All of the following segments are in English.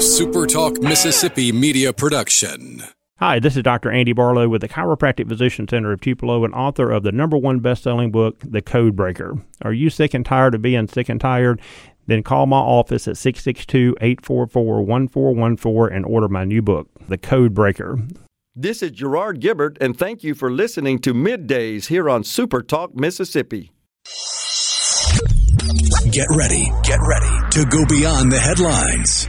SuperTalk Mississippi media production. Hi, this is Dr. Andy Barlow with the Chiropractic Physician Center of Tupelo and author of the number one best-selling book, The Code Breaker. Are you sick and tired of being sick and tired? Then call my office at 662-844-1414 and order my new book, The Code Breaker. This is Gerard Gibert, and thank you for listening to Middays here on Super Talk Mississippi. Get ready, get ready to go beyond the headlines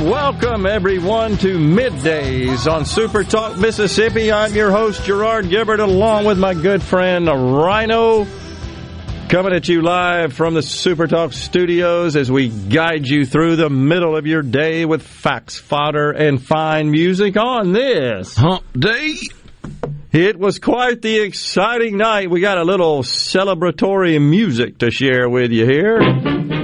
Welcome everyone to Middays on Super Talk Mississippi. I'm your host Gerard Gibert along with my good friend Rhino coming at you live from the Super Talk studios as we guide you through the middle of your day with facts, fodder and fine music on this Hump Day. It was quite the exciting night. We got a little celebratory music to share with you here.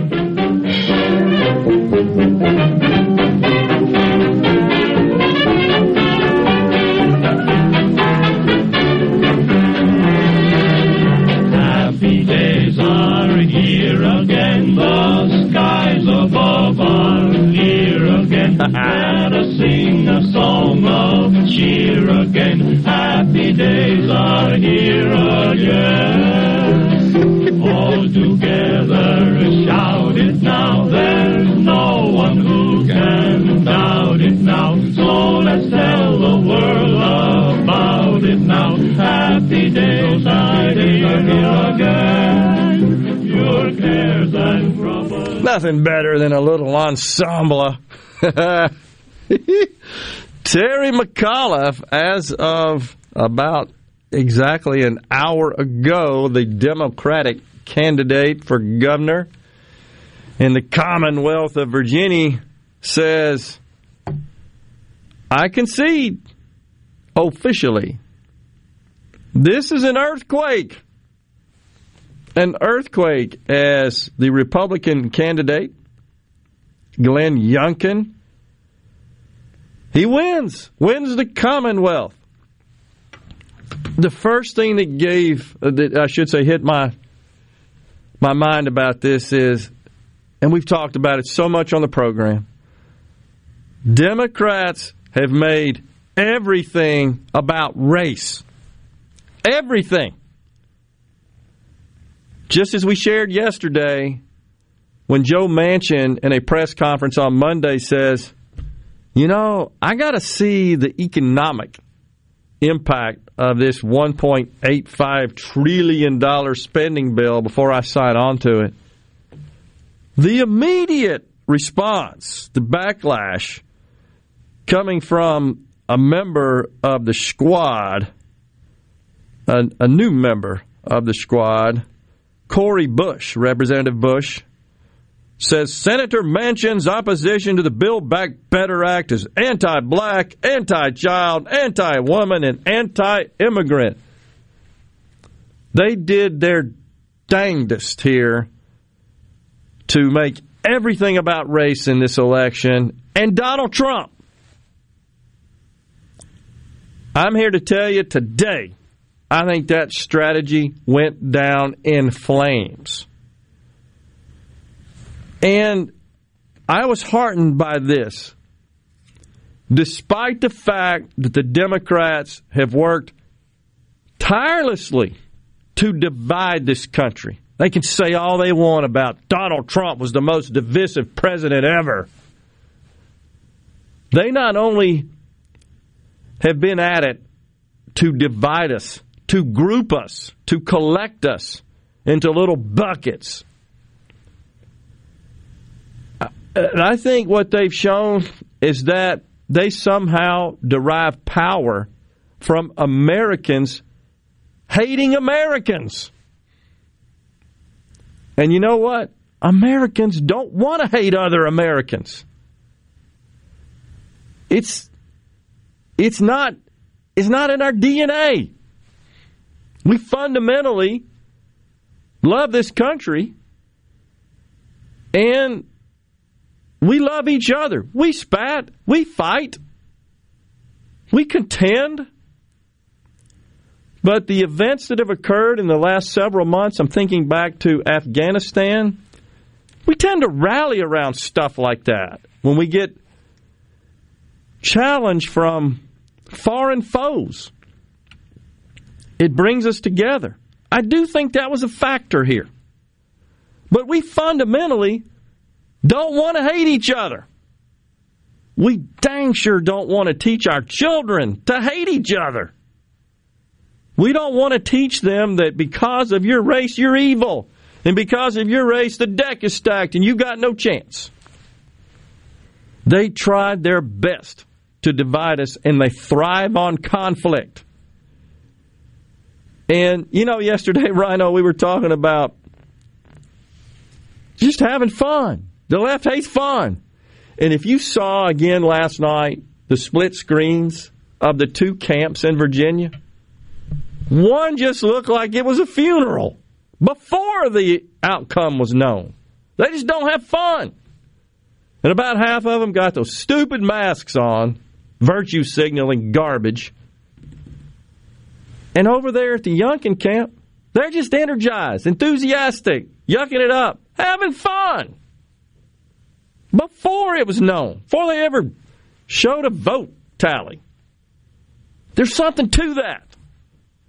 Let us sing a song of cheer again. Happy days are here again. All together shout it now. There's no one who can doubt it now. So let's tell the world about it now. Happy days are here again. Your cares and troubles. Nothing better than a little ensemble. Terry McAuliffe, as of about exactly an hour ago, the Democratic candidate for governor in the Commonwealth of Virginia, says, I concede officially. This is an earthquake. An earthquake as the Republican candidate, Glenn Youngkin, he wins, wins the Commonwealth. The first thing that gave, uh, that I should say, hit my my mind about this is, and we've talked about it so much on the program. Democrats have made everything about race. Everything. Just as we shared yesterday, when Joe Manchin in a press conference on Monday says, you know, I got to see the economic impact of this $1.85 trillion spending bill before I sign on to it. The immediate response, the backlash coming from a member of the squad, a, a new member of the squad, Cori Bush, Representative Bush, says Senator Manchin's opposition to the Build Back Better Act is anti black, anti child, anti woman, and anti immigrant. They did their dangdest here to make everything about race in this election and Donald Trump. I'm here to tell you today, I think that strategy went down in flames. And I was heartened by this. Despite the fact that the Democrats have worked tirelessly to divide this country, they can say all they want about Donald Trump was the most divisive president ever. They not only have been at it to divide us, to group us, to collect us into little buckets. And I think what they've shown is that they somehow derive power from Americans hating Americans. And you know what? Americans don't want to hate other Americans. It's it's not it's not in our DNA. We fundamentally love this country and we love each other. We spat, we fight, we contend. But the events that have occurred in the last several months, I'm thinking back to Afghanistan, we tend to rally around stuff like that when we get challenged from foreign foes. It brings us together. I do think that was a factor here. But we fundamentally don't want to hate each other. We dang sure don't want to teach our children to hate each other. We don't want to teach them that because of your race, you're evil. And because of your race, the deck is stacked and you got no chance. They tried their best to divide us and they thrive on conflict. And, you know, yesterday, Rhino, we were talking about just having fun. The left hates fun. And if you saw again last night the split screens of the two camps in Virginia, one just looked like it was a funeral before the outcome was known. They just don't have fun. And about half of them got those stupid masks on, virtue signaling garbage. And over there at the Youngkin camp, they're just energized, enthusiastic, yucking it up, having fun. Before it was known, before they ever showed a vote tally. There's something to that.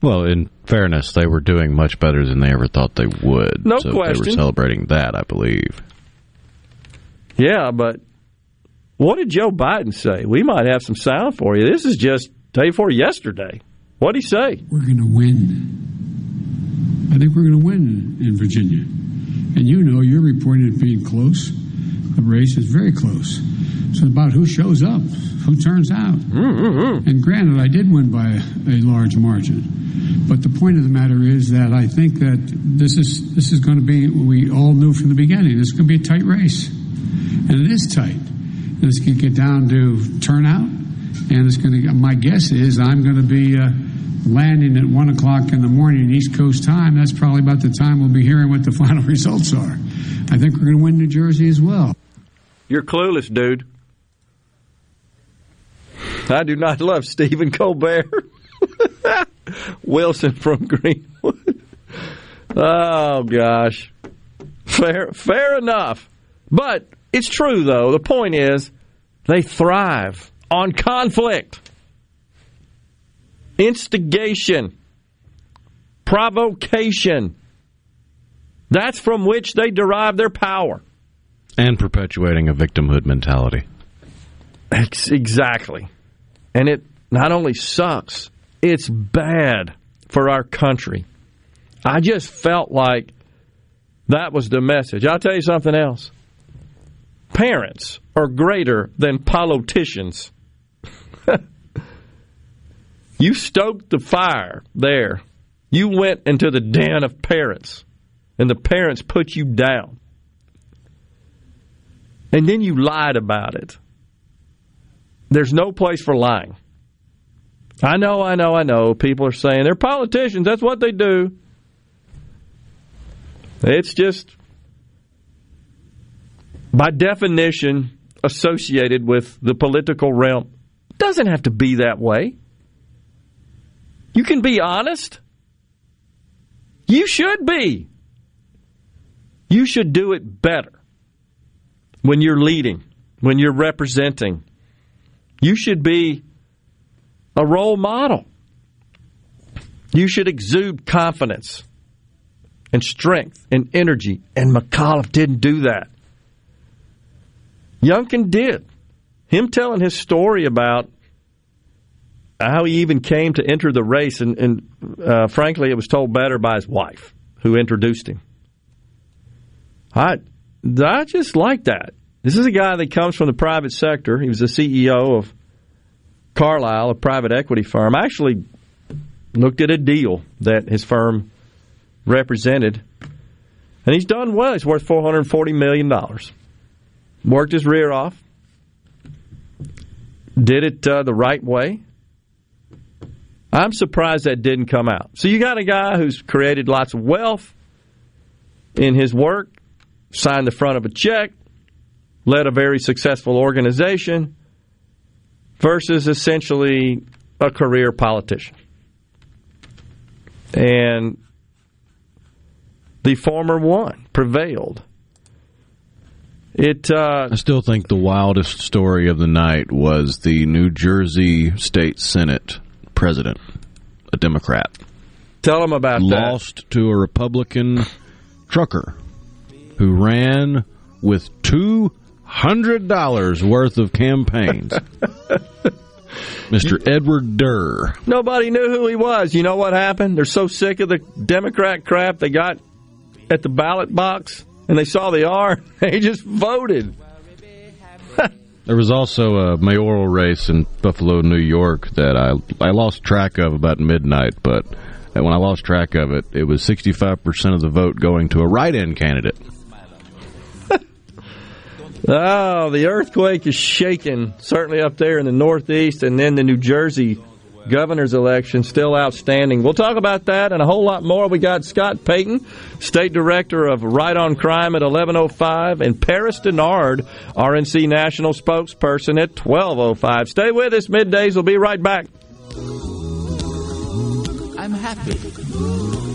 Well, in fairness, they were doing much better than they ever thought they would. No so question. They were celebrating that, I believe. Yeah, but what did Joe Biden say? We might have some sound for you. This is just day before yesterday. What did he say? We're going to win. I think we're going to win in Virginia. And you know, you're reporting it being close. The race is very close. It's about who shows up, who turns out. Mm-hmm. And granted, I did win by a, a large margin. But the point of the matter is that I think that this is this is going to be. We all knew from the beginning this is going to be a tight race, and it is tight. And it's going to get down to turnout, and it's going to. My guess is I'm going to be. Uh, landing at one o'clock in the morning East Coast time, that's probably about the time we'll be hearing what the final results are. I think we're going to win New Jersey as well. You're clueless, dude. I do not love Stephen Colbert. Wilson from Greenwood. Oh gosh. Fair fair enough. But it's true though. The point is they thrive on conflict. Instigation. Provocation. That's from which they derive their power. And perpetuating a victimhood mentality. Ex- Exactly. And it not only sucks, it's bad for our country. I just felt like that was the message. I'll tell you something else. Parents are greater than politicians. you stoked the fire there. You went into the den of parents, and the parents put you down. And then you lied about it. There's no place for lying. I know, I know, I know. People are saying they're politicians. That's what they do. It's just, by definition, associated with the political realm. It doesn't have to be that way. You can be honest. You should be. You should do it better when you're leading, when you're representing. You should be a role model. You should exude confidence and strength and energy, and McAuliffe didn't do that. Youngkin did. Him telling his story about how he even came to enter the race, and, and uh, frankly, it was told better by his wife, who introduced him. I, I just like that. This is a guy that comes from the private sector. He was the CEO of Carlyle, a private equity firm. I actually looked at a deal that his firm represented. And he's done well. He's worth $440 million. Worked his rear off. Did it uh, the right way. I'm surprised that didn't come out. So you got a guy who's created lots of wealth in his work, signed the front of a check, led a very successful organization, versus essentially a career politician. And the former won, prevailed. It. Uh, I still think the wildest story of the night was the New Jersey State Senate president, a Democrat. Tell them about lost that. to a Republican trucker who ran with two hundred dollars worth of campaigns. Mr. Edward Durr. Nobody knew who he was. You know what happened? They're so sick of the Democrat crap they got at the ballot box and they saw the R. They just voted. there was also a mayoral race in Buffalo, New York that I I lost track of about midnight, but when I lost track of it, it was 65% of the vote going to a write-in candidate. Oh, the earthquake is shaking, certainly up there in the Northeast, and then the New Jersey governor's election still outstanding. We'll talk about that and a whole lot more. We got Scott Payton, State Director of Right on Crime at 1105, and Paris Denard, RNC National Spokesperson at 1205. Stay with us. Middays We'll be right back. I'm happy.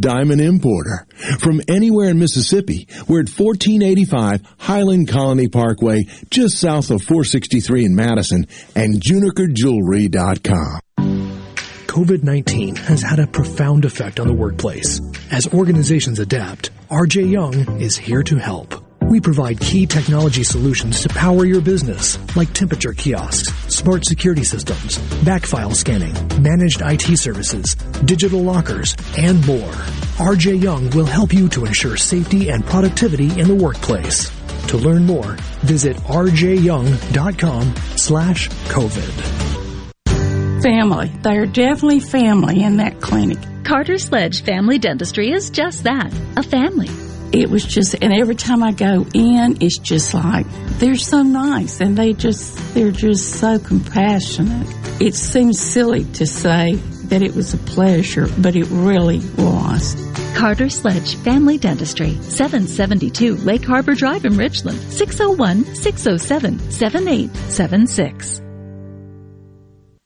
diamond importer. From anywhere in Mississippi, we're at 1485 Highland Colony Parkway, just south of 463 in Madison, and junikerjewelry.com. COVID 19 has had a profound effect on the workplace. As organizations adapt, RJ Young is here to help. We provide key technology solutions to power your business, like temperature kiosks, smart security systems, backfile scanning, managed IT services, digital lockers, and more. RJ Young will help you to ensure safety and productivity in the workplace. To learn more, visit rjyoung.com slash COVID. Family. They're definitely family in that clinic. Carter Sledge Family Dentistry is just that, a family it was just, and every time I go in, it's just like, they're so nice and they just, they're just so compassionate. It seems silly to say that it was a pleasure, but it really was. Carter Sledge Family Dentistry, 772 Lake Harbor Drive in Richland, 601 607 7876.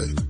say.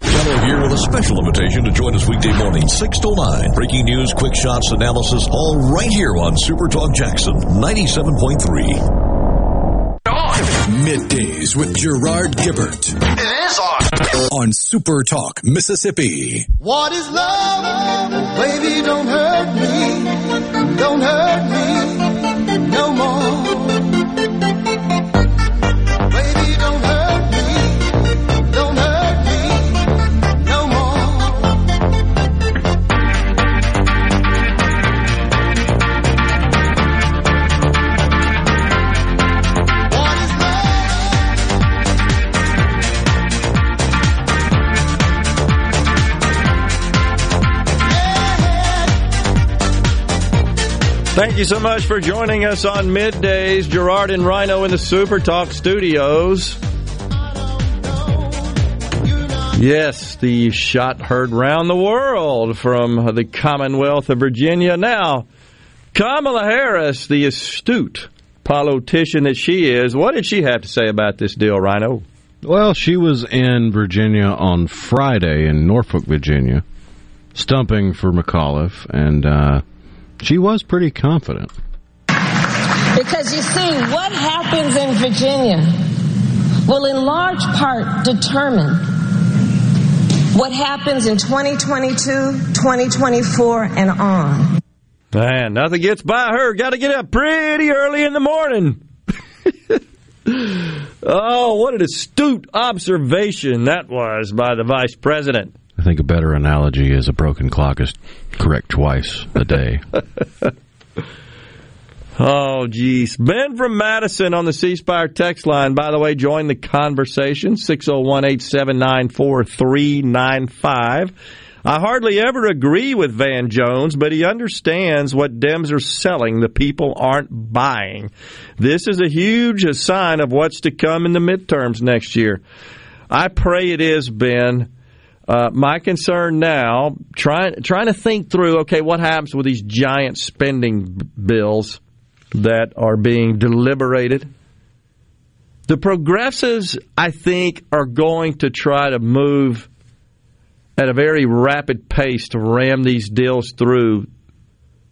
Gallo here with a special invitation to join us weekday morning, 6 to 9. Breaking news, quick shots, analysis, all right here on Super Talk Jackson 97.3. On. Middays with Gerard Gibert. It is on. On Super Talk, Mississippi. What is love? Baby, don't hurt me. Don't hurt me Thank you so much for joining us on middays. Gerard and Rhino in the Super Talk studios. Yes, the shot heard round the world from the Commonwealth of Virginia. Now, Kamala Harris, the astute politician that she is, what did she have to say about this deal, Rhino? Well, she was in Virginia on Friday in Norfolk, Virginia, stumping for McAuliffe, and uh, she was pretty confident. Because you see, what happens in Virginia will in large part determine what happens in 2022, 2024, and on. Man, nothing gets by her. Got to get up pretty early in the morning. oh, what an astute observation that was by the vice president. I think a better analogy is a broken clock is correct twice a day. Oh, geez. Ben from Madison on the C Spire text line, by the way, join the conversation 601 879 4395. I hardly ever agree with Van Jones, but he understands what Dems are selling. The people aren't buying. This is a huge sign of what's to come in the midterms next year. I pray it is, Ben. Uh, my concern now, trying trying to think through, okay, what happens with these giant spending bills that are being deliberated? The progressives, I think, are going to try to move at a very rapid pace to ram these deals through,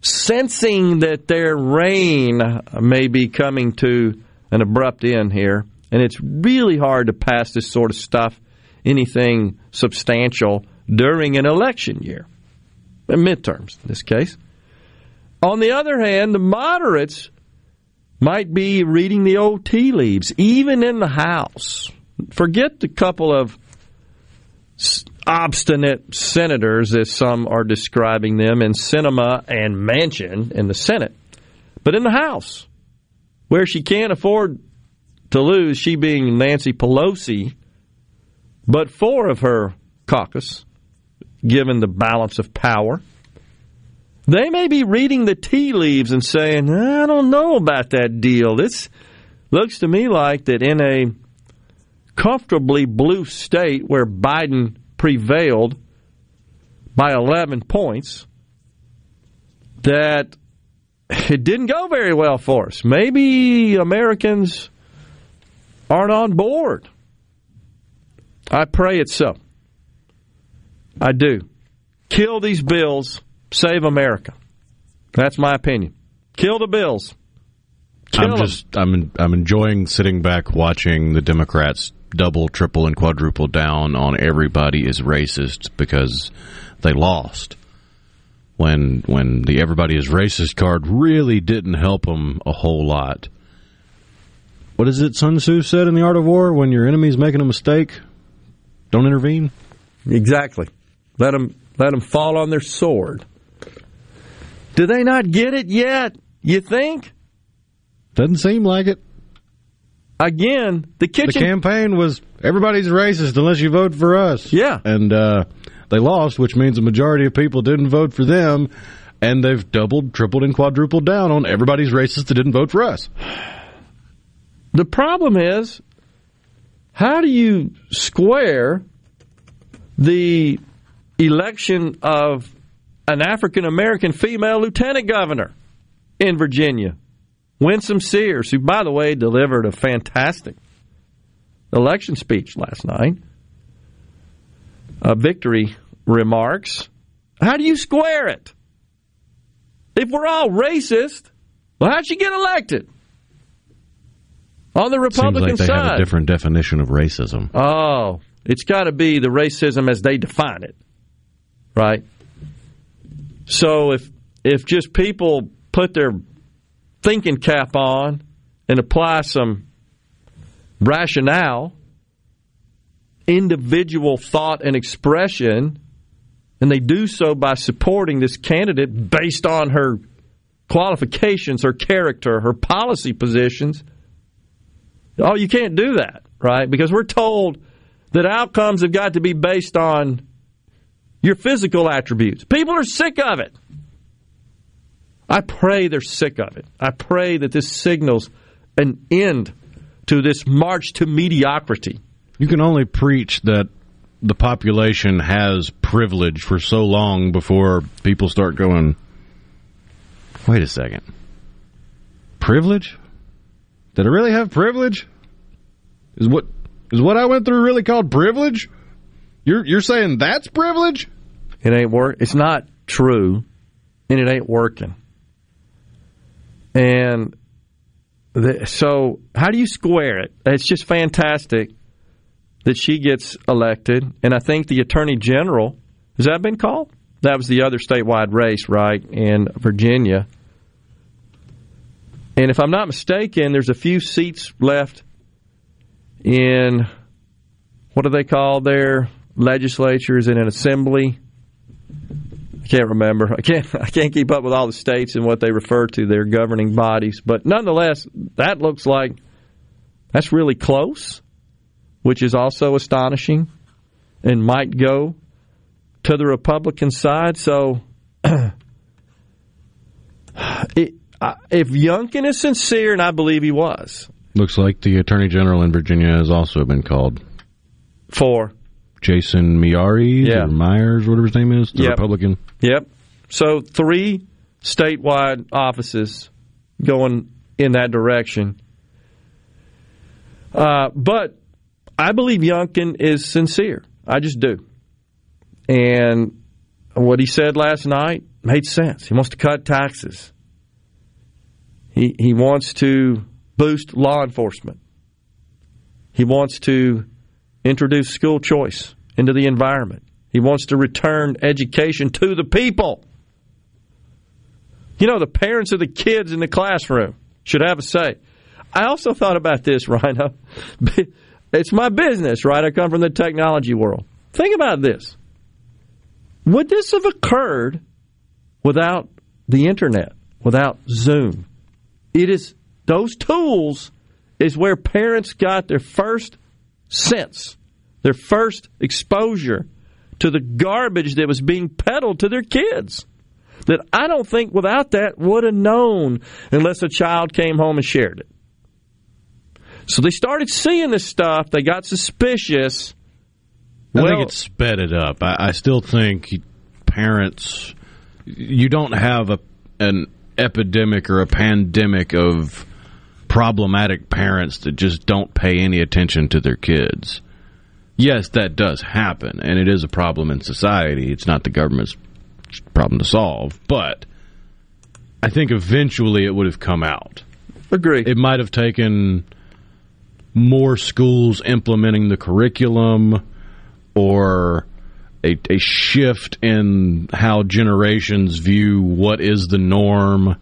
sensing that their reign may be coming to an abrupt end here. And it's really hard to pass this sort of stuff, anything substantial, during an election year, midterms in this case. On the other hand, the moderates might be reading the old tea leaves, even in the House. Forget the couple of obstinate senators, as some are describing them, in Sinema and Manchin in the Senate, but in the House, where she can't afford to lose, she being Nancy Pelosi, but four of her caucus, given the balance of power. They may be reading the tea leaves and saying, I don't know about that deal. This looks to me like that in a comfortably blue state where Biden prevailed by 11 points, that it didn't go very well for us. Maybe Americans aren't on board. I pray it's so. I do. Kill these bills, save America. That's my opinion. Kill the bills. Kill I'm just I'm I'm enjoying sitting back watching the Democrats double, triple, and quadruple down on everybody is racist because they lost. When when the everybody is racist card really didn't help them a whole lot. What is it Sun Tzu said in the Art of War? When your enemy's making a mistake, don't intervene. Exactly. Let them let them fall on their sword. Do they not get it yet? You think? Doesn't seem like it. Again, the kitchen The campaign was everybody's racist unless you vote for us. Yeah. And uh, they lost, which means the majority of people didn't vote for them, and they've doubled, tripled, and quadrupled down on everybody's racist that didn't vote for us. The problem is, how do you square the election of an African American female lieutenant governor in Virginia, Winsome Sears, who, by the way, delivered a fantastic election speech last night, uh, victory remarks. How do you square it? If we're all racist, well, how'd she get elected? On the Republican Seems like they side. have a different definition of racism. Oh, it's got to be the racism as they define it, right? So if if just people put their thinking cap on and apply some rationale, individual thought and expression, and they do so by supporting this candidate based on her qualifications, her character, her policy positions. Oh, you can't do that, right? Because we're told that outcomes have got to be based on your physical attributes. People are sick of it. I pray they're sick of it. I pray that this signals an end to this march to mediocrity. You can only preach that the population has privilege for so long before people start going, wait a second. Privilege? Did I really have privilege? Is what is what I went through really called privilege? You're you're saying that's privilege? It ain't work. It's not true, and it ain't working. And the, so, how do you square it? It's just fantastic that she gets elected, and I think the attorney general has that been called? That was the other statewide race, right, in Virginia. And if I'm not mistaken, there's a few seats left in what do they call their legislatures in an assembly? I can't remember. I can't. I can't keep up with all the states and what they refer to their governing bodies. But nonetheless, that looks like that's really close, which is also astonishing, and might go to the Republican side. So, it, if Youngkin is sincere, and I believe he was, Looks like the Attorney General in Virginia has also been called. For? Jason Miyares Yeah. or Myers, whatever his name is, the Yep. Republican. Yep. So three statewide offices going in that direction. Uh, but I believe Youngkin is sincere. I just do. And what he said last night made sense. He wants to cut taxes. He he wants to boost law enforcement. He wants to introduce school choice into the environment. He wants to return education to the people. You know, the parents of the kids in the classroom should have a say. I also thought about this, Rhino. It's my business, right? I come from the technology world. Think about this. Would this have occurred without the internet, without Zoom? It is those tools is where parents got their first sense, their first exposure to the garbage that was being peddled to their kids. That I don't think without that would have known unless a child came home and shared it. So they started seeing this stuff. They got suspicious. I Well- think it sped it up. I, I still think parents, you don't have a an epidemic or a pandemic of problematic parents that just don't pay any attention to their kids. Yes, that does happen, and it is a problem in society. It's not the government's problem to solve, but I think eventually it would have come out. Agree. It might have taken more schools implementing the curriculum or a, a shift in how generations view what is the norm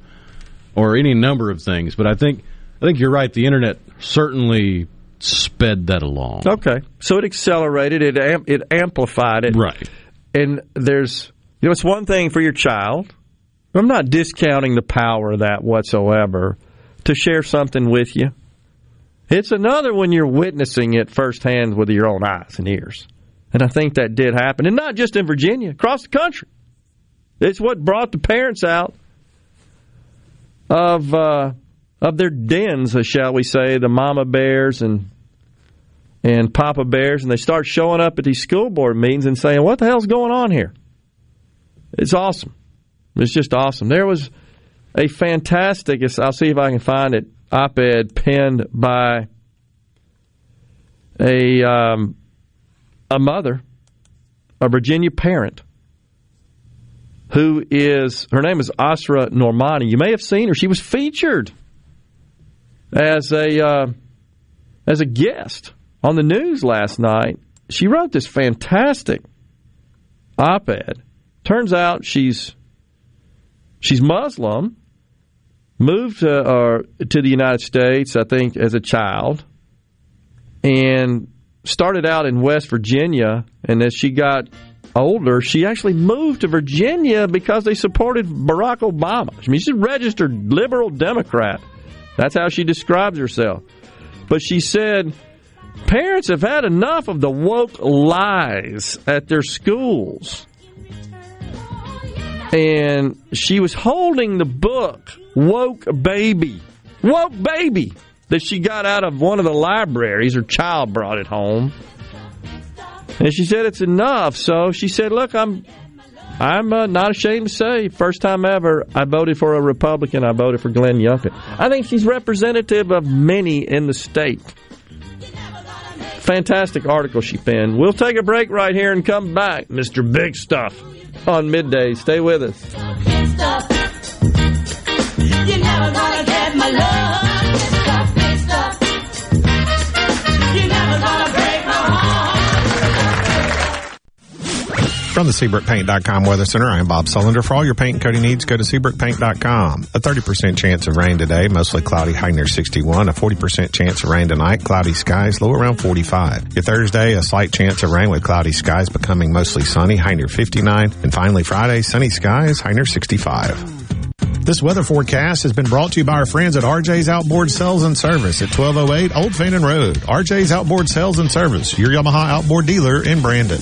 or any number of things. But I think I think you're right. The internet certainly sped that along. Okay, so it accelerated it, am- it amplified it, right? And there's, you know, it's one thing for your child. I'm not discounting the power of that whatsoever to share something with you. It's another when you're witnessing it firsthand with your own eyes and ears, and I think that did happen, and not just in Virginia, across the country. It's what brought the parents out of uh, of their dens, uh, shall we say, the mama bears and and Papa Bears, and they start showing up at these school board meetings and saying, "What the hell's going on here?" It's awesome. It's just awesome. There was a fantastic. I'll see if I can find it. Op-ed penned by a um, a mother, a Virginia parent, who is her name is Asra Nomani. You may have seen her. She was featured as a uh, as a guest on the news last night. She wrote this fantastic op-ed. Turns out she's she's Muslim, moved to, uh, to the United States, I think, as a child, and started out in West Virginia. And as she got older, she actually moved to Virginia because they supported Barack Obama. I mean, she's a registered liberal Democrat. That's how she describes herself. But she said, parents have had enough of the woke lies at their schools. And she was holding the book, Woke Baby. Woke Baby! That she got out of one of the libraries. Her child brought it home. And she said it's enough. So she said, "Look, I'm I'm uh, not ashamed to say, first time ever, I voted for a Republican. I voted for Glenn Youngkin. I think she's representative of many in the state. Fantastic article she penned. We'll take a break right here and come back, Mr. Big Stuff, on midday. Stay with us. From the SeabrookPaint.com Weather Center, I'm Bob Sullender. For all your paint and coating needs, go to SeabrookPaint.com. A 30% chance of rain today, mostly cloudy, high near 61. A 40% chance of rain tonight, cloudy skies, low around 45. Your Thursday, a slight chance of rain with cloudy skies becoming mostly sunny, high near 59. And finally Friday, sunny skies, high near 65. This weather forecast has been brought to you by our friends at RJ's Outboard Sales and Service at 1208 Old Fannin Road. RJ's Outboard Sales and Service, your Yamaha outboard dealer in Brandon.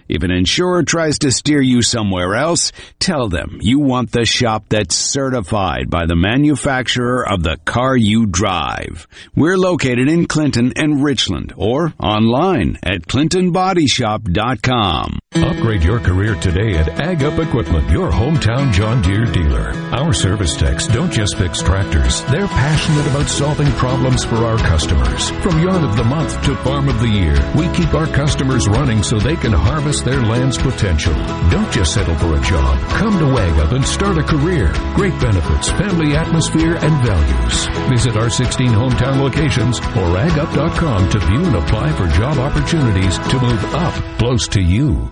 If an insurer tries to steer you somewhere else, tell them you want the shop that's certified by the manufacturer of the car you drive. We're located in Clinton and Richland or online at clintonbodyshop.com. Upgrade your career today at Ag Up Equipment, your hometown John Deere dealer. Our service techs don't just fix tractors. They're passionate about solving problems for our customers. From yard of the month to farm of the year, we keep our customers running so they can harvest their land's potential. Don't just settle for a job. Come to Ag Up and start a career. Great benefits, family atmosphere, and values. Visit our 16 hometown locations or agup.com to view and apply for job opportunities to move up close to you.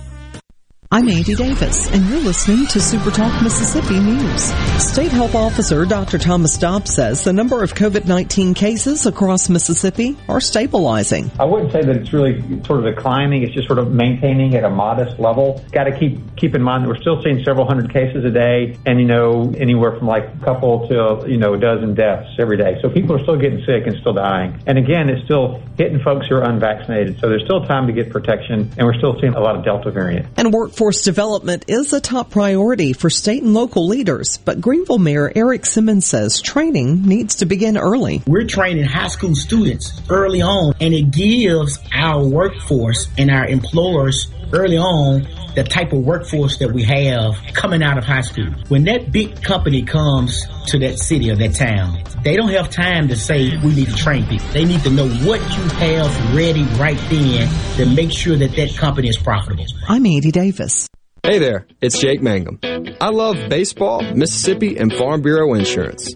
I'm Andy Davis, and you're listening to Super Talk Mississippi News. State Health Officer Dr. Thomas Dobbs says the number of COVID-19 cases across Mississippi are stabilizing. I wouldn't say that it's really sort of declining. It's just sort of maintaining at a modest level. Got to keep keep in mind that we're still seeing several hundred cases a day, and you know anywhere from like a couple to you know a dozen deaths every day. So people are still getting sick and still dying. And again, it's still hitting folks who are unvaccinated. So there's still time to get protection, and we're still seeing a lot of Delta variant. And workforce Workforce development is a top priority for state and local leaders, but Greenville Mayor Errick Simmons says training needs to begin early. We're training high school students early on, and it gives our workforce and our employers early on the type of workforce that we have coming out of high school. When that big company comes to that city or that town, they don't have time to say we need to train people. They need to know what you have ready right then to make sure that that company is profitable. I'm Andy Davis. Hey there, it's Jake Mangum. I love baseball, Mississippi, and Farm Bureau insurance.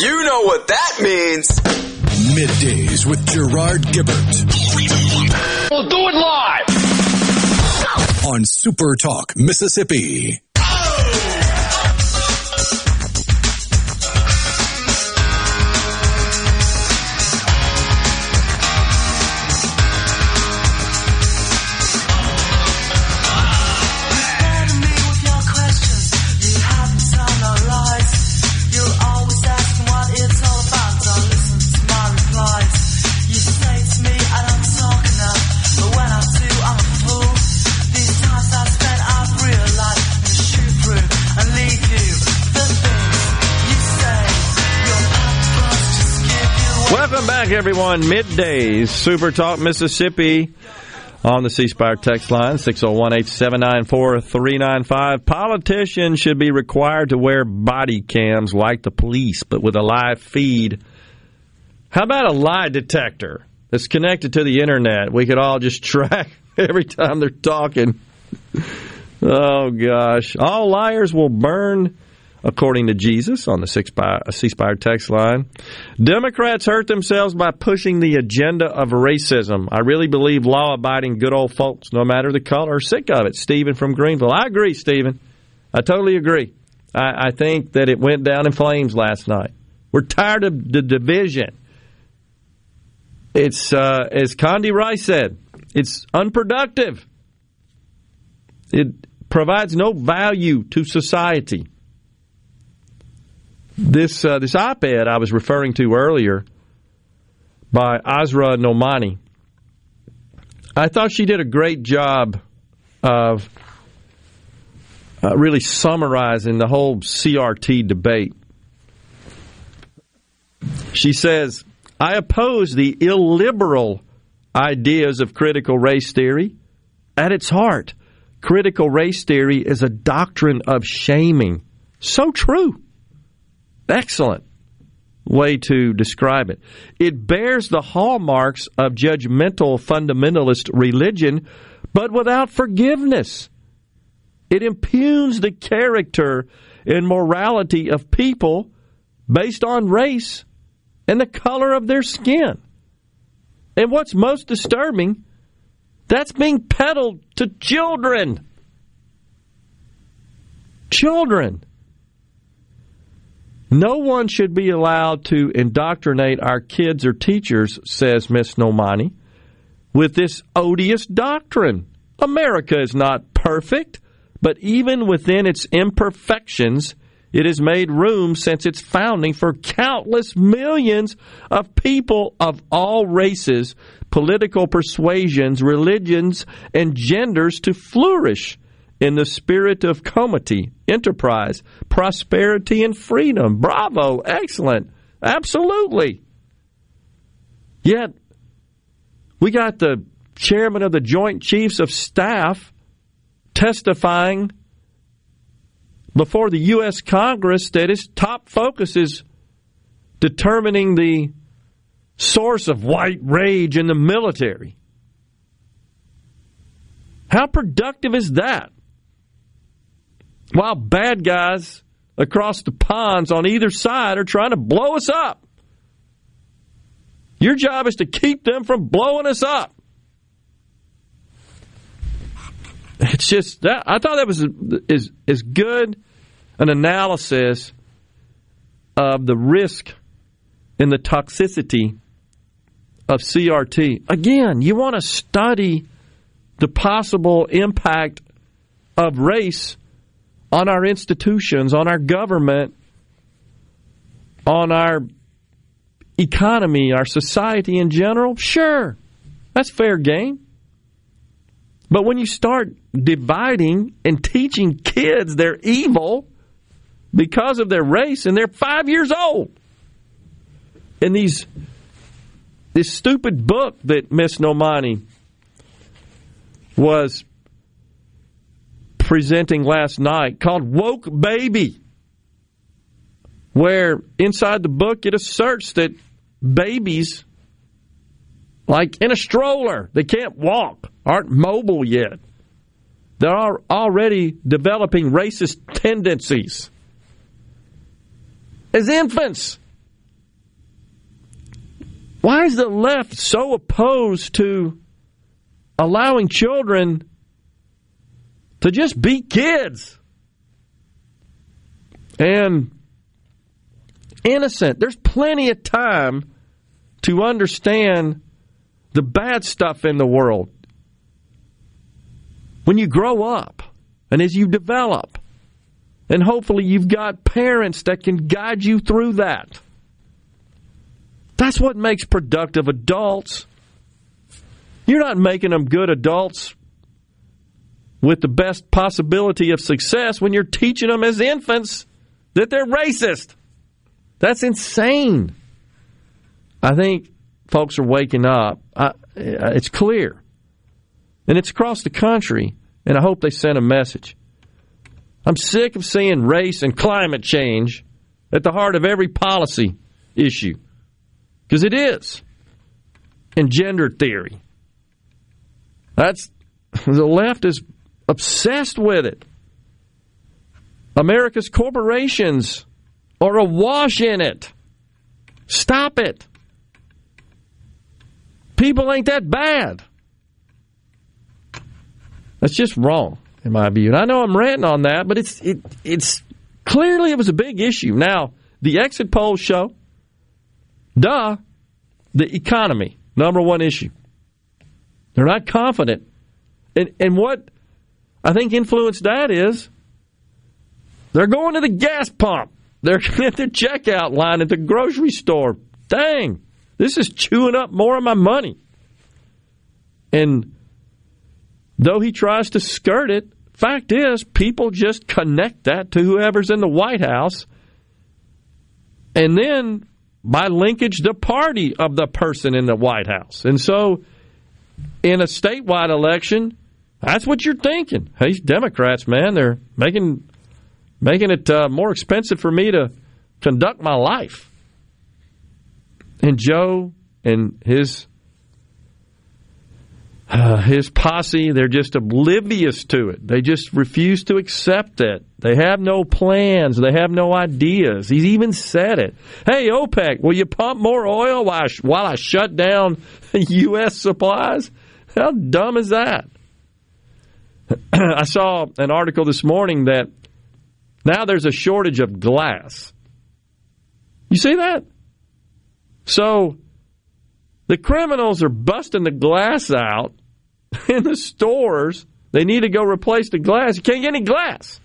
You know what that means. Middays with Gerard Gibert. We'll do it live. On Super Talk, Mississippi. Everyone. Middays, Super Talk Mississippi on the C Spire text line, 601 879 4395. Politicians should be required to wear body cams like the police, but with a live feed. How about a lie detector that's connected to the internet? We could all just track every time they're talking. Oh, gosh. All liars will burn according to Jesus on the C Spire text line. Democrats hurt themselves by pushing the agenda of racism. I really believe law abiding good old folks, no matter the color, are sick of it. Stephen from Greenville. I agree, Stephen. I totally agree. I, I think that it went down in flames last night. We're tired of the division. It's, uh, as Condi Rice said, it's unproductive. It provides no value to society this uh, this op-ed I was referring to earlier by Asra Nomani. I thought she did a great job of uh, really summarizing the whole CRT debate. She says, "I oppose the illiberal ideas of critical race theory. At its heart, critical race theory is a doctrine of shaming. So true." Excellent way to describe it. It bears the hallmarks of judgmental fundamentalist religion, but without forgiveness. It impugns the character and morality of people based on race and the color of their skin. And what's most disturbing, that's being peddled to children. Children. No one should be allowed to indoctrinate our kids or teachers, says Miss Nomani, with this odious doctrine. America is not perfect, but even within its imperfections, It has made room since its founding for countless millions of people of all races, political persuasions, religions, and genders to flourish in the spirit of comity, enterprise, prosperity, and freedom. Bravo! Excellent! Absolutely! Yet, we got the chairman of the Joint Chiefs of Staff testifying before the U.S. Congress that his top focus is determining the source of white rage in the military. How productive is that? While bad guys across the ponds on either side are trying to blow us up. Your job is to keep them from blowing us up. It's just that I thought that was is as good an analysis of the risk and the toxicity of CRT. Again, you want to study the possible impact of race on our institutions, on our government, on our economy, our society in general? Sure, that's fair game. But when you start dividing and teaching kids they're evil because of their race and they're five years old, and these this stupid book that Miss Nomani was presenting last night called Woke Baby, where inside the book it asserts that babies, like in a stroller, they can't walk, aren't mobile yet. They're already developing racist tendencies as infants. Why is the left so opposed to allowing children to just be kids and innocent? There's plenty of time to understand the bad stuff in the world. When you grow up and as you develop, and hopefully you've got parents that can guide you through that. That's what makes productive adults. You're not making them good adults with the best possibility of success when you're teaching them as infants that they're racist. That's insane. I think folks are waking up. I, it's clear. And it's across the country, and I hope they sent a message. I'm sick of seeing race and climate change at the heart of every policy issue. Because it is. And gender theory. That's the left is obsessed with it. America's corporations are awash in it. Stop it. People ain't that bad. That's just wrong, in my view. And I know I'm ranting on that, but it's it, it's clearly it was a big issue. Now, the exit polls show Duh. The economy, number one issue. They're not confident. And, and what I think influenced that is they're going to the gas pump. They're at the checkout line at the grocery store. Dang, this is chewing up more of my money. And though he tries to skirt it, fact is, people just connect that to whoever's in the White House. And then by linkage the party of the person in the White House. And so in a statewide election, that's what you're thinking. Hey, Democrats, man, they're making making it uh, more expensive for me to conduct my life. And Joe and his uh, his posse, they're just oblivious to it. They just refuse to accept it. They have no plans. They have no ideas. He's even said it. Hey, OPEC, will you pump more oil while I, while I shut down U.S. supplies? How dumb is that? I saw an article this morning that now there's a shortage of glass. You see that? So the criminals are busting the glass out in the stores. They need to go replace the glass. You can't get any glass.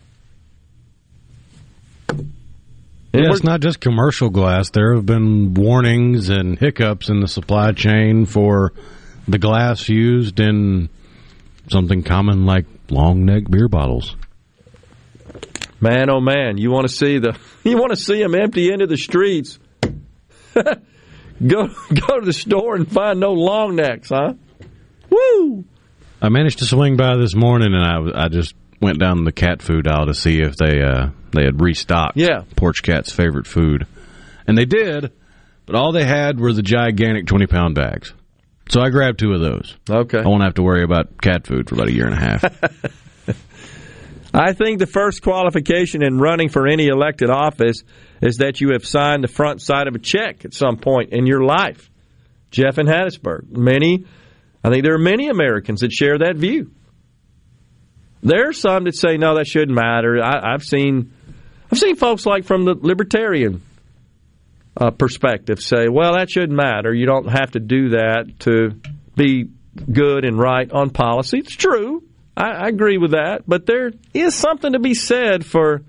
Yeah, it's not just commercial glass. There have been warnings and hiccups in the supply chain for the glass used in something common like long neck beer bottles. Man, oh man, you want to see the you want to see them empty into the streets. go go to the store and find no long necks, huh? Woo! I managed to swing by this morning, and I I just went down the cat food aisle to see if they uh, they had restocked. Yeah. Porch Cat's favorite food, and they did, but all they had were the gigantic twenty pound bags. So I grabbed two of those. Okay. I won't have to worry about cat food for about a year and a half. I think the first qualification in running for any elected office is that you have signed the front side of a check at some point in your life. Jeff in Hattiesburg. Many, I think there are many Americans that share that view. There are some that say no, that shouldn't matter. I, have seen, I've seen folks like from the libertarian uh, perspective say, well, that shouldn't matter. You don't have to do that to be good and right on policy. It's true. I, I agree with that. But there is something to be said for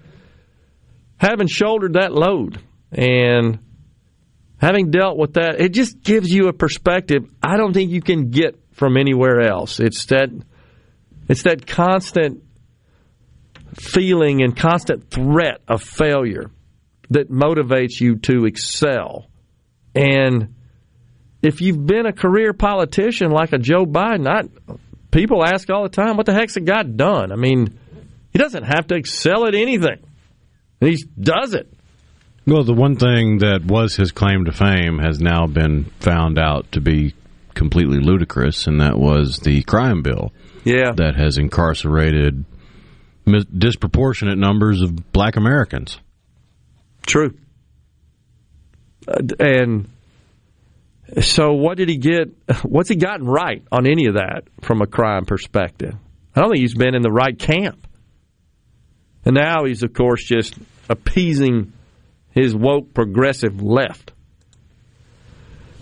having shouldered that load and having dealt with that. It just gives you a perspective I don't think you can get from anywhere else. It's that it's that constant feeling and constant threat of failure that motivates you to excel. And if you've been a career politician like a Joe Biden, I, people ask all the time, what the heck's the guy done? I mean, he doesn't have to excel at anything. He does it. Well, the one thing that was his claim to fame has now been found out to be completely ludicrous, and that was the crime bill. Yeah. That has incarcerated disproportionate numbers of black Americans. True. Uh, and so, what did he get? What's he gotten right on any of that from a crime perspective? I don't think he's been in the right camp. And now he's, of course, just appeasing his woke progressive left.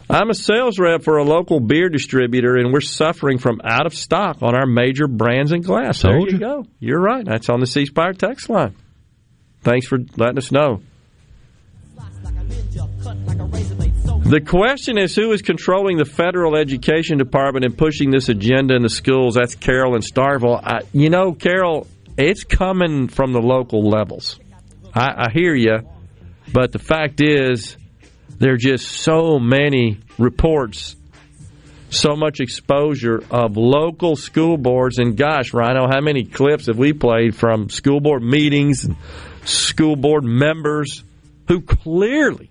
I'm a sales rep for a local beer distributor, and we're suffering from out of stock on our major brands and glass. There you you. go. You're right. That's on the C Spire text line. Thanks for letting us know. The question is who is controlling the federal education department and pushing this agenda in the schools? That's Carol in Starkville. I, you know, Carol, it's coming from the local levels. I, I hear you, but the fact is, there are just so many reports, so much exposure of local school boards. And gosh, Rhino, how many clips have we played from school board meetings and school board members who clearly,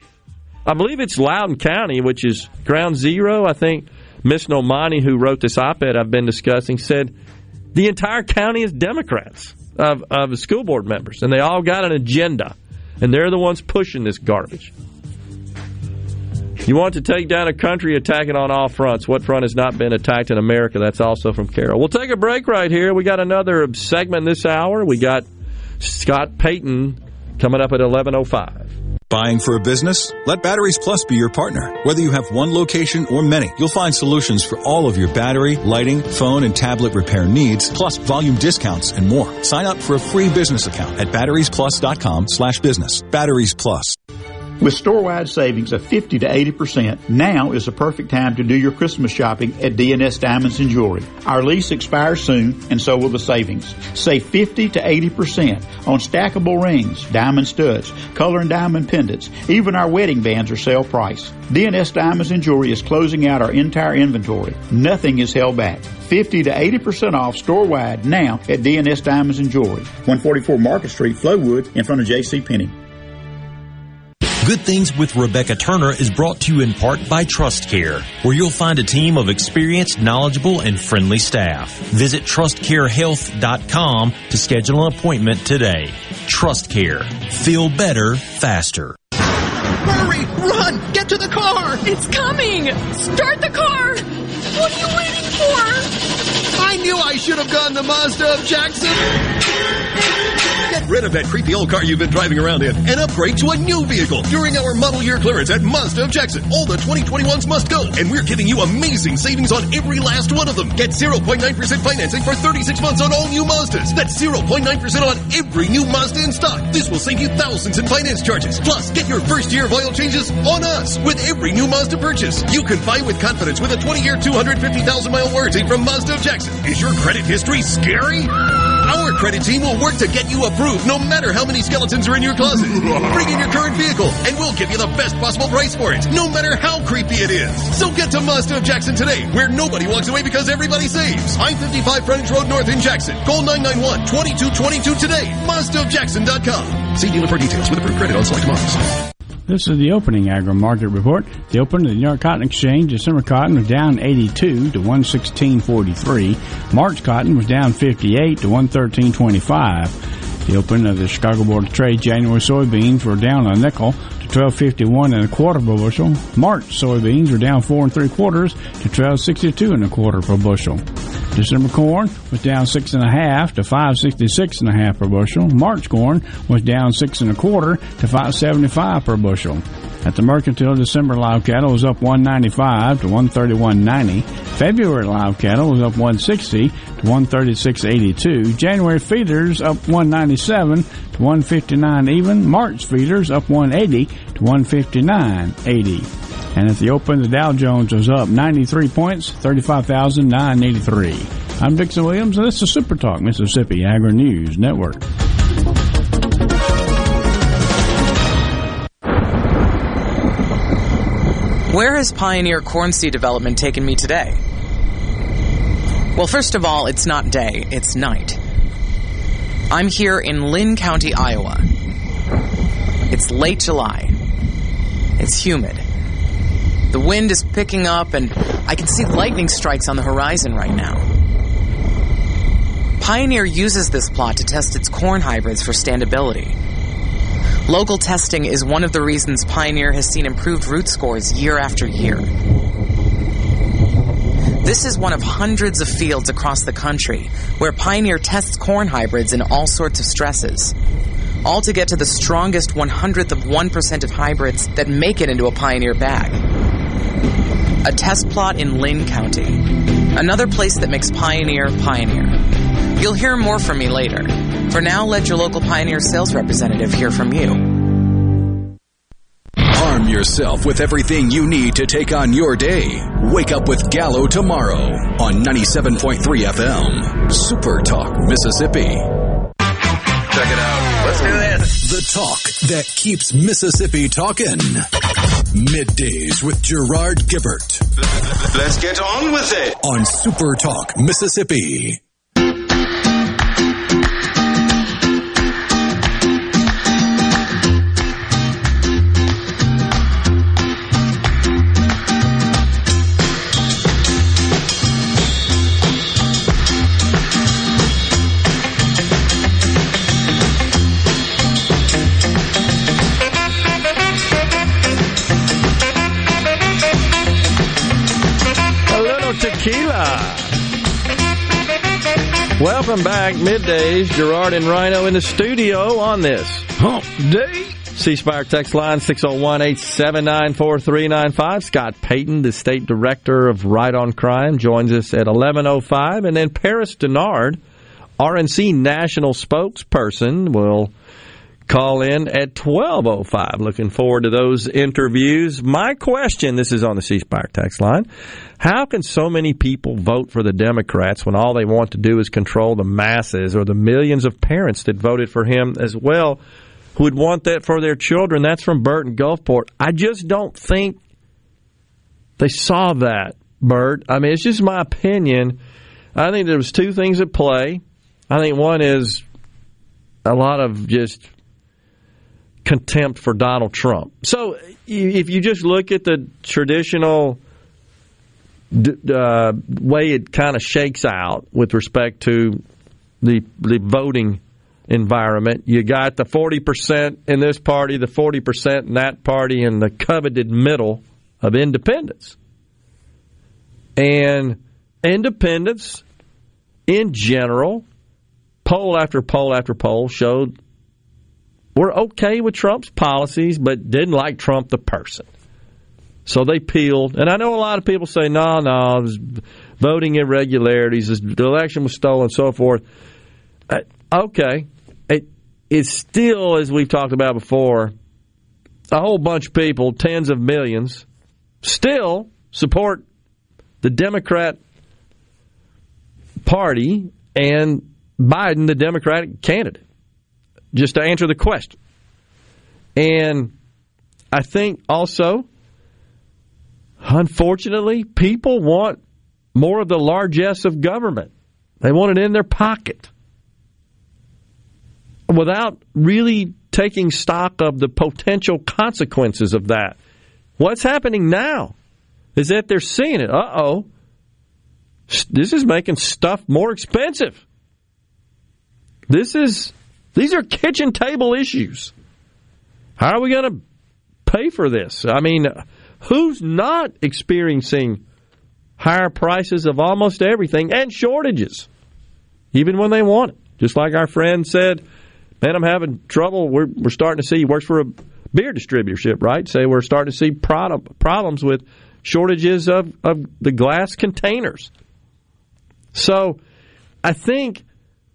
I believe it's Loudoun County, which is ground zero. I think Miss Nomani, who wrote this op ed I've been discussing, said the entire county is Democrats of, of school board members, and they all got an agenda, and they're the ones pushing this garbage. You want to take down a country, attack it on all fronts. What front has not been attacked in America? That's also from Carol. We'll take a break right here. We got another segment this hour. We got Scott Payton coming up at 11.05. Buying for a business? Let Batteries Plus be your partner. Whether you have one location or many, you'll find solutions for all of your battery, lighting, phone, and tablet repair needs, plus volume discounts and more. Sign up for a free business account at batteriesplus.com slash business. Batteries Plus. With store-wide savings of 50 to 80%, now is the perfect time to do your Christmas shopping at DNS Diamonds and Jewelry. Our lease expires soon, and so will the savings. Save 50 to 80% on stackable rings, diamond studs, color and diamond pendants. Even our wedding bands are sale price. DNS Diamonds and Jewelry is closing out our entire inventory. Nothing is held back. 50 to 80% off store-wide now at DNS Diamonds and Jewelry. 144 Market Street, Flowwood, in front of J.C. Penney. Good Things with Rebecca Turner is brought to you in part by Trust Care, where you'll find a team of experienced, knowledgeable, and friendly staff. Visit trustcarehealth.com to schedule an appointment today. Trust Care. Feel better, faster. Hurry! Run! Get to the car! It's coming! Start the car! What are you waiting for? I knew I should have gone the Mazda of Jackson! Get rid of that creepy old car you've been driving around in and upgrade to a new vehicle during our model year clearance at Mazda of Jackson. All the 2021s must go, and we're giving you amazing savings on every last one of them. Get 0.9% financing for 36 months on all new Mazdas. That's 0.9% on every new Mazda in stock. This will save you thousands in finance charges. Plus, get your first year of oil changes on us with every new Mazda purchase. You can buy with confidence with a 20-year, 250,000 mile warranty from Mazda of Jackson. Is your credit history scary? Our credit team will work to get you approved no matter how many skeletons are in your closet. Bring in your current vehicle and we'll give you the best possible price for it, no matter how creepy it is. So get to Mazda of Jackson today, where nobody walks away because everybody saves. I-55 Frontage Road North in Jackson. Call 991-2222 today. MazdaofJackson.com. See dealer for details with approved credit on select models. This is the opening agri market report. The opening of the New York Cotton Exchange, December cotton was down 82 to 116.43. March cotton was down 58 to 113.25. The open of the Chicago Board of Trade, January soybeans were down a nickel to 12.51 and a quarter per bushel. March soybeans were down four and three quarters to 12.62 and a quarter per bushel. December corn was down six and a half to 566 and a half per bushel. March corn was down six and a quarter to 575 per bushel. At the mercantile, December live cattle was up 195 to 131.90. February live cattle was up 160 to 136.82. January feeders up 197 to 159 even. March feeders up 180 to 159.80. And at the open, the Dow Jones was up 93 points, 35,983. I'm Dixon Williams, and this is Super Talk Mississippi Agri News Network. Where has Pioneer corn seed development taken me today? Well, first of all, it's not day, it's night. I'm here in Linn County, Iowa. It's late July. It's humid. The wind is picking up, and I can see lightning strikes on the horizon right now. Pioneer uses this plot to test its corn hybrids for standability. Local testing is one of the reasons Pioneer has seen improved root scores year after year. This is one of hundreds of fields across the country where Pioneer tests corn hybrids in all sorts of stresses. All to get to the strongest one hundredth of 1% of hybrids that make it into a Pioneer bag. A test plot in Linn County. Another place that makes Pioneer Pioneer. You'll hear more from me later. For now, let your local Pioneer sales representative hear from you. Arm yourself with everything you need to take on your day. Wake up with Gallo tomorrow on 97.3 FM. Super Talk, Mississippi. Check it out. Let's do this. The talk that keeps Mississippi talking. Middays with Gerard Gibert Let's get on with it. on Super Talk, Mississippi. Welcome back, middays. Gerard and Rhino in the studio on this hump day. C Spire text line 601 879 4395. Scott Payton, the state director of Right on Crime, joins us at 1105. And then Paris Dennard, RNC national spokesperson, will call in at 1205. Looking forward to those interviews. My question this is on the C Spire text line. How can so many people vote for the Democrats when all they want to do is control the masses or the millions of parents that voted for him as well who would want that for their children? That's from Bert in Gulfport. I just don't think they saw that, Bert. I mean, it's just my opinion. I think there was two things at play. I think one is a lot of just contempt for Donald Trump. So if you just look at the traditional uh, way it kind of shakes out with respect to the the voting environment, you got the forty percent in this party, the forty percent in that party, and the coveted middle of independents. And independents, in general, poll after poll after poll showed were okay with Trump's policies, but didn't like Trump the person. So they peeled. And I know a lot of people say, no, no, voting irregularities, the election was stolen, so forth. Uh, okay. It is still, as we've talked about before, a whole bunch of people, tens of millions, still support the Democrat Party and Biden, the Democratic candidate, just to answer the question. And I think also, unfortunately, people want more of the largesse of government. They want it in their pocket without really taking stock of the potential consequences of that. What's happening now is that they're seeing it. Uh oh. This is making stuff more expensive. This is these are kitchen table issues. How are we going to pay for this? I mean, who's not experiencing higher prices of almost everything and shortages, even when they want it? Just like our friend said, man, I'm having trouble. We're, we're starting to see, he works for a beer distributorship, right? Say we're starting to see problem, problems with shortages of, of the glass containers. So I think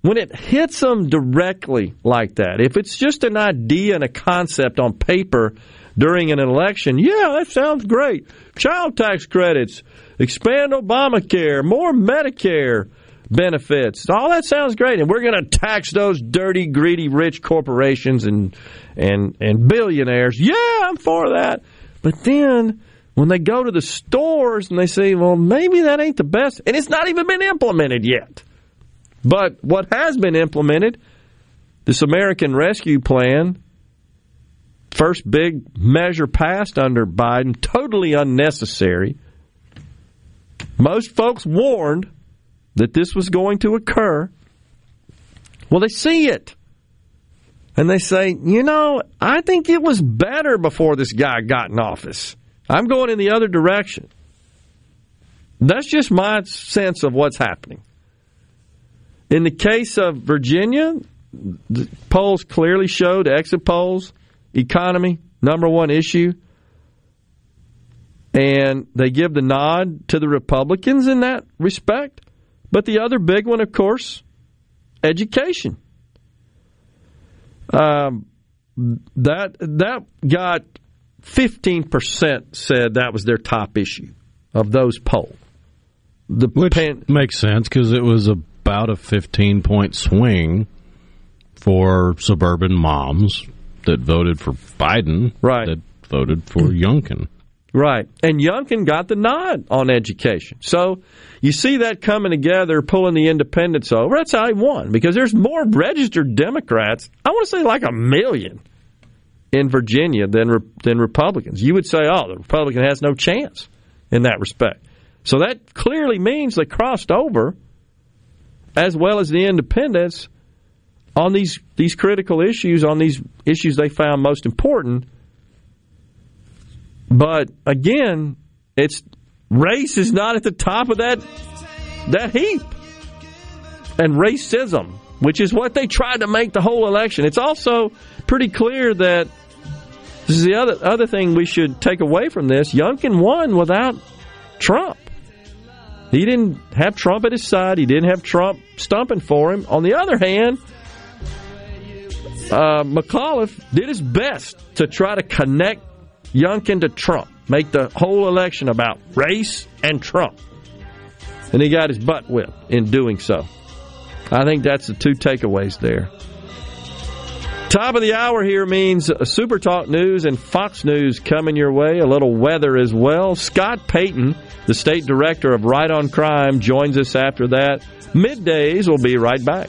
when it hits them directly like that, if it's just an idea and a concept on paper during an election, yeah, that sounds great. Child tax credits, expand Obamacare, more Medicare benefits. All that sounds great, and we're going to tax those dirty, greedy, rich corporations and and and billionaires. Yeah, I'm for that. But then when they go to the stores and they say, "Well, maybe that ain't the best," and it's not even been implemented yet. But what has been implemented, this American Rescue Plan, first big measure passed under Biden, totally unnecessary. Most folks warned that this was going to occur. Well, they see it. And they say, you know, I think it was better before this guy got in office. I'm going in the other direction. That's just my sense of what's happening. In the case of Virginia, the polls clearly showed exit polls, economy, number one issue. And they give the nod to the Republicans in that respect. But the other big one, of course, education. Um, that that got fifteen percent said that was their top issue of those polls. The Which pan- makes sense because it was a about a 15 point swing for suburban moms that voted for Biden right. that voted for Youngkin. Right. And Youngkin got the nod on education. So you see that coming together, pulling the independents over. That's how he won because there's more registered Democrats. I want to say like a million in Virginia than than Republicans. You would say, oh, the Republican has no chance in that respect. So that clearly means they crossed over as well as the independents on these these critical issues, on these issues they found most important. But again, it's race is not at the top of that that heap. And racism, which is what they tried to make the whole election. It's also pretty clear that this is the other other thing we should take away from this. Youngkin won without Trump. He didn't have Trump at his side. He didn't have Trump stumping for him. On the other hand, uh, McAuliffe did his best to try to connect Youngkin to Trump, make the whole election about race and Trump. And he got his butt whipped in doing so. I think that's the two takeaways there. Top of the hour here means Super Talk News and Fox News coming your way. A little weather as well. Scott Payton, the state director of Right on Crime, joins us after that. Middays will be right back.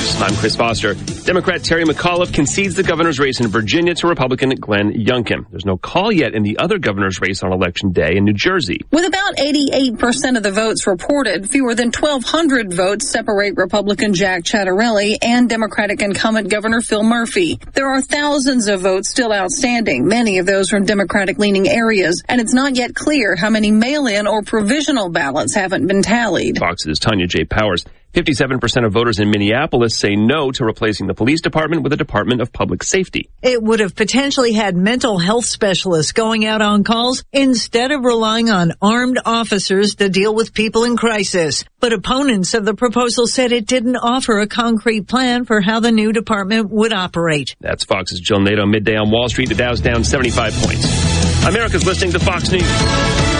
News, I'm Chris Foster. Democrat Terry McAuliffe concedes the governor's race in Virginia to Republican Glenn Youngkin. There's no call yet in the other governor's race on election day in New Jersey. With about 88% of the votes reported, fewer than 1,200 votes separate Republican Jack Ciattarelli and Democratic incumbent Governor Phil Murphy. There are thousands of votes still outstanding, many of those from Democratic leaning areas, and it's not yet clear how many mail in or provisional ballots haven't been tallied. Fox's Tanya J. Powers. 57% of voters in Minneapolis say no to replacing the police department with a Department of Public Safety. It would have potentially had mental health specialists going out on calls instead of relying on armed officers to deal with people in crisis. But opponents of the proposal said it didn't offer a concrete plan for how the new department would operate. That's Fox's Jill Nato midday on Wall Street. The Dow's down 75 points. America's listening to Fox News.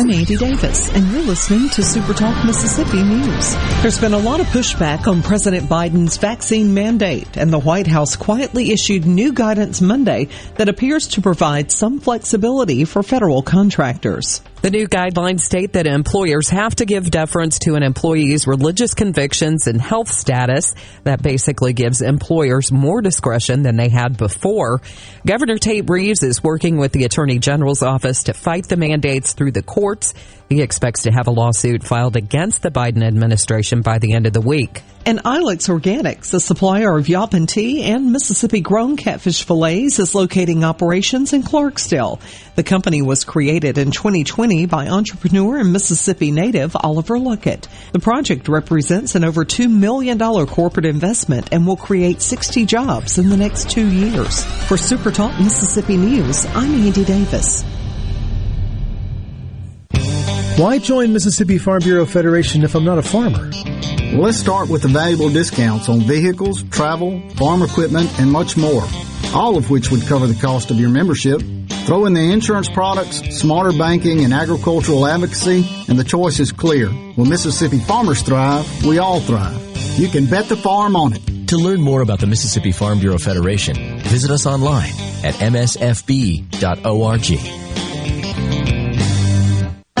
I'm Andy Davis, and you're listening to Super Talk Mississippi News. There's been a lot of pushback on President Biden's vaccine mandate, and the White House quietly issued new guidance Monday that appears to provide some flexibility for federal contractors. The new guidelines state that employers have to give deference to an employee's religious convictions and health status. That basically gives employers more discretion than they had before. Governor Tate Reeves is working with the Attorney General's office to fight the mandates through the courts. He expects to have a lawsuit filed against the Biden administration by the end of the week. And Ilex Organics, a supplier of Yaupon tea and Mississippi grown catfish fillets, is locating operations in Clarksdale. The company was created in 2020 by entrepreneur and Mississippi native Oliver Luckett. The project represents an over $2 million corporate investment and will create 60 jobs in the next two years. For Super Talk Mississippi News, I'm Andy Davis. Why join Mississippi Farm Bureau Federation if I'm not a farmer? Well, let's start with the valuable discounts on vehicles, travel, farm equipment, and much more, all of which would cover the cost of your membership. Throw in the insurance products, smarter banking, and agricultural advocacy, and the choice is clear. When Mississippi farmers thrive, we all thrive. You can bet the farm on it. To learn more about the Mississippi Farm Bureau Federation, visit us online at msfb.org.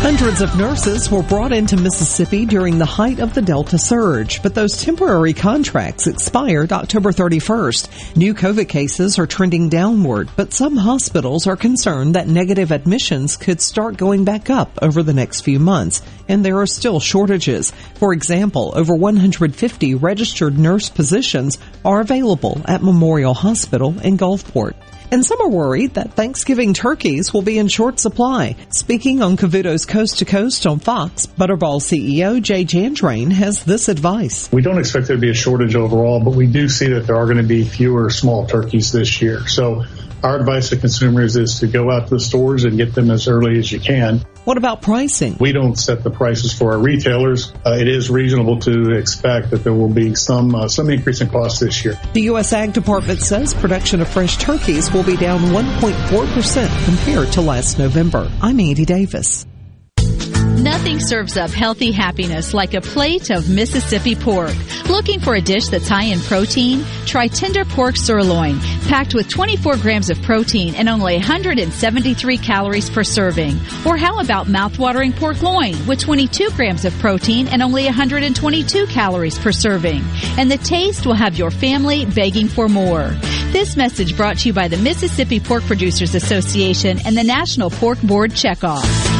Hundreds of nurses were brought into Mississippi during the height of the Delta surge, but those temporary contracts expired October 31st. New COVID cases are trending downward, but some hospitals are concerned that negative admissions could start going back up over the next few months, and there are still shortages. For example, over 150 registered nurse positions are available at Memorial Hospital in Gulfport. And some are worried that Thanksgiving turkeys will be in short supply. Speaking on Cavuto's Coast to Coast on Fox, Butterball CEO Jay Jandrain has this advice. We don't expect there to be a shortage overall, but we do see that there are going to be fewer small turkeys this year. So our advice to consumers is to go out to the stores and get them as early as you can. What about pricing? We don't set the prices for our retailers. Uh, it is reasonable to expect that there will be some uh, some increase in costs this year. The U.S. Ag Department says production of fresh turkeys will be down 1.4 percent compared to last November. I'm Andy Davis. Nothing serves up healthy happiness like a plate of Mississippi pork. Looking for a dish that's high in protein? Try tender pork sirloin, packed with 24 grams of protein and only 173 calories per serving. Or how about mouthwatering pork loin with 22 grams of protein and only 122 calories per serving? And the taste will have your family begging for more. This message brought to you by the Mississippi Pork Producers Association and the National Pork Board Checkoff.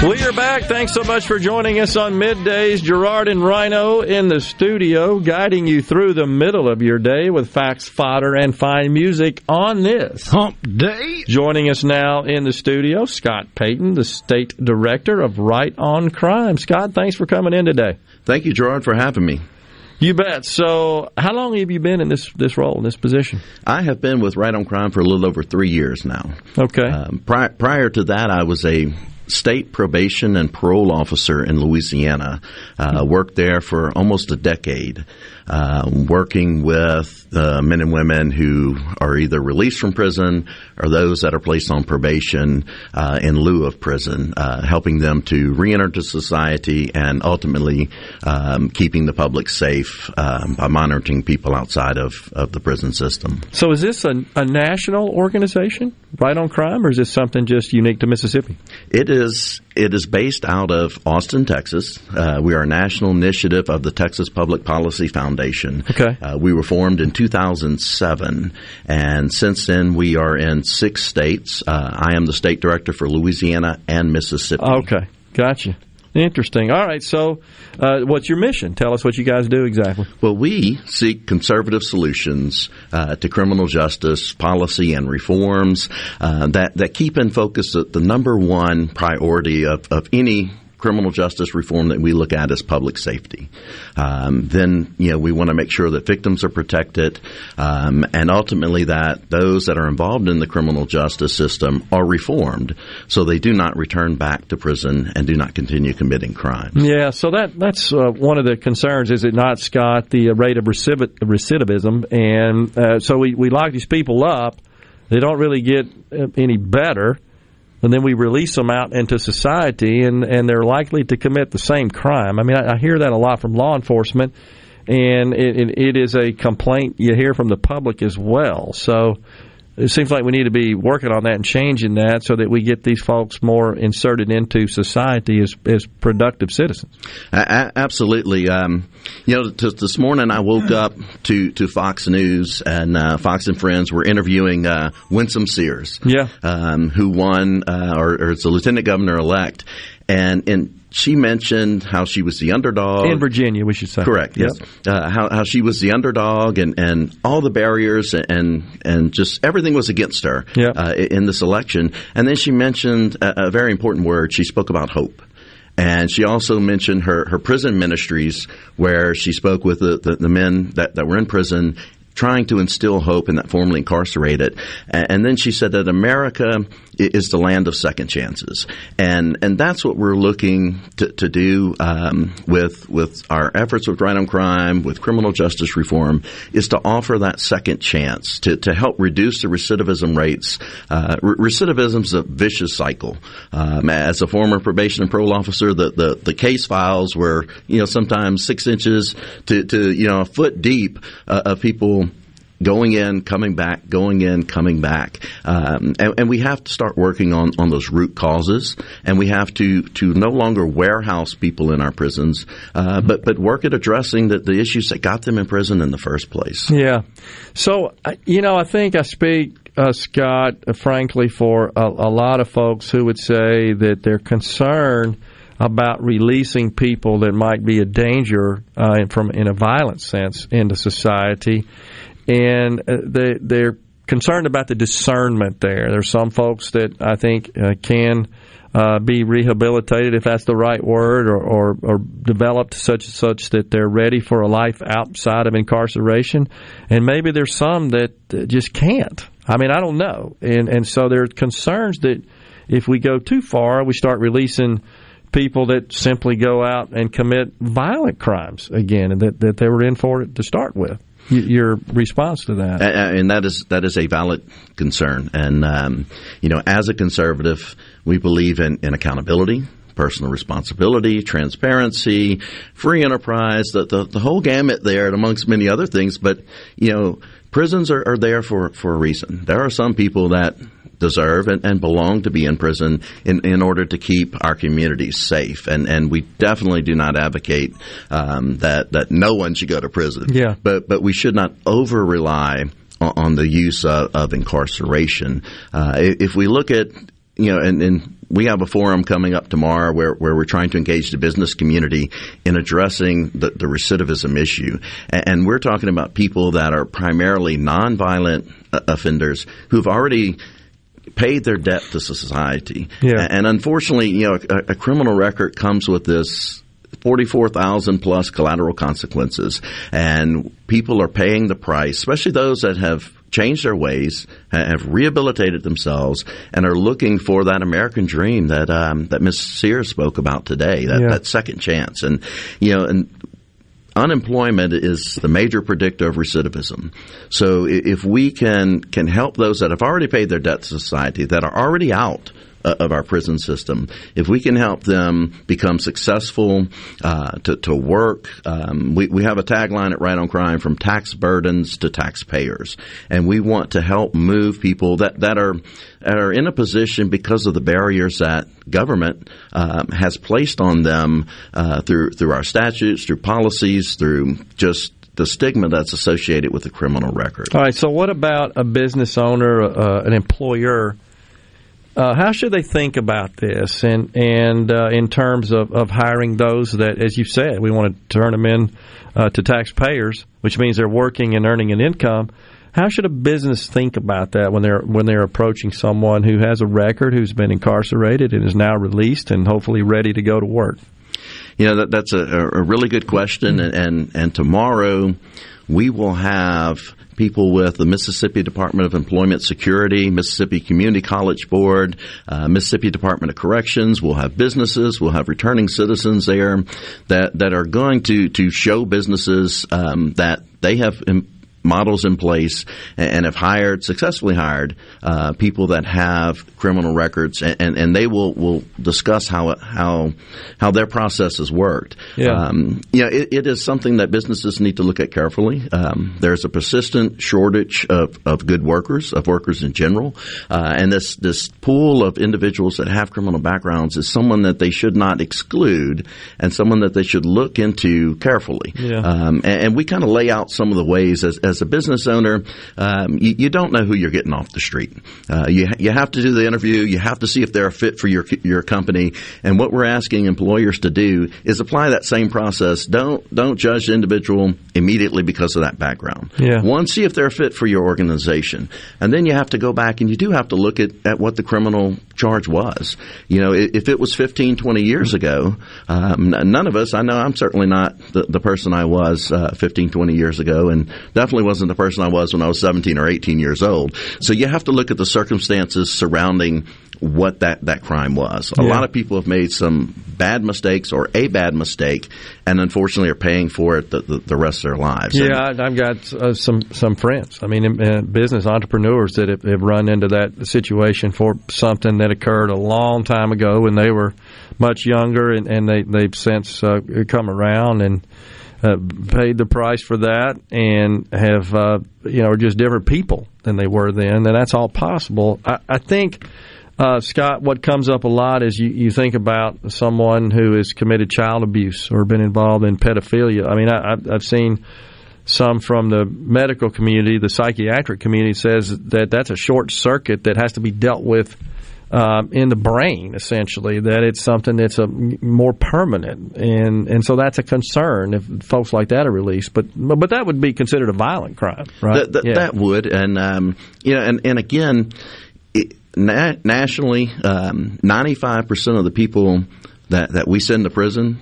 We are back. Thanks so much for joining us on middays. Gerard and Rhino in the studio, guiding you through the middle of your day with facts, fodder, and fine music on this hump day. Joining us now in the studio, Scott Peyton, the state director of Right on Crime. Scott, thanks for coming in today. Thank you, Gerard, for having me. You bet. So, how long have you been in this this role, in this position? I have been with Right on Crime for a little over three years now. Okay. Um, pri- prior to that, I was a state probation and parole officer in Louisiana. Uh, worked there for almost a decade, uh, working with uh, men and women who are either released from prison or those that are placed on probation uh, in lieu of prison, uh, helping them to reenter to society and ultimately um, keeping the public safe um, by monitoring people outside of, of the prison system. So, is this a, a national organization, Right on Crime, or is this something just unique to Mississippi? It is. It is based out of Austin, Texas. Uh, we are a national initiative of the Texas Public Policy Foundation. Okay. Uh, we were formed in 2007, and since then we are in six states. Uh, I am the state director for Louisiana and Mississippi. Okay, gotcha. Interesting. All right. So, uh, what's your mission? Tell us what you guys do exactly. Well, we seek conservative solutions uh, to criminal justice policy and reforms uh, that that keep in focus the, the number one priority of, of any criminal justice reform that we look at is public safety. Um, then, you know, we want to make sure that victims are protected, um, and ultimately that those that are involved in the criminal justice system are reformed, so they do not return back to prison and do not continue committing crimes. Yeah, so that that's uh, one of the concerns, is it not, Scott? The uh, rate of recidivism, and uh, so we we lock these people up. They don't really get uh, any better and then we release them out into society, and, and they're likely to commit the same crime. I mean, I, I hear that a lot from law enforcement, and it, it, it is a complaint you hear from the public as well. So it seems like we need to be working on that and changing that so that we get these folks more inserted into society as, as productive citizens. Absolutely. Um, you know, t- this morning I woke up to, to Fox News and uh, Fox and Friends were interviewing uh, Winsome Sears, yeah, um, who won uh, or, or is the lieutenant governor elect, and and she mentioned how she was the underdog in Virginia. We should say correct. Yes, yep. uh, how how she was the underdog and, and all the barriers and and just everything was against her yep. uh, in this election. And then she mentioned a, a very important word. She spoke about hope. And she also mentioned her, her prison ministries where she spoke with the, the, the men that, that were in prison trying to instill hope in that formerly incarcerated. And then she said that America is the land of second chances, and and that's what we're looking to, to do um, with with our efforts with right on crime, with criminal justice reform, is to offer that second chance to, to help reduce the recidivism rates. Uh, recidivism is a vicious cycle. Um, as a former probation and parole officer, the, the, the case files were you know sometimes six inches to, to you know a foot deep uh, of people going in, coming back, going in, coming back. Um, and, and, we have to start working on, on those root causes, and we have to, to no longer warehouse people in our prisons, uh, but, but work at addressing the, the issues that got them in prison in the first place. Yeah. So, you know, I think I speak, uh, Scott, uh, frankly, for a, a lot of folks who would say that they're concerned about releasing people that might be a danger uh, from in a violent sense into society and uh, they they're concerned about the discernment there. There's some folks that I think uh, can uh, be rehabilitated, if that's the right word, or, or, or developed such and such that they're ready for a life outside of incarceration, and maybe there's some that just can't. I mean, I don't know, and and so there are concerns that if we go too far, we start releasing people that simply go out and commit violent crimes again, and that, that they were in for it to start with your response to that. And that is that is a valid concern. And um, you know, as a conservative, we believe in, in accountability. Personal responsibility, transparency, free enterprise, the, the, the whole gamut there, and amongst many other things. But you know, prisons are, are there for, for a reason. There are some people that deserve and, and belong to be in prison in, in order to keep our communities safe. And, and we definitely do not advocate um, that, that no one should go to prison. Yeah. But, but we should not over rely on, on the use of, of incarceration. Uh, if we look at, you know, and, and we have a forum coming up tomorrow where, where we're trying to engage the business community in addressing the, the recidivism issue. And, and, we're talking about people that are primarily nonviolent uh, offenders who've already paid their debt to society. Yeah. And unfortunately, you know, a, a criminal record comes with this 44,000 plus collateral consequences and people are paying the price, especially those that have changed their ways, have rehabilitated themselves, and are looking for that American dream that um, that Miss Sears spoke about today, that, yeah. that second chance. And you know, and unemployment is the major predictor of recidivism. So if we can can help those that have already paid their debt to society, that are already out uh, of our prison system. If we can help them become successful, uh, to, to work, um, we, we have a tagline at Right on Crime from tax burdens to taxpayers. And we want to help move people that, that are, are in a position because of the barriers that government um, has placed on them uh, through, through our statutes, through policies, through just the stigma that's associated with a criminal record. All right. So, what about a business owner, uh, an employer uh, how should they think about this, and and uh, in terms of, of hiring those that, as you said, we want to turn them in uh, to taxpayers, which means they're working and earning an income. How should a business think about that when they're when they're approaching someone who has a record, who's been incarcerated and is now released and hopefully ready to go to work? You know that, that's a, a really good question, and, and and tomorrow we will have people with the Mississippi Department of Employment Security, Mississippi Community College Board, uh, Mississippi Department of Corrections. We'll have businesses. We'll have returning citizens there that that are going to to show businesses um, that they have. Im- models in place and have hired successfully hired uh, people that have criminal records and, and, and, they will, will discuss how how how their process has worked. Yeah. Um, you know, it, it is something that businesses need to look at carefully. Um, there's a persistent shortage of, of good workers, of workers in general, uh, and this this pool of individuals that have criminal backgrounds is someone that they should not exclude and someone that they should look into carefully. Yeah. Um, and, and, we kind of lay out some of the ways as, as a business owner, um, you, you, don't know who you're getting off the street. Uh, you you have to do the interview. You have to see if they're a fit for your your company. And what we're asking employers to do is apply that same process. Don't don't judge the individual immediately because of that background. Yeah. One, see if they're a fit for your organization, and then you have to go back and you do have to look at, at what the criminal charge was. You know, if it was 15, 20 years ago, um, none of us, I know I'm certainly not the, the person I was uh, 15, 20 years ago, and definitely wasn't the person I was when I was 17 or 18 years old. So you have to look at the circumstances surrounding what that, that crime was. A Yeah. lot of people have made some bad mistakes or a bad mistake, and unfortunately are paying for it the, the, the rest of their lives. Yeah, I- I've got uh, some some friends. I mean, uh, business entrepreneurs that have, have run into that situation for something that occurred a long time ago when they were much younger, and, and they they've since uh, come around and uh, paid the price for that, and have uh, you know are just different people than they were then. And that's all possible. I, I think. Uh, Scott, what comes up a lot is you, you think about someone who has committed child abuse or been involved in pedophilia. I mean, I, I've, I've seen some from the medical community, the psychiatric community says that that's a short circuit that has to be dealt with um, in the brain, essentially. That it's something that's a more permanent, and and so that's a concern if folks like that are released. But but that would be considered a violent crime, right? That, that, Yeah. that would, and um, you know, and and again, na- nationally, um, five percent of the people that that we send to prison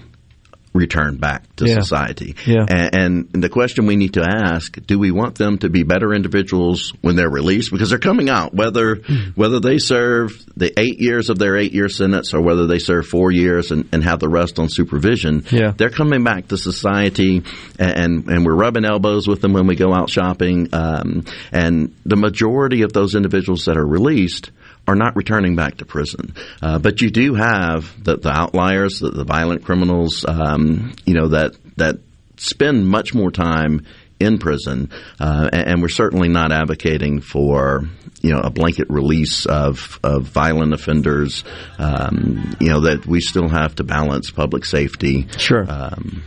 return back to Yeah. society. Yeah. And, and the question we need to ask: Do we want them to be better individuals when they're released? Because they're coming out, whether whether they serve the eight years of their eight year sentence or whether they serve four years and, and have the rest on supervision. Yeah. They're coming back to society, and and we're rubbing elbows with them when we go out shopping. Um, and the majority of those individuals that are released are not returning back to prison. Uh, but you do have the, the outliers, the, the violent criminals, um, you know, that, that spend much more time in prison. Uh, and, and we're certainly not advocating for, you know, a blanket release of, of violent offenders. Um, you know, that we still have to balance public safety. Sure. Um,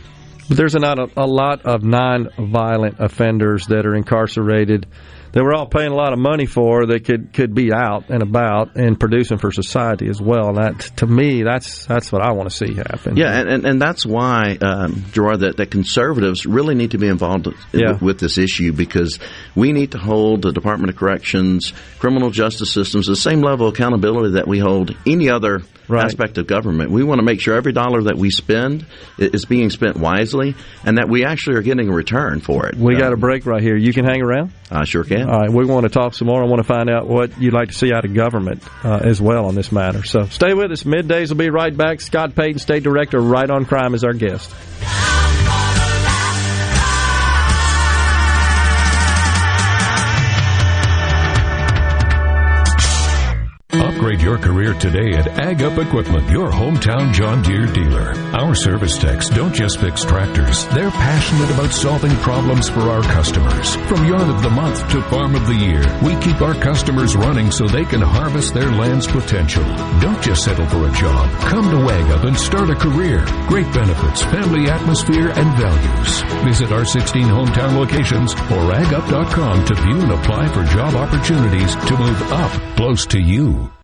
But there's not a, a lot of non-violent offenders that are incarcerated that we're all paying a lot of money for that could could be out and about and producing for society as well. And that to me, that's that's what I want to see happen. Yeah, and, and, and that's why, um, Gerard, that, that conservatives really need to be involved with, Yeah. with this issue because we need to hold the Department of Corrections, criminal justice systems, the same level of accountability that we hold any other aspect of government. We want to make sure every dollar that we spend is being spent wisely and that we actually are getting a return for it. We got a break right here. You can hang around. I sure can. All right, we want to talk some more. I want to find out what you'd like to see out of government uh, as well on this matter. So stay with us. Middays will be right back. Scott Peyton, State Director, Right on Crime, is our guest. Upgrade your career today at Ag Up Equipment, your hometown John Deere dealer. Our service techs don't just fix tractors. They're passionate about solving problems for our customers. From yard of the month to farm of the year, we keep our customers running so they can harvest their land's potential. Don't just settle for a job. Come to Ag Up and start a career. Great benefits, family atmosphere, and values. Visit our 16 hometown locations or agup.com to view and apply for job opportunities to move up close to you.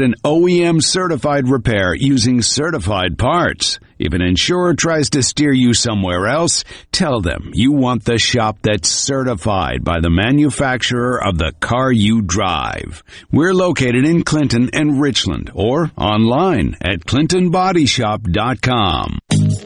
an OEM certified repair using certified parts? If an insurer tries to steer you somewhere else, tell them you want the shop that's certified by the manufacturer of the car you drive. We're located in Clinton and Richland or online at clintonbodyshop.com.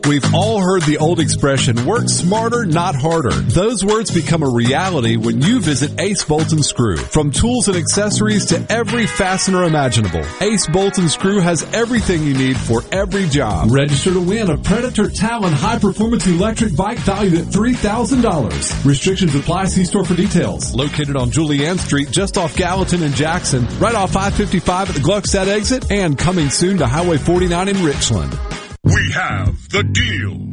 We've all heard the old expression, work smarter, not harder. Those words become a reality when you visit Ace Bolt and Screw. From tools and accessories to every fastener imaginable, Ace Bolt and Screw has everything you need for every job. Register to win a Predator Talon high performance electric bike valued at $3,000. Restrictions apply. See store for details. Located on Julianne Street, just off Gallatin and Jackson, right off I-55 at the Gluckstadt exit, and coming soon to Highway 49 in Richland. We have the deal.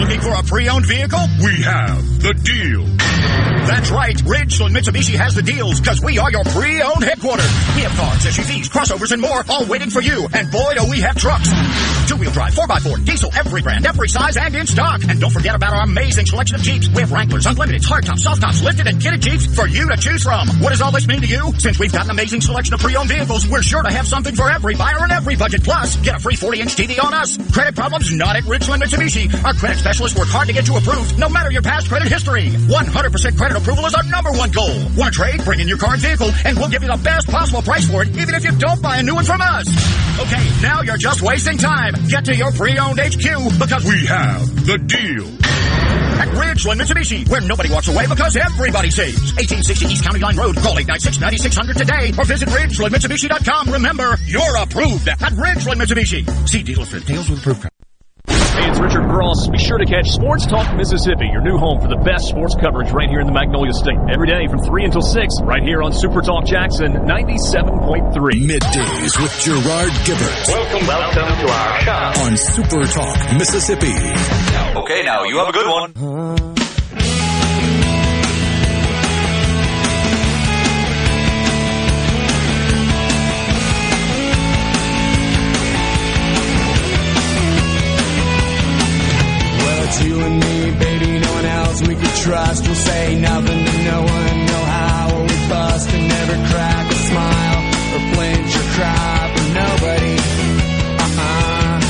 Looking for a pre-owned vehicle? We have the deal. That's right. Ridgeland Mitsubishi has the deals because we are your pre-owned headquarters. We have cars, SUVs, crossovers, and more all waiting for you. And boy, do we have trucks. Two-wheel drive, 4x4, diesel, every brand, every size, and in stock. And don't forget about our amazing selection of Jeeps. We have Wranglers, Unlimited, hardtops, soft tops, lifted, and kitted Jeeps for you to choose from. What does all this mean to you? Since we've got an amazing selection of pre-owned vehicles, we're sure to have something for every buyer and every budget. Plus, get a free 40-inch TV on us. Credit problems not at Ridgeland Mitsubishi. Our credit specialists work hard to get you approved, no matter your past credit history. 100% credit approval is our number one goal. Want to trade? Bring in your car and vehicle, and we'll give you the best possible price for it, even if you don't buy a new one from us. Okay, now you're just wasting time. Get to your pre-owned HQ because we have the deal. At Ridgeland Mitsubishi, where nobody walks away because everybody saves. 1860 East County Line Road. Call 896-9600 today or visit RidgelandMitsubishi.com. Remember, you're approved at Ridgeland Mitsubishi. See dealer for details with approved. Hey, it's Richard Gross. Be sure to catch Sports Talk Mississippi, your new home for the best sports coverage right here in the Magnolia State. Every day from 3 until 6, right here on Super Talk Jackson 97.3. Middays with Gerard Gibert. Welcome, welcome to our show. On Super Talk Mississippi. Okay, now you have a good one. It's you and me, baby, no one else we could trust. We'll say nothing to no one, no how. Or we bust and never crack a smile or flinch or cry for nobody. Uh-uh.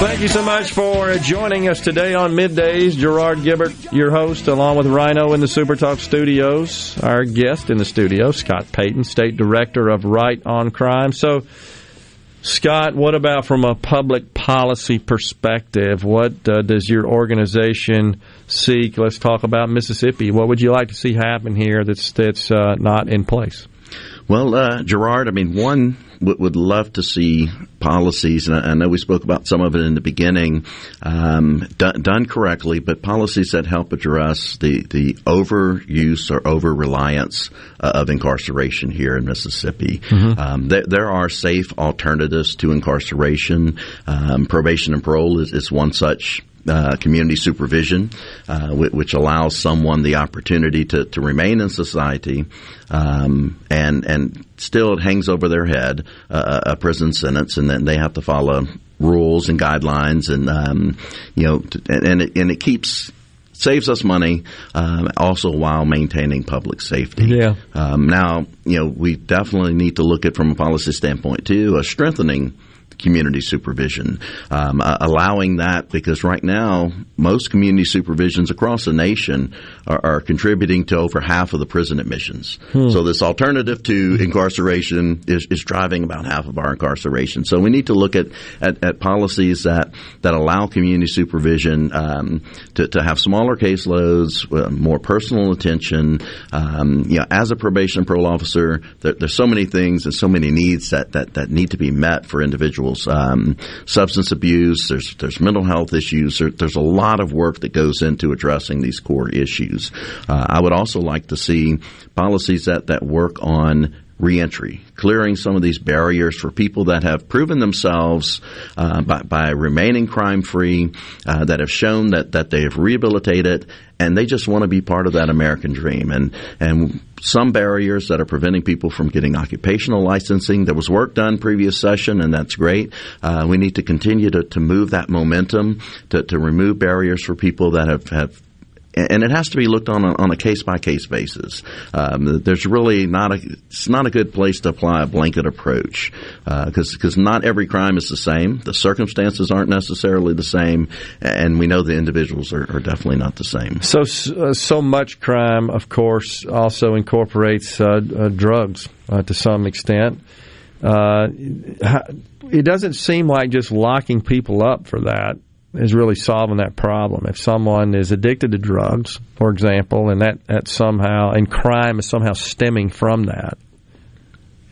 Thank you so much for joining us today on Middays. Gerard Gibert, your host, along with Rhino in the Super Talk studios. Our guest in the studio, Scott Peyton, State Director of Right on Crime. So, Scott, what about from a public policy perspective? What uh, does your organization seek? Let's talk about Mississippi. What would you like to see happen here that's that's uh, not in place? Well, uh, Gerard, I mean, one would, would love to see policies, and I, know we spoke about some of it in the beginning, um, done, done, correctly, but policies that help address the, the overuse or over reliance uh, of incarceration here in Mississippi. Mm-hmm. Um, there, there, are safe alternatives to incarceration. Um, probation and parole is, is one such uh, community supervision, uh, which allows someone the opportunity to, to remain in society, um, and and still it hangs over their head uh, a prison sentence, and then they have to follow rules and guidelines, and um, you know, and it, and it keeps saves us money, um, also while maintaining public safety. Yeah. Um, now, you know, we definitely need to look at from a policy standpoint too, a strengthening community supervision, um, uh, allowing that because right now most community supervisions across the nation are, are contributing to over half of the prison admissions. Hmm. So this alternative to incarceration is, is, driving about half of our incarceration. So we need to look at, at, at policies that that allow community supervision um, to, to have smaller caseloads, uh, more personal attention. Um, you know, as a probation parole officer, there, there's so many things and so many needs that, that, that need to be met for individuals individuals. Um, substance abuse, there's there's mental health issues. There, there's a lot of work that goes into addressing these core issues. Uh, I would also like to see policies that that work on reentry, clearing some of these barriers for people that have proven themselves uh, by, by, remaining crime free, uh, that have shown that, that they have rehabilitated, and they just want to be part of that American dream. And and some barriers that are preventing people from getting occupational licensing. There was work done previous session, and that's great. Uh, we need to continue to, to move that momentum to, to remove barriers for people that have, have and it has to be looked on a, on a case by case basis. Um, there's really not a it's not a good place to apply a blanket approach because uh, because not every crime is the same. The circumstances aren't necessarily the same, and we know the individuals are, are definitely not the same. So uh, so much crime, of course, also incorporates uh, uh drugs uh, to some extent. Uh, it doesn't seem like just locking people up for that is really solving that problem. If someone is addicted to drugs, for example, and that, that somehow, and crime is somehow stemming from that,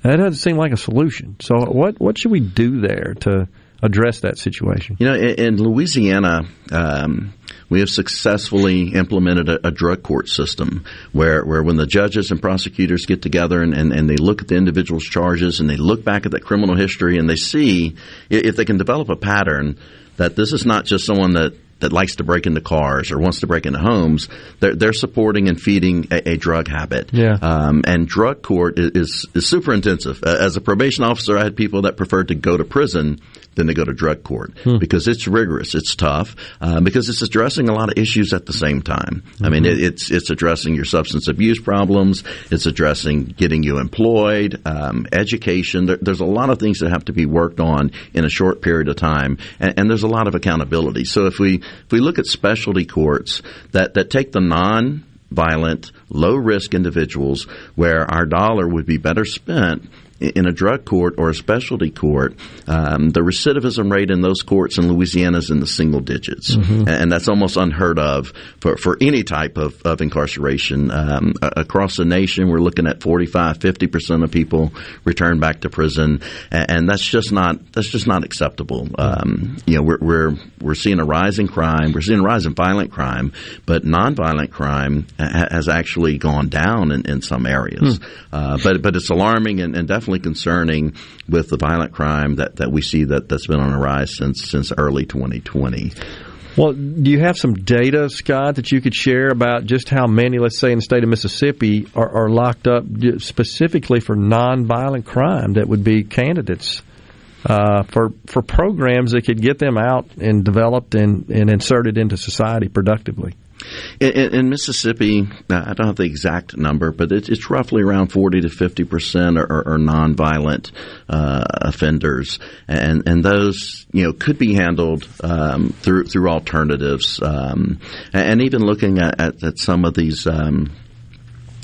that doesn't seem like a solution. So, what what should we do there to address that situation? You know, in, in Louisiana, um, we have successfully implemented a, a drug court system where, where when the judges and prosecutors get together and, and, and they look at the individual's charges and they look back at that criminal history and they see if they can develop a pattern that this is not just someone that that likes to break into cars or wants to break into homes, they're, they're supporting and feeding a, a drug habit. Yeah. Um, and drug court is, is, is super intensive. As a probation officer, I had people that preferred to go to prison than to go to drug court Hmm. because it's rigorous, it's tough, uh, because it's addressing a lot of issues at the same time. I mean, it, it's it's addressing your substance abuse problems, it's addressing getting you employed, um, education. There, there's a lot of things that have to be worked on in a short period of time, and, and there's a lot of accountability. So if we if we look at specialty courts that that take the non violent, low risk individuals where our dollar would be better spent in a drug court or a specialty court, um, the recidivism rate in those courts in Louisiana is in the single digits, Mhm. and that's almost unheard of for, for any type of, of incarceration um, across the nation. We're looking at 45, 50 percent of people return back to prison, and, and that's just not that's just not acceptable. Um, you know, we're, we're we're seeing a rise in crime, we're seeing a rise in violent crime, but nonviolent crime ha- has actually gone down in, in some areas. Uh, but but it's alarming and, and definitely concerning with the violent crime that, that we see that that's been on a rise since since early 2020. Well, do you have some data, Scott, that you could share about just how many, let's say, in the state of Mississippi, are, are locked up specifically for nonviolent crime that would be candidates uh, for for programs that could get them out and developed and, and inserted into society productively? In, in, Mississippi, uh, I don't have the exact number, but it's, it's roughly around 40 to 50 percent are, are, are nonviolent uh, offenders, and and those you know could be handled um, through through alternatives, um, and, and even looking at, at, at some of these. Um,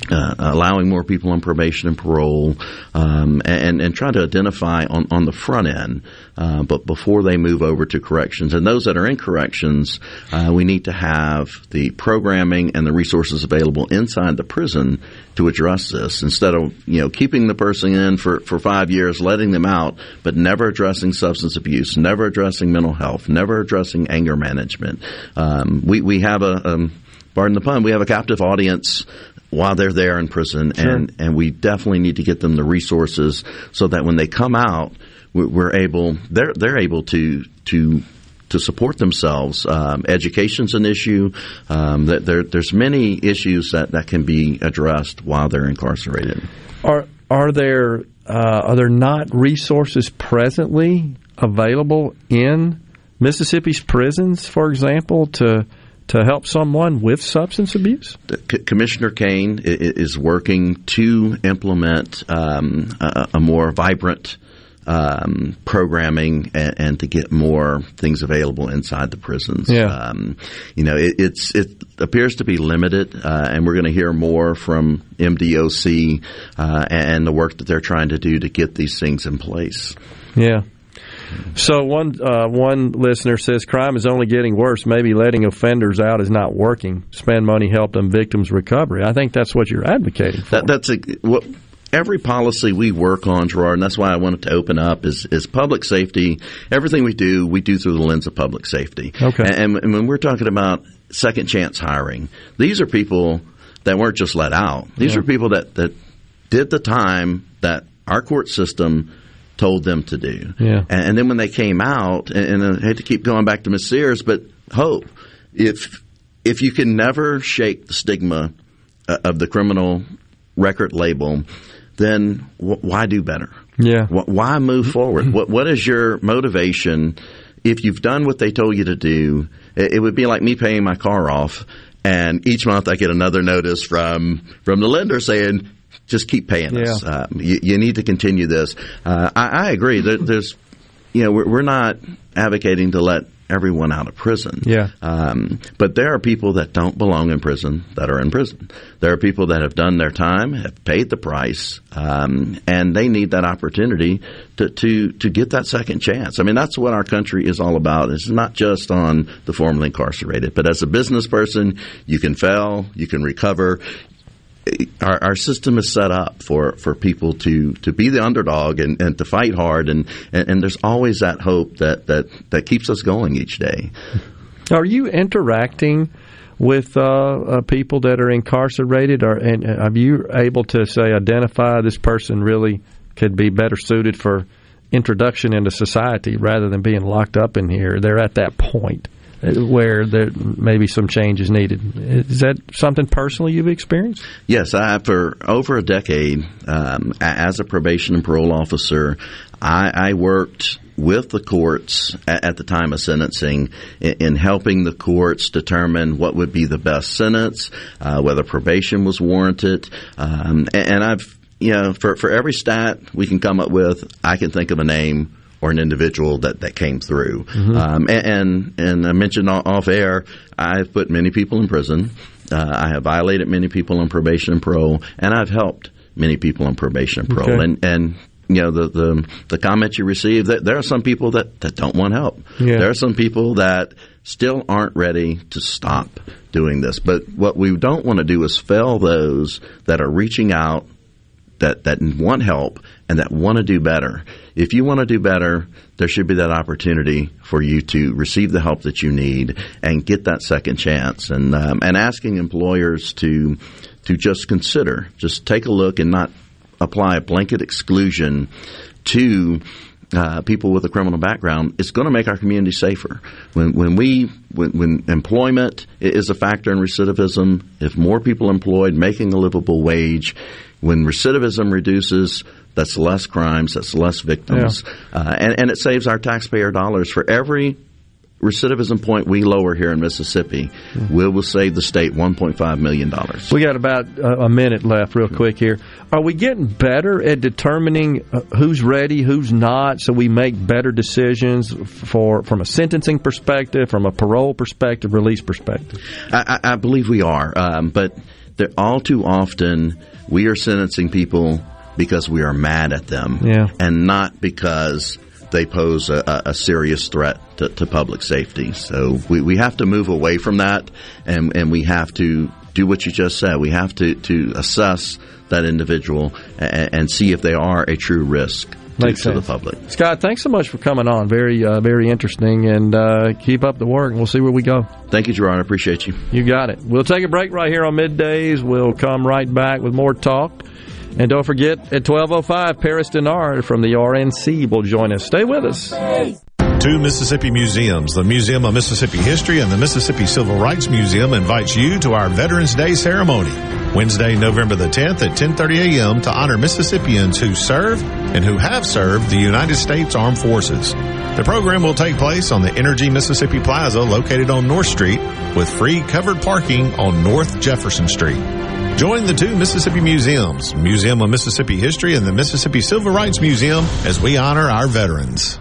uh, allowing more people on probation and parole, um, and and trying to identify on, on the front end, uh, but before they move over to corrections. And those that are in corrections, uh, we need to have the programming and the resources available inside the prison to address this instead of you know keeping the person in for, for five years, letting them out, but never addressing substance abuse, never addressing mental health, never addressing anger management. Um, we we have a um, pardon the pun, we have a captive audience while they're there in prison, Sure. and and we definitely need to get them the resources so that when they come out, we- we're able they're they're able to to to support themselves. Um, education's an issue. Um, that there, there's many issues that, that can be addressed while they're incarcerated. Are are there uh, are there not resources presently available in Mississippi's prisons, for example, to to help someone with substance abuse? C- Commissioner Cain is working to implement um, a, a more vibrant um, programming and, and to get more things available inside the prisons. Yeah. Um, you know, it, it's it appears to be limited, uh, and we're going to hear more from MDOC uh, and the work that they're trying to do to get these things in place. Yeah. So one uh, one listener says crime is only getting worse. Maybe letting offenders out is not working. Spend money, help them victims' recovery. I think that's what you're advocating. That, that's a, what every policy we work on, Gerard, and that's why I wanted to open up is, is public safety. Everything we do, we do through the lens of public safety. Okay. And, and when we're talking about second chance hiring, these are people that weren't just let out. These Yeah. are people that, that did the time that our court system told them to do. Yeah. And, and then when they came out, and, and I hate to keep going back to Miss Sears, but hope if if you can never shake the stigma uh, of the criminal record label, then wh- why do better? Yeah. Wh- Why move forward? What What is your motivation? If you've done what they told you to do, it, it would be like me paying my car off, and each month I get another notice from from the lender saying, "Just keep paying us. Yeah. Uh, you, you need to continue this." Uh, I, I agree. There, there's, you know, we're, we're not advocating to let everyone out of prison. Yeah. Um, but there are people that don't belong in prison that are in prison. There are people that have done their time, have paid the price, um, and they need that opportunity to, to, to get that second chance. I mean, that's what our country is all about. It's not just on the formerly incarcerated, but as a business person, you can fail, you can recover. Our, our system is set up for, for people to, to be the underdog and, and to fight hard, and, and, and there's always that hope that, that, that keeps us going each day. Are you interacting with uh, uh, people that are incarcerated, or and are you able to say identify this person really could be better suited for introduction into society rather than being locked up in here? They're at that point where there maybe some change is needed. Is that something personally you've experienced? Yes, I, for over a decade, um, as a probation and parole officer, I, I worked with the courts at, the time of sentencing in, in, helping the courts determine what would be the best sentence, uh, whether probation was warranted, um, and, and I've you know, for, for every stat we can come up with, I can think of a name or an individual that, that came through. Mm-hmm. Um, and, and, and I mentioned off air, I've put many people in prison. Uh, I have violated many people on probation and parole, and I've helped many people on probation and parole. Okay. And and you know the the, the comments you receive that there are some people that, that don't want help. Yeah. There are some people that still aren't ready to stop doing this. But what we don't want to do is fail those that are reaching out that, that want help and that want to do better. If you want to do better, there should be that opportunity for you to receive the help that you need and get that second chance. And um, and asking employers to to just consider, just take a look and not apply a blanket exclusion to uh, people with a criminal background, it's going to make our community safer. When, when we when, when, employment is a factor in recidivism, if more people employed making a livable wage, when recidivism reduces, that's less crimes, that's less victims, yeah. uh, and, and it saves our taxpayer dollars for every recidivism point we lower here in Mississippi, mm-hmm. we will save the state $1.5 million. We got about a minute left, real quick here. Are we getting better at determining uh, who's ready, who's not, so we make better decisions for from a sentencing perspective, from a parole perspective, release perspective? I, I believe we are, um, but all too often we are sentencing people because we are mad at them yeah. and not because they pose a, a serious threat to, to, public safety. So we, we have to move away from that and, and we have to do what you just said. We have to, to assess that individual and, and see if they are a true risk to, to the public. Scott, thanks so much for coming on. Very, uh, very interesting, and uh, keep up the work. And we'll see where we go. Thank you, Gerard. I appreciate you. You got it. We'll take a break right here on middays. We'll come right back with more talk. And don't forget, at 12.05, Paris Dennard from the RNC will join us. Stay with us. Two Mississippi museums, the Museum of Mississippi History and the Mississippi Civil Rights Museum invites you to our Veterans Day ceremony. Wednesday, November the 10th at 10:30 a.m. to honor Mississippians who serve and who have served the United States Armed Forces. The program will take place on the Entergy Mississippi Plaza located on North Street with free covered parking on North Jefferson Street. Join the two Mississippi museums, Museum of Mississippi History and the Mississippi Civil Rights Museum as we honor our veterans.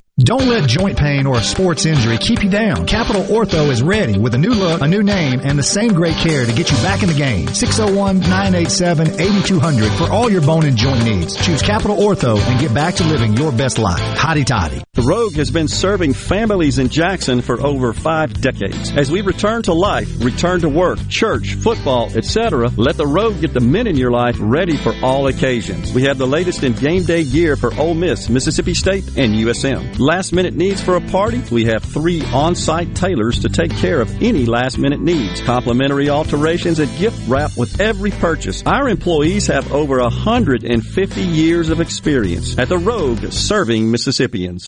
Don't let joint pain or a sports injury keep you down. Capital Ortho is ready with a new look, a new name, and the same great care to get you back in the game. 601-987-8200 for all your bone and joint needs. Choose Capital Ortho and get back to living your best life. Hotty toddy. The Rogue has been serving families in Jackson for over five decades. As we return to life, return to work, church, football, etc., let the Rogue get the men in your life ready for all occasions. We have the latest in game day gear for Ole Miss, Mississippi State, and USM. Last minute needs for a party? We have three on site tailors to take care of any last minute needs. Complimentary alterations and gift wrap with every purchase. Our employees have over 150 years of experience at the Rogue serving Mississippians.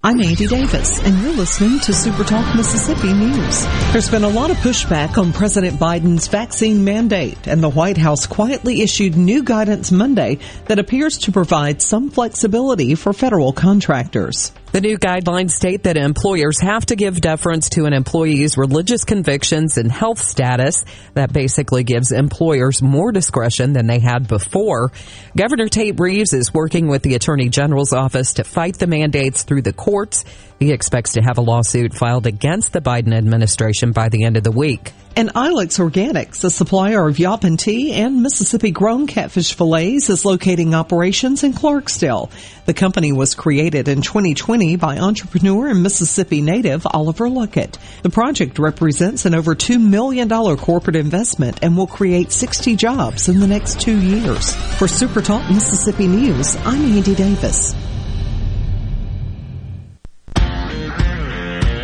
I'm Andy Davis, and you're listening to Super Talk Mississippi News. There's been a lot of pushback on President Biden's vaccine mandate, and the White House quietly issued new guidance Monday that appears to provide some flexibility for federal contractors. The new guidelines state that employers have to give deference to an employee's religious convictions and health status. That basically gives employers more discretion than they had before. Governor Tate Reeves is working with the Attorney General's office to fight the mandates through the courts. He expects to have a lawsuit filed against the Biden administration by the end of the week. And Ilex Organics, a supplier of Yaupon tea and Mississippi grown catfish fillets, is locating operations in Clarksdale. The company was created in 2020 by entrepreneur and Mississippi native Oliver Luckett. The project represents an over $2 million corporate investment and will create 60 jobs in the next two years. For Super Talk Mississippi News, I'm Andy Davis.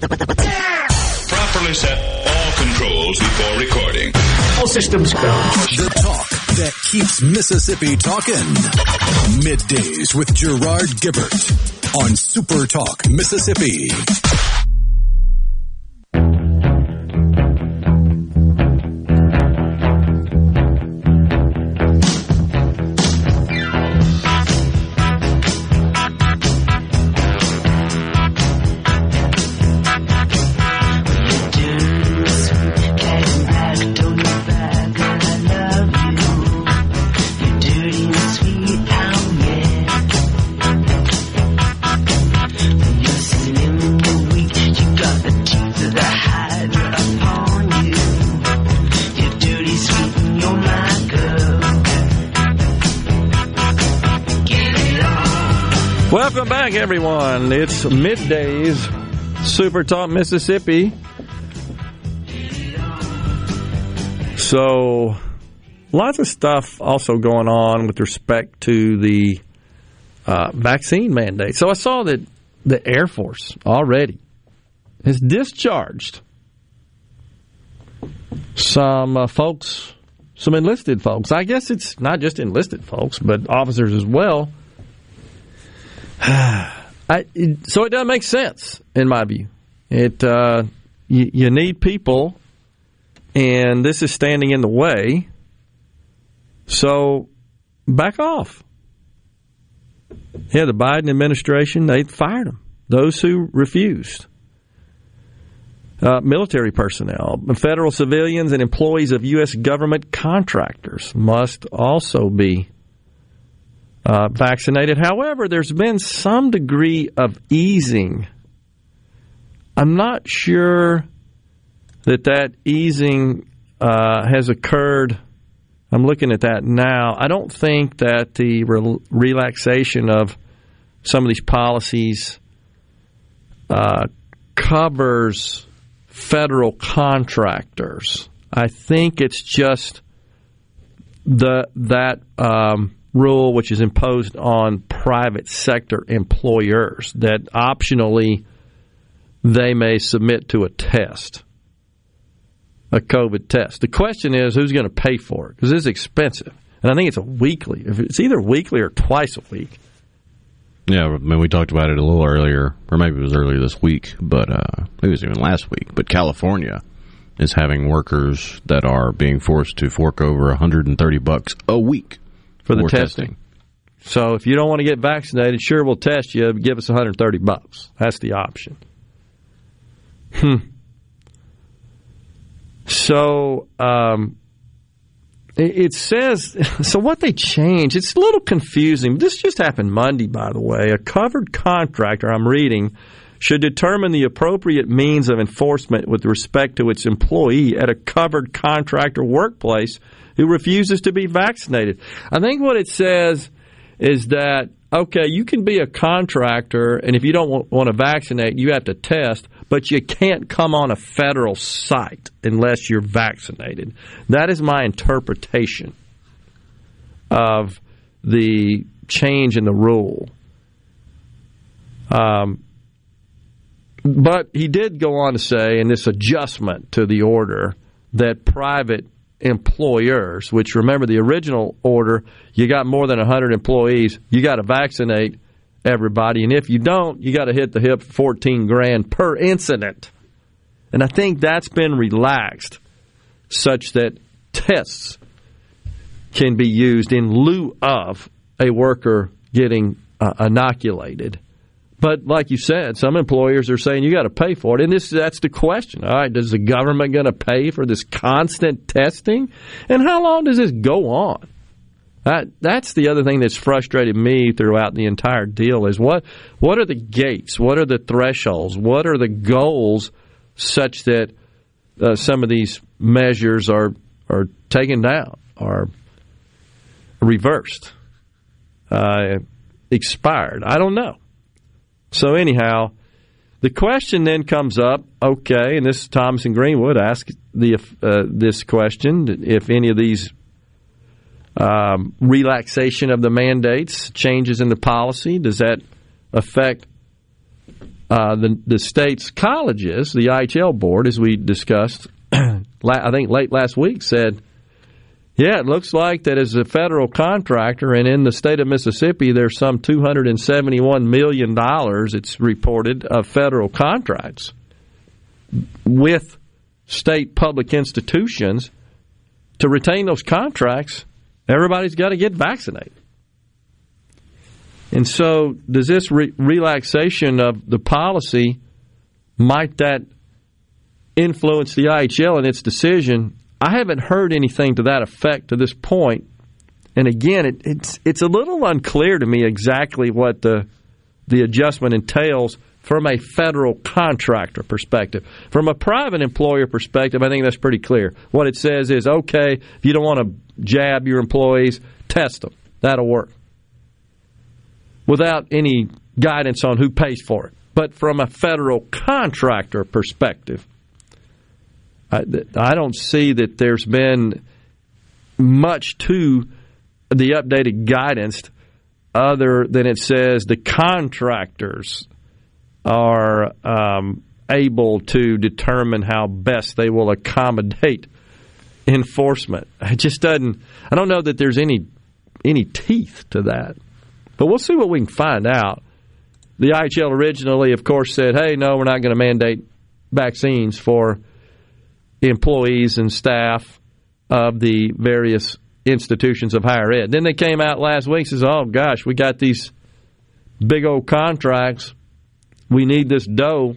Properly set all controls before recording. All systems go. The talk that keeps Mississippi talking. Middays with Gerard Gibert on Super Talk, Mississippi. Back, everyone. It's middays, Super Talk Mississippi. So, lots of stuff also going on with respect to the uh, vaccine mandate. So, I saw that the Air Force already has discharged some uh, folks, some enlisted folks. I guess it's not just enlisted folks, but officers as well. I, so it doesn't make sense in my view. It uh, you, you need people, and this is standing in the way. So back off. Yeah, the Biden administration they fired them. Those who refused. Uh, military personnel, federal civilians, and employees of U.S. government contractors must also be uh, vaccinated. However, there's been some degree of easing. I'm not sure that that easing uh, has occurred. I'm looking at that now. I don't think that the re- relaxation of some of these policies uh, covers federal contractors. I think it's just the that um, rule which is imposed on private sector employers that optionally they may submit to a test, a COVID test. The question is who's going to pay for it because it's expensive, and I think it's a weekly. It's either weekly or twice a week. Yeah, I mean, we talked about it a little earlier, or maybe it was earlier this week, but uh, maybe it was even last week. But California is having workers that are being forced to fork over 130 bucks a week for the testing. testing. So if you don't want to get vaccinated, sure we'll test you. Give us 130 bucks. That's the option. Hmm. So um, it says, so what they changed, it's a little confusing. This just happened Monday, by the way. A covered contractor, I'm reading, should determine the appropriate means of enforcement with respect to its employee at a covered contractor workplace who refuses to be vaccinated. I think what it says is that, okay, you can be a contractor, and if you don't want to vaccinate, you have to test but you can't come on a federal site unless you're vaccinated. That is my interpretation of the change in the rule. Um, but he did go on to say, in this adjustment to the order, that private employers, which remember the original order, you got more than 100 employees, you got to vaccinate everybody. And if you don't, you got to hit the hip 14 grand per incident. And I think that's been relaxed such that tests can be used in lieu of a worker getting uh, inoculated. But like you said, some employers are saying you got to pay for it, and this that's the question. All right, does the government going to pay for this constant testing, and how long does this go on? That that's the other thing that's frustrated me throughout the entire deal is what what are the gates? What are the thresholds? What are the goals such that uh, some of these measures are are taken down, are reversed, uh, expired? I don't know. So anyhow, the question then comes up. Okay, and this is Thomas and Greenwood asked the uh, this question: if any of these um, relaxation of the mandates, changes in the policy? Does that affect uh, the, the state's colleges? The IHL board, as we discussed, I think late last week, said, yeah, it looks like that as a federal contractor and in the state of Mississippi, there's some $271 million, it's reported, of federal contracts with state public institutions. To retain those contracts, Everybody's got to get vaccinated. And so, does this re- relaxation of the policy might that influence the IHL in its decision? I haven't heard anything to that effect to this point. And again, it, it's it's a little unclear to me exactly what the the adjustment entails from a federal contractor perspective. From a private employer perspective, I think that's pretty clear. What it says is okay, if you don't want to jab your employees, test them. That'll work. Without any guidance on who pays for it. But from a federal contractor perspective, I, don't see that there's been much to the updated guidance other than it says the contractors are um, able to determine how best they will accommodate enforcement. It just doesn't. I don't know that there's any any teeth to that, but we'll see what we can find out. The IHL originally, of course, said, "Hey, no, we're not going to mandate vaccines for employees and staff of the various institutions of higher ed. Then they came out last week and says, "Oh gosh, we got these big old contracts. We need this dough.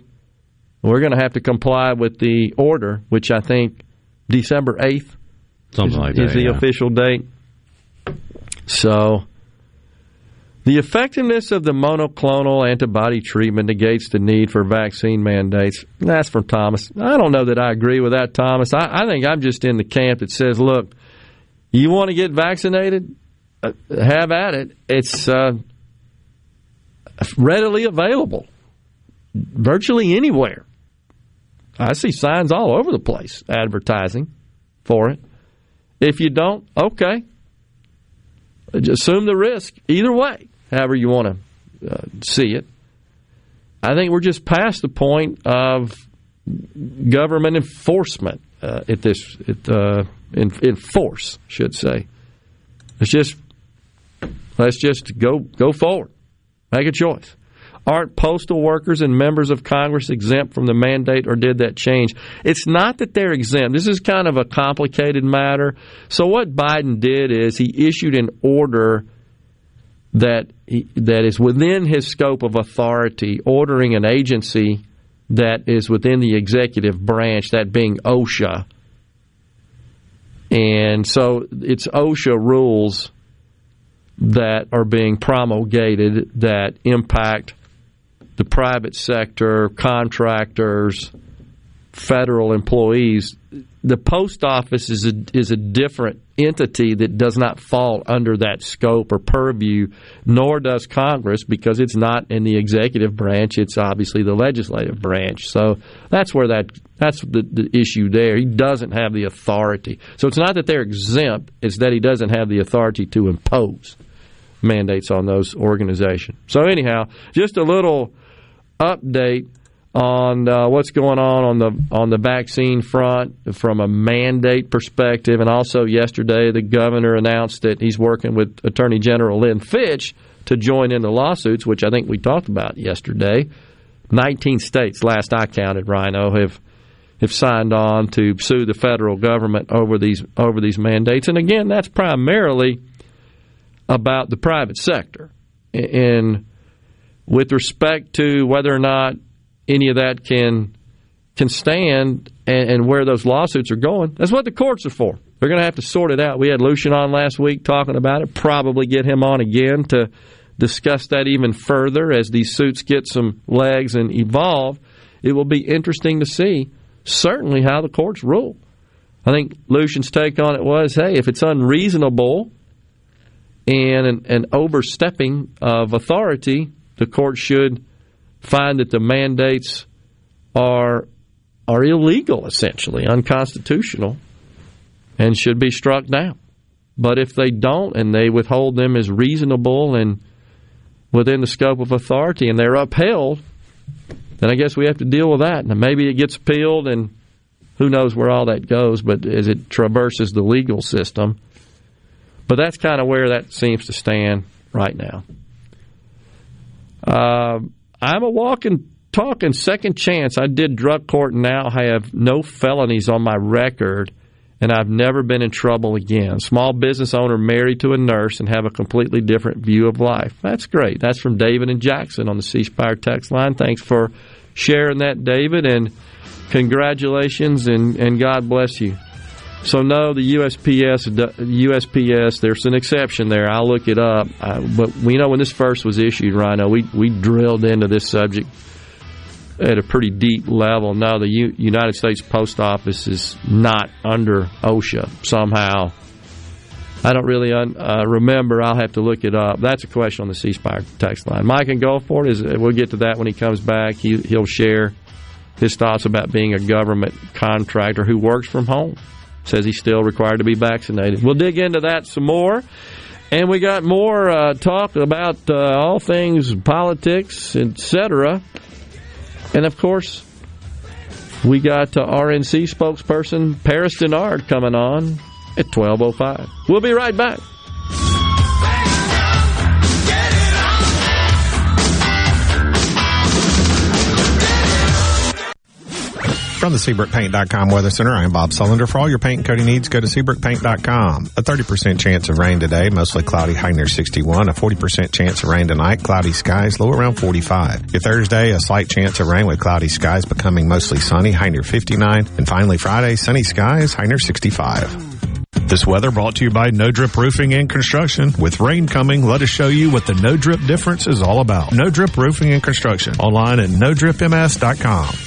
We're going to have to comply with the order, which I think December eighth Something is, like that, is the yeah. official date. So." The effectiveness of the monoclonal antibody treatment negates the need for vaccine mandates. That's from Thomas. I don't know that I agree with that, Thomas. I, I think I'm just in the camp that says, look, you want to get vaccinated? Uh, have at it. It's uh, readily available virtually anywhere. I see signs all over the place advertising for it. If you don't, okay. Assume the risk either way, however you want to uh, see it. I think we're just past the point of government enforcement uh, at this at, uh, in, in force, should say. Let's just let's just go go forward, make a choice. Aren't postal workers and members of Congress exempt from the mandate, or did that change? It's not that they're exempt. This is kind of a complicated matter. So what Biden did is he issued an order that he, that is within his scope of authority, ordering an agency that is within the executive branch, that being OSHA. And so it's OSHA rules that are being promulgated that impact the private sector, contractors, federal employees. The post office is a, is a different entity that does not fall under that scope or purview, nor does Congress because it's not in the executive branch. It's obviously the legislative branch. So that's where that that's the, the issue there. He doesn't have the authority. So it's not that they're exempt; it's that he doesn't have the authority to impose mandates on those organizations. So anyhow, just a little update on uh, what's going on on the on the vaccine front from a mandate perspective, and also yesterday the governor announced that he's working with Attorney General Lynn Fitch to join in the lawsuits, which I think we talked about yesterday. Nineteen states, last I counted, Rhino have have signed on to sue the federal government over these over these mandates, and again, that's primarily about the private sector. And with respect to whether or not any of that can can stand and, and, where those lawsuits are going. That's what the courts are for. They're going to have to sort it out. We had Lucian on last week talking about it. Probably get him on again to discuss that even further as these suits get some legs and evolve. It will be interesting to see certainly how the courts rule. I think Lucian's take on it was, hey, if it's unreasonable and an, an overstepping of authority, the court should find that the mandates are are illegal, essentially unconstitutional, and should be struck down. But if they don't, and they withhold them as reasonable and within the scope of authority, and they're upheld, then I guess we have to deal with that. And maybe it gets appealed, and who knows where all that goes. But as it traverses the legal system, but that's kind of where that seems to stand right now. Uh, I'm a walking, talking second chance. I did drug court and now have no felonies on my record, and I've never been in trouble again. Small business owner married to a nurse and have a completely different view of life. That's great. That's from David and Jackson on the C Spire text line. Thanks for sharing that, David, and congratulations and, and God bless you. So no, the USPS, USPS, there's an exception there. I'll look it up. Uh, but we know when this first was issued, Rhino, we we drilled into this subject at a pretty deep level. No, the U- United States Post Office is not under OSHA somehow. I don't really un- uh, remember. I'll have to look it up. That's a question on the C Spire text line. Mike and Gulfport is. We'll get to that when he comes back. He, he'll share his thoughts about being a government contractor who works from home says he's still required to be vaccinated. We'll dig into that some more. And we got more uh, talk about uh, all things politics, etc. And of course, we got uh, RNC spokesperson Paris Dennard coming on at 12.05. We'll be right back. From the SeabrookPaint.com Weather Center, I'm Bob Sullender. For all your paint and coating needs, go to SeabrookPaint.com. A 30% chance of rain today, mostly cloudy, high near 61. A 40% chance of rain tonight, cloudy skies, low around 45. Your Thursday, a slight chance of rain with cloudy skies becoming mostly sunny, high near 59. And finally Friday, sunny skies, high near 65. This weather brought to you by No Drip Roofing and Construction. With rain coming, let us show you what the No Drip difference is all about. No Drip Roofing and Construction. Online at NoDripMS.com.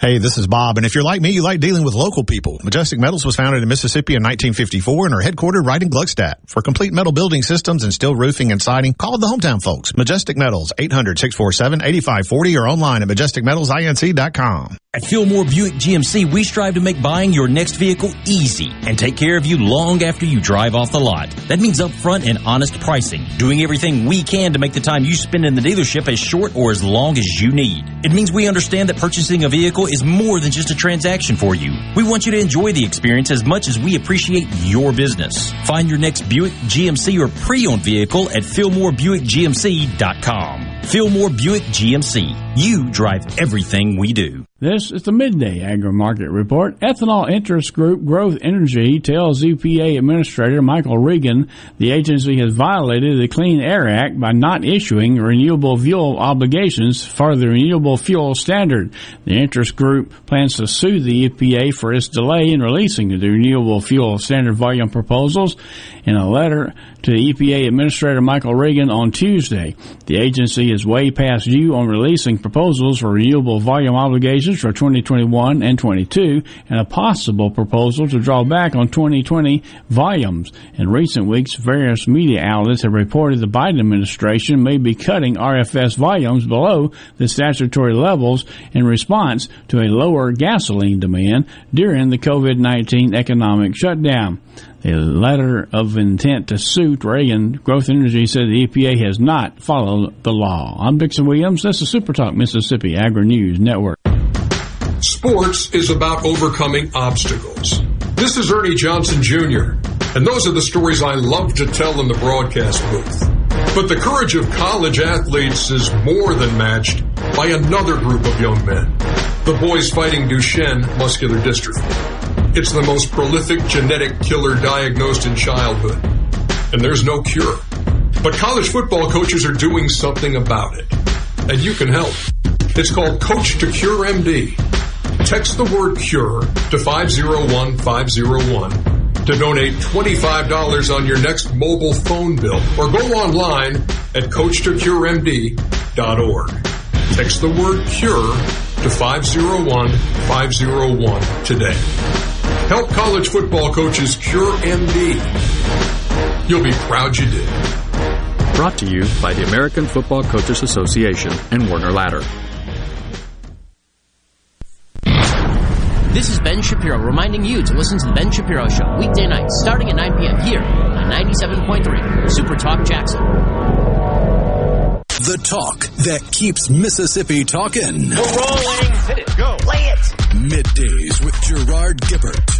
Hey, this is Bob, and if you're like me, you like dealing with local people. Majestic Metals was founded in Mississippi in 1954 and are headquartered right in Gluckstadt. For complete metal building systems and steel roofing and siding, call the hometown folks. Majestic Metals, 800-647-8540 or online at majesticmetalsinc.com. At Fillmore Buick GMC, we strive to make buying your next vehicle easy and take care of you long after you drive off the lot. That means upfront and honest pricing, doing everything we can to make the time you spend in the dealership as short or as long as you need. It means we understand that purchasing a vehicle is more than just a transaction for you. We want you to enjoy the experience as much as we appreciate your business. Find your next Buick, GMC, or pre-owned vehicle at FillmoreBuickGMC.com. Fillmore Buick GMC. You drive everything we do. This is the Midday Agri Market Report. Ethanol Interest Group Growth Energy tells EPA Administrator Michael Regan the agency has violated the Clean Air Act by not issuing renewable fuel obligations for the renewable fuel standard. The interest group plans to sue the EPA for its delay in releasing the renewable fuel standard volume proposals in a letter to EPA Administrator Michael Regan on Tuesday. The agency is way past due on releasing proposals for renewable volume obligations for 2021 and 22 and a possible proposal to draw back on 2020 volumes. In recent weeks, various media outlets have reported the Biden administration may be cutting RFS volumes below the statutory levels in response to a lower gasoline demand during the COVID-19 economic shutdown. A letter of intent to suit Regan Growth Energy said the EPA has not followed the law. I'm Dixon Williams. This is Super Talk Mississippi Agri News Network. Sports is about overcoming obstacles. This is Ernie Johnson Jr., and those are the stories I love to tell in the broadcast booth. But the courage of college athletes is more than matched by another group of young men. The boys fighting Duchenne muscular dystrophy. It's the most prolific genetic killer diagnosed in childhood. And there's no cure. But college football coaches are doing something about it. And you can help. It's called Coach to Cure MD. Text the word cure to 501501 to donate $25 on your next mobile phone bill or go online at coachtocuremd.org. Text the word cure to 501501 today. Help college football coaches cure MD. You'll be proud you did. Brought to you by the American Football Coaches Association and Warner Ladder. This is Ben Shapiro reminding you to listen to The Ben Shapiro Show weekday nights starting at 9 p.m. here on 97.3 Super Talk Jackson. The talk that keeps Mississippi talking. We're rolling. Hit it. Go. Play it. Middays with Gerard Gibert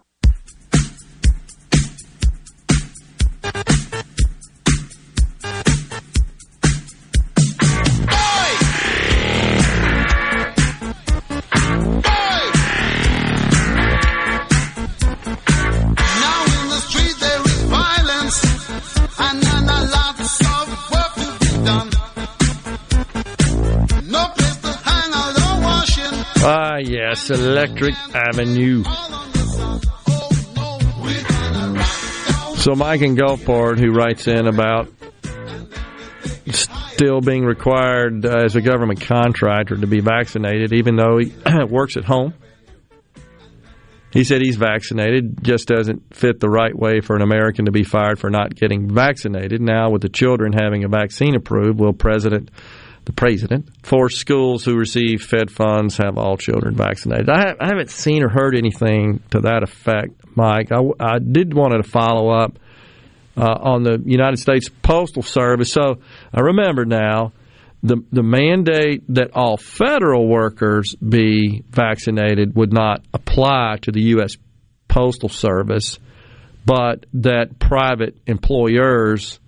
Yes, Electric Avenue. So Mike in Gulfport, who writes in about still being required uh, as a government contractor to be vaccinated, even though he works at home. He said he's vaccinated, just doesn't fit the right way for an American to be fired for not getting vaccinated. Now, with the children having a vaccine approved, will President the president force schools who receive Fed funds have all children vaccinated? I, I haven't seen or heard anything to that effect, Mike. I, I did want to follow up uh, on the United States Postal Service. So I remember now the the mandate that all federal workers be vaccinated would not apply to the U.S. Postal Service, but that private employers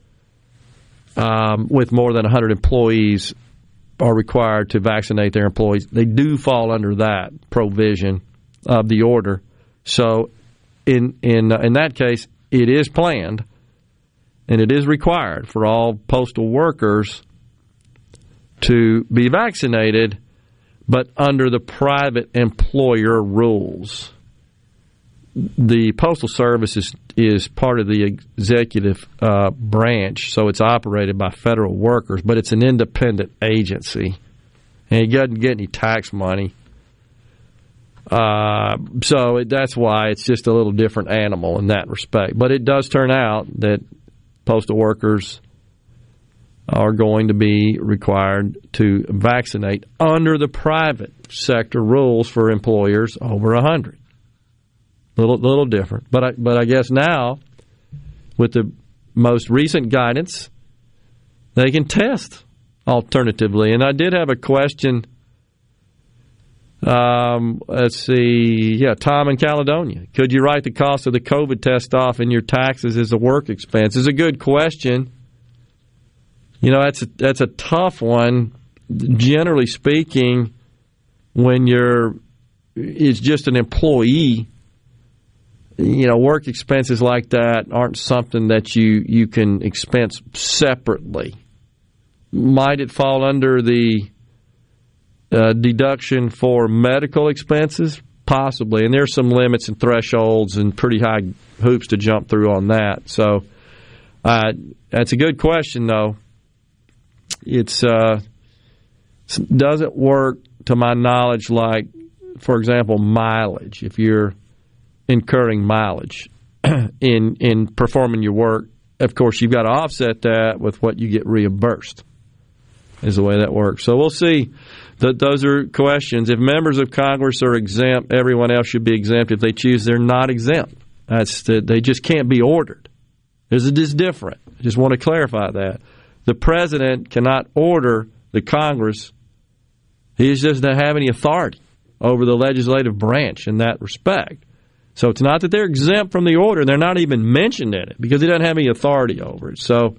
um, with more than 100 employees are required to vaccinate their employees. They do fall under that provision of the order. So, in in uh, in that case, it is planned and it is required for all postal workers to be vaccinated, but under the private employer rules. The Postal Service is, is part of the executive uh, branch, so it's operated by federal workers, but it's an independent agency, and it doesn't get any tax money. Uh, so it, that's why it's just a little different animal in that respect. But it does turn out that postal workers are going to be required to vaccinate under the private sector rules for employers over 100. Little little different, but I, but I guess now with the most recent guidance, they can test alternatively. And I did have a question. Um, let's see. Yeah, Tom in Caledonia. Could you write the cost of the COVID test off in your taxes as a work expense? Is a good question. You know, that's a, that's a tough one. Generally speaking, when you're is just an employee, you know, work expenses like that aren't something that you you can expense separately. Might it fall under the uh, deduction for medical expenses? Possibly, and there's some limits and thresholds and pretty high hoops to jump through on that. So, uh, that's a good question, though it's uh, doesn't work to my knowledge like for example mileage if you're incurring mileage in in performing your work. Of course you've got to offset that with what you get reimbursed is the way that works. So we'll see. That those are questions. If members of congress are exempt everyone else should be exempt. If they choose they're not exempt. That's the, they just can't be ordered. This is different. I just want to clarify that. The president cannot order the Congress. He just doesn't have any authority over the legislative branch in that respect. So it's not that they're exempt from the order; they're not even mentioned in it because he doesn't have any authority over it. So,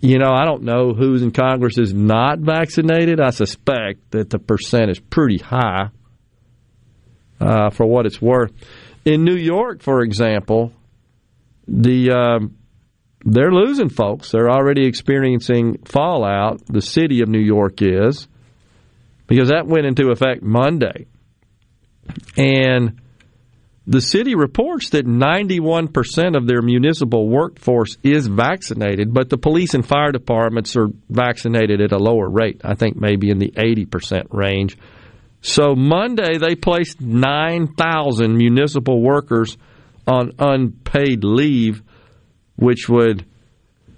you know, I don't know who's in Congress is not vaccinated. I suspect that the percent is pretty high uh, for what it's worth. In New York, for example, the um, they're losing folks. They're already experiencing fallout. The city of New York is because that went into effect Monday. And the city reports that 91% of their municipal workforce is vaccinated, but the police and fire departments are vaccinated at a lower rate. I think maybe in the 80% range. So Monday they placed 9,000 municipal workers on unpaid leave which would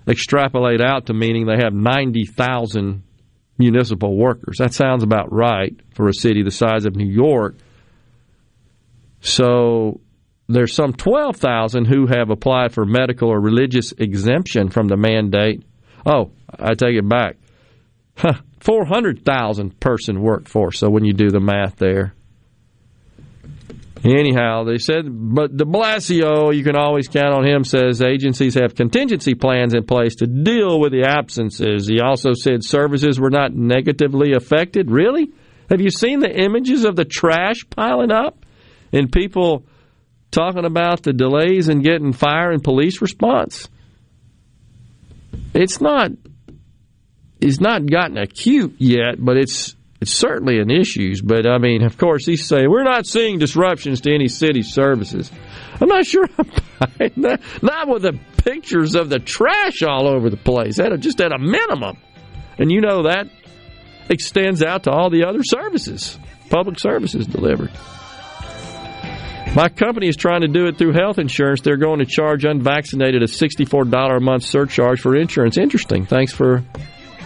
extrapolate out to meaning they have 90,000 municipal workers. That sounds about right for a city the size of New York. So there's some 12,000 who have applied for medical or religious exemption from the mandate. Oh, I take it back. Huh, 400,000 person workforce. So when you do the math there, Anyhow, they said, but de Blasio, you can always count on him, says agencies have contingency plans in place to deal with the absences. He also said services were not negatively affected. Really? Have you seen the images of the trash piling up and people talking about the delays in getting fire and police response? It's not it's not gotten acute yet, but it's it's certainly an issue. But I mean, of course, he's saying we're not seeing disruptions to any city services. I'm not sure I'm buying that. Not with the pictures of the trash all over the place, at a, just at a minimum. And you know that extends out to all the other services, public services delivered. My company is trying to do it through health insurance. They're going to charge unvaccinated a $64 a month surcharge for insurance. Interesting. Thanks for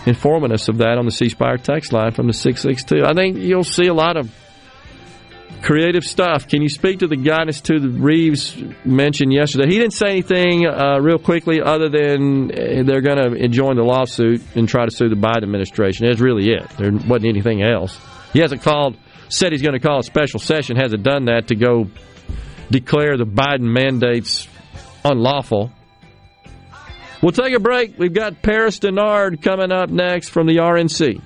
informing us of that on the C Spire text line from the 662. I think you'll see a lot of creative stuff. Can you speak to the guidance to the Reeves mentioned yesterday? He didn't say anything uh, real quickly other than uh, they're going to join the lawsuit and try to sue the Biden administration. That's really it. There wasn't anything else. He hasn't called, said he's going to call a special session, hasn't done that to go declare the Biden mandates unlawful. We'll take a break. We've got Paris Dennard coming up next from the RNC.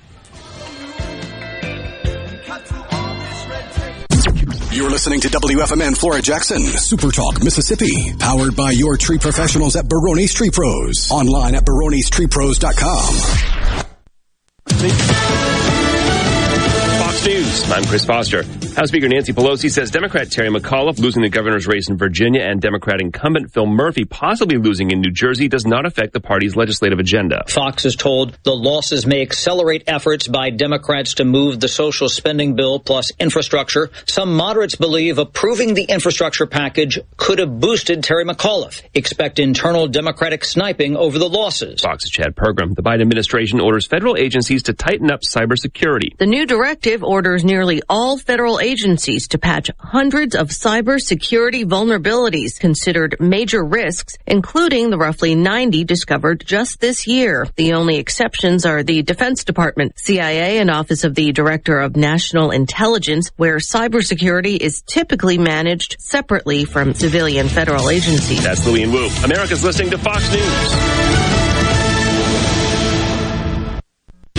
You're listening to WFMN Flora Jackson, Super Talk, Mississippi, powered by your tree professionals at Barone's Tree Pros. Online at baronestreepros.com. News. I'm Chris Foster. House Speaker Nancy Pelosi says Democrat Terry McAuliffe losing the governor's race in Virginia and Democrat incumbent Phil Murphy possibly losing in New Jersey does not affect the party's legislative agenda. Fox is told the losses may accelerate efforts by Democrats to move the social spending bill plus infrastructure. Some moderates believe approving the infrastructure package could have boosted Terry McAuliffe. Expect internal Democratic sniping over the losses. Fox's Chad Pergram. The Biden administration orders federal agencies to tighten up cybersecurity. The new directive orders nearly all federal agencies to patch hundreds of cybersecurity vulnerabilities considered major risks, including the roughly 90 discovered just this year. The only exceptions are the Defense Department, CIA, and Office of the Director of National Intelligence, where cybersecurity is typically managed separately from civilian federal agencies. That's Louie and Woo. America's listening to Fox News.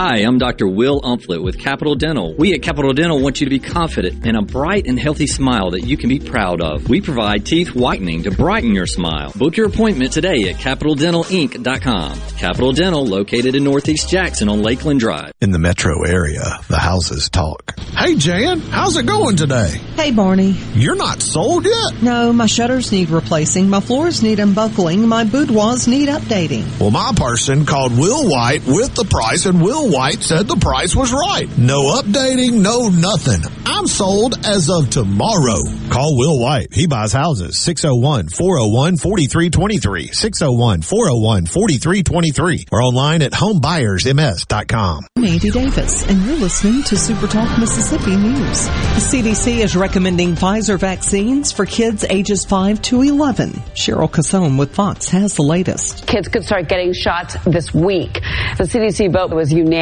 Hi, I'm Dr. Will Umflett with Capital Dental. We at Capital Dental want you to be confident in a bright and healthy smile that you can be proud of. We provide teeth whitening to brighten your smile. Book your appointment today at CapitalDentalInc.com. Capital Dental, located in Northeast Jackson on Lakeland Drive. In the metro area, the houses talk. Hey, Jan, how's it going today? Hey, Barney. You're not sold yet? No, my shutters need replacing, my floors need unbuckling, my boudoirs need updating. Well, my person called Will White with the price, and Will White said the price was right. No updating, no nothing. I'm sold as of tomorrow. Call Will White. He buys houses. 601-401-4323. 601-401-4323. Or online at homebuyersms.com. I'm Andy Davis, and you're listening to Super Talk Mississippi News. The CDC is recommending Pfizer vaccines for kids ages 5 to 11. Cheryl Casone with Fox has the latest. Kids could start getting shots this week. The CDC vote was unanimous.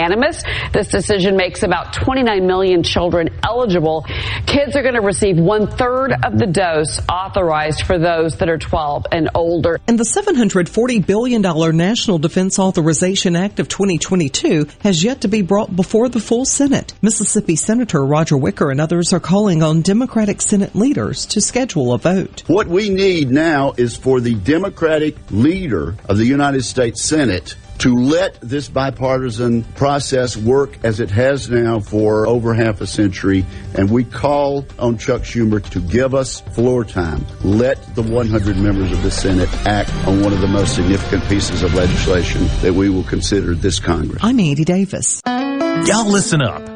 This decision makes about 29 million children eligible. Kids are going to receive one third of the dose authorized for those that are 12 and older. And the $740 billion National Defense Authorization Act of 2022 has yet to be brought before the full Senate. Mississippi Senator Roger Wicker and others are calling on Democratic Senate leaders to schedule a vote. What we need now is for the Democratic leader of the United States Senate to let this bipartisan process work as it has now for over half a century. And we call on Chuck Schumer to give us floor time. Let the 100 members of the Senate act on one of the most significant pieces of legislation that we will consider this Congress. I'm Andy Davis. Y'all listen up.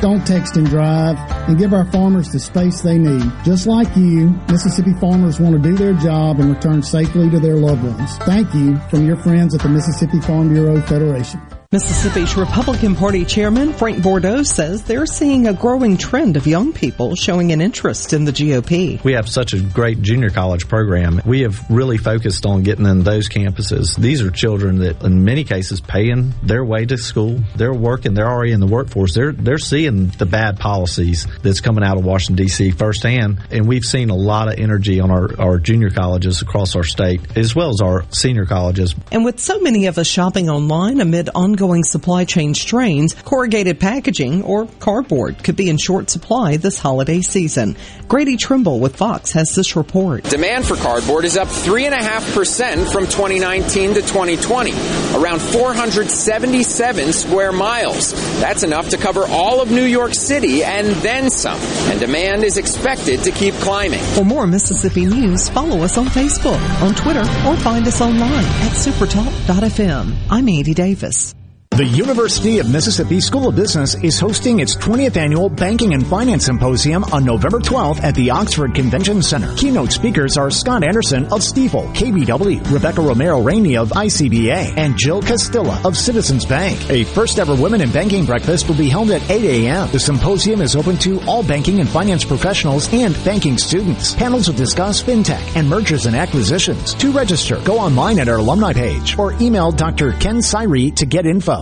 don't text and drive, and give our farmers the space they need. Just like you, Mississippi farmers want to do their job and return safely to their loved ones. Thank you from your friends at the Mississippi Farm Bureau Federation. Mississippi's Republican Party Chairman Frank Bordeaux says they're seeing a growing trend of young people showing an interest in the GOP. We have such a great junior college program. We have really focused on getting in those campuses. These are children that, in many cases, paying their way to school. They're working. They're already in the workforce. They're they're seeing the bad policies that's coming out of Washington D.C. firsthand, and we've seen a lot of energy on our our junior colleges across our state, as well as our senior colleges. And with so many of us shopping online amid ongoing ongoing supply chain strains, corrugated packaging or cardboard could be in short supply this holiday season. Grady Trimble with Fox has this report. Demand for cardboard is up 3.5% from 2019 to 2020, around 477 square miles. That's enough to cover all of New York City and then some. And demand is expected to keep climbing. For more Mississippi news, follow us on Facebook, on Twitter, or find us online at supertalk.fm. I'm Andy Davis. The University of Mississippi School of Business is hosting its 20th annual Banking and Finance Symposium on November 12th at the Oxford Convention Center. Keynote speakers are Scott Anderson of Stifel, KBW, Rebecca Romero Rainey of ICBA, and Jill Castilla of Citizens Bank. A first ever Women in Banking breakfast will be held at 8 a.m. The symposium is open to all banking and finance professionals and banking students. Panels will discuss fintech and mergers and acquisitions. To register, go online at our alumni page or email Dr. Ken Cyree to get info.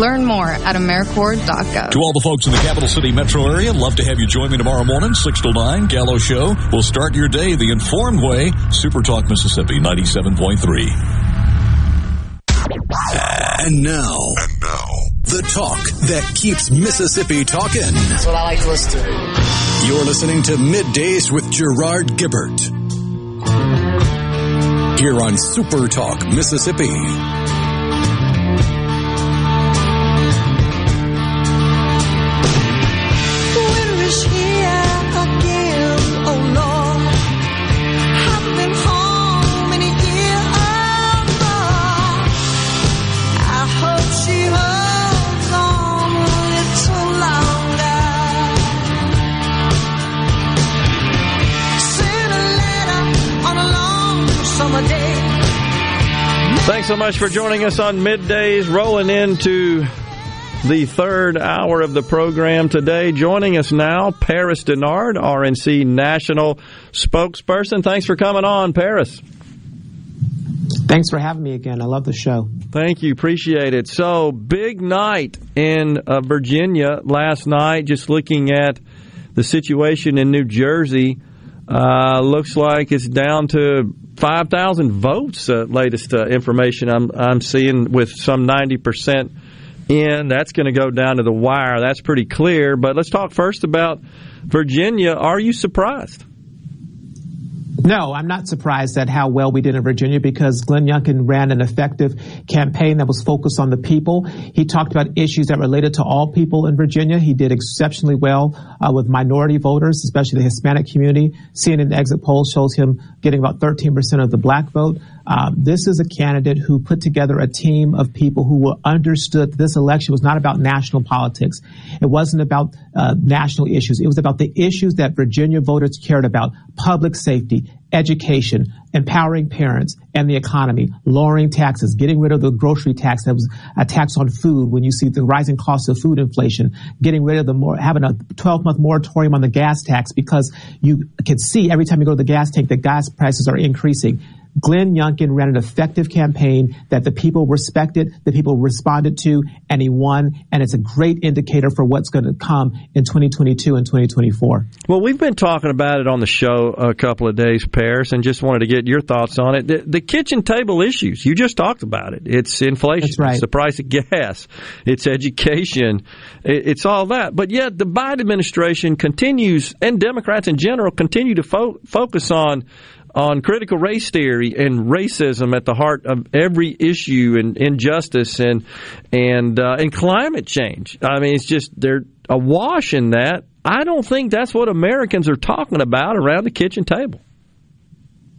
Learn more at AmeriCorps.gov. To all the folks in the capital city metro area, love to have you join me tomorrow morning, 6 to 9, Gallo Show. We'll start your day the informed way. Super Talk Mississippi 97.3. And now. And now. The talk that keeps Mississippi talking. That's what I like to listen to. You're listening to Middays with Gerard Gibert. Here on Super Talk Mississippi. Thanks so much for joining us on middays, rolling into the third hour of the program today. Joining us now, Paris Dennard, RNC National Spokesperson. Thanks for coming on, Paris. Thanks for having me again. I love the show. Thank you. Appreciate it. So, big night in uh, Virginia last night, just looking at the situation in New Jersey. Uh, looks like it's down to 5,000 votes. Uh, latest uh, information I'm, I'm seeing with some 90% in. That's going to go down to the wire. That's pretty clear. But let's talk first about Virginia. Are you surprised? No, I'm not surprised at how well we did in Virginia because Glenn Youngkin ran an effective campaign that was focused on the people. He talked about issues that related to all people in Virginia. He did exceptionally well uh, with minority voters, especially the Hispanic community. CNN exit poll shows him getting about 13% of the black vote. Um, this is a candidate who put together a team of people who understood this election was not about national politics. It wasn't about uh, national issues. It was about the issues that Virginia voters cared about: public safety, education, empowering parents, and the economy, lowering taxes, getting rid of the grocery tax that was a tax on food when you see the rising cost of food inflation, getting rid of the more, having a 12 month moratorium on the gas tax because you can see every time you go to the gas tank that gas prices are increasing Glenn Youngkin ran an effective campaign that the people respected, the people responded to, and he won. And it's a great indicator for what's going to come in 2022 and 2024. Well, we've been talking about it on the show a couple of days, Paris, and just wanted to get your thoughts on it. The, the kitchen table issues, you just talked about it. It's inflation, right. it's the price of gas, it's education, it's all that. But yet the Biden administration continues, and Democrats in general continue to fo- focus on on critical race theory and racism at the heart of every issue and injustice and and uh, and climate change. I mean, it's just they're awash in that. I don't think that's what Americans are talking about around the kitchen table.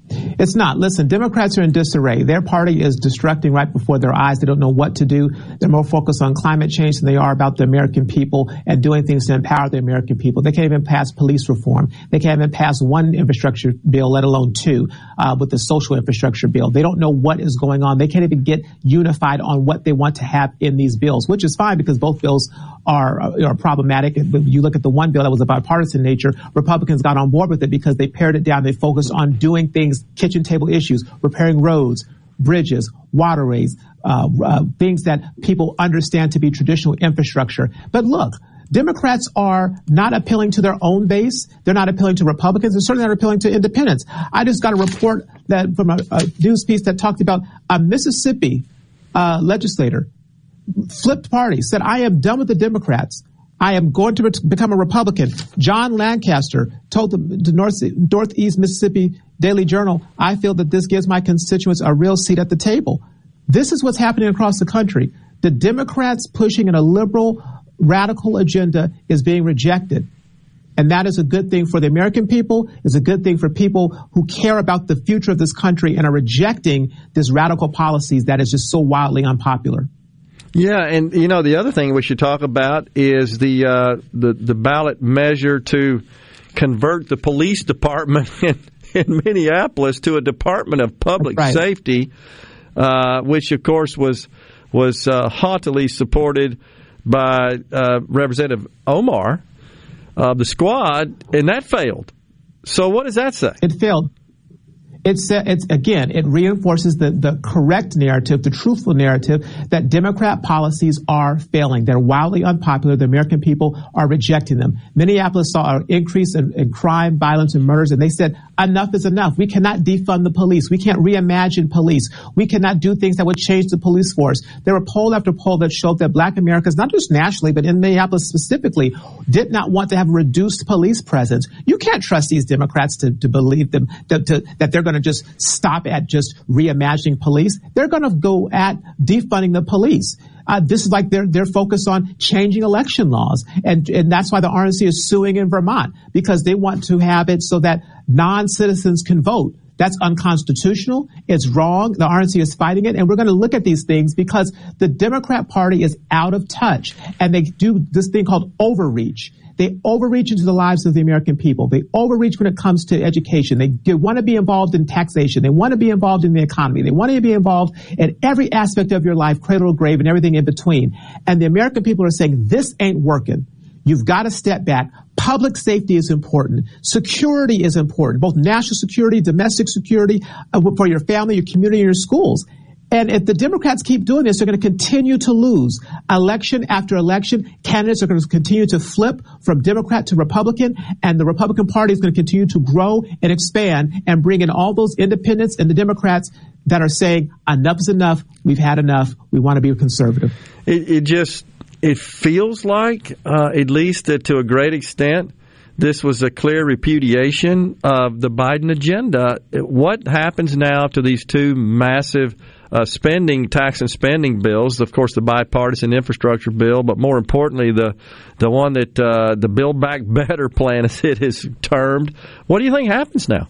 It's not. Listen, Democrats are in disarray. Their party is destructing right before their eyes. They don't know what to do. They're more focused on climate change than they are about the American people and doing things to empower the American people. They can't even pass police reform. They can't even pass one infrastructure bill, let alone two, uh, with the social infrastructure bill. They don't know what is going on. They can't even get unified on what they want to have in these bills, which is fine because both bills are, are problematic. If you look at the one bill that was a bipartisan nature, Republicans got on board with it because they pared it down. They focused on doing things, kitchen table issues, repairing roads, bridges, waterways, uh, uh, things that people understand to be traditional infrastructure. But look, Democrats are not appealing to their own base. They're not appealing to Republicans. They're certainly not appealing to independents. I just got a report that from a, a news piece that talked about a Mississippi uh, legislator flipped party, said, I am done with the Democrats. I am going to become a Republican. John Lancaster told the, North, Northeast Mississippi Daily Journal, I feel that this gives my constituents a real seat at the table. This is what's happening across the country. The Democrats pushing in a liberal, radical agenda is being rejected. And that is a good thing for the American people. It's a good thing for people who care about the future of this country and are rejecting this radical policies that is just so wildly unpopular. Yeah, and you know the other thing we should talk about is the uh, the the ballot measure to convert the police department in, in Minneapolis to a Department of Public right. Safety, uh, which of course was was uh, haughtily supported by uh, Representative Omar of the Squad, and that failed. So what does that say? It failed it's, uh, it's again, it reinforces the, the correct narrative, the truthful narrative that Democrat policies are failing. They're wildly unpopular. The American people are rejecting them. Minneapolis saw an increase in, in crime, violence, and murders, and they said, enough is enough. We cannot defund the police. We can't reimagine police. We cannot do things that would change the police force. There were poll after poll that showed that black Americans, not just nationally, but in Minneapolis specifically, did not want to have reduced police presence. You can't trust these Democrats to, to believe them, to, to, that they're going to just stop at just reimagining police. They're going to go at defunding the police. Uh, this is like they're they're focused on changing election laws, and and that's why the RNC is suing in Vermont because they want to have it so that non-citizens can vote. That's unconstitutional. It's wrong. The RNC is fighting it. And we're going to look at these things because the Democrat Party is out of touch and they do this thing called overreach. They overreach into the lives of the American people. They overreach when it comes to education. They, want to be involved in taxation. They want to be involved in the economy. They want to be involved in every aspect of your life, cradle to grave and everything in between. And the American people are saying, this ain't working. You've got to step back. Public safety is important. Security is important, both national security, domestic security uh, for your family, your community, your schools. And if the Democrats keep doing this, they're going to continue to lose election after election. Candidates are going to continue to flip from Democrat to Republican, and the Republican Party is going to continue to grow and expand and bring in all those independents and the Democrats that are saying enough is enough. We've had enough. We want to be conservative. It, it just it feels like, uh, at least to a great extent, this was a clear repudiation of the Biden agenda. What happens now to these two massive uh, spending tax and spending bills. Of course, the bipartisan infrastructure bill, but more importantly, the the one that uh, the Build Back Better plan, as it is termed. What do you think happens now?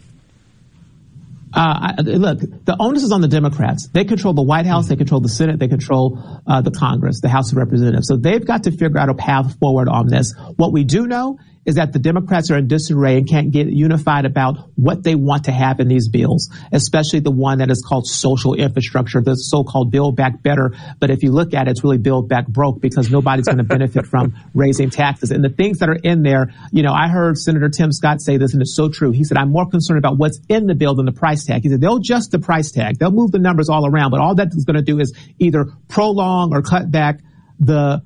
Uh, look, the onus is on the Democrats. They control the White House, they control the Senate, they control uh, the Congress, the House of Representatives. So they've got to figure out a path forward on this. What we do know is that the Democrats are in disarray and can't get unified about what they want to have in these bills, especially the one that is called social infrastructure, the so-called Build Back Better. But if you look at it, it's really Build Back Broke because nobody's going to benefit from raising taxes. And the things that are in there, you know, I heard Senator Tim Scott say this, and it's so true. He said, I'm more concerned about what's in the bill than the price tag. He said, they'll adjust the price tag. They'll move the numbers all around, but all that is going to do is either prolong or cut back the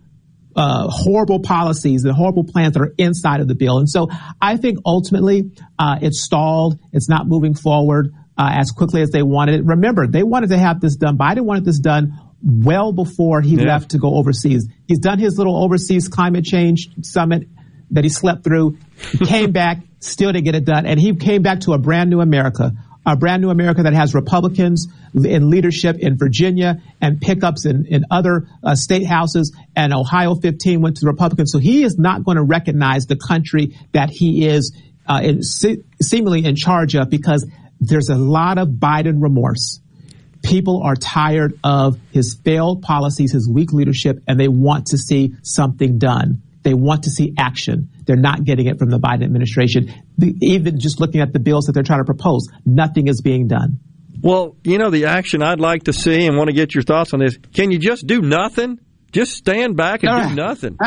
uh, horrible policies and horrible plans that are inside of the bill. And so I think ultimately uh, it's stalled. It's not moving forward uh, as quickly as they wanted it. Remember, they wanted to have this done. Biden wanted this done well before he yeah. left to go overseas. He's done his little overseas climate change summit that he slept through. He came back, still didn't get it done. And he came back to a brand new America a brand new America that has Republicans in leadership in Virginia and pickups in, in other uh, state houses. And Ohio 15 went to the Republicans. So he is not going to recognize the country that he is uh, in, se- seemingly in charge of because there's a lot of Biden remorse. People are tired of his failed policies, his weak leadership, and they want to see something done. They want to see action. They're not getting it from the Biden administration. The, even just looking at the bills that they're trying to propose, nothing is being done. Well, you know, the action I'd like to see and want to get your thoughts on this. Can you just do nothing? Just stand back and do nothing.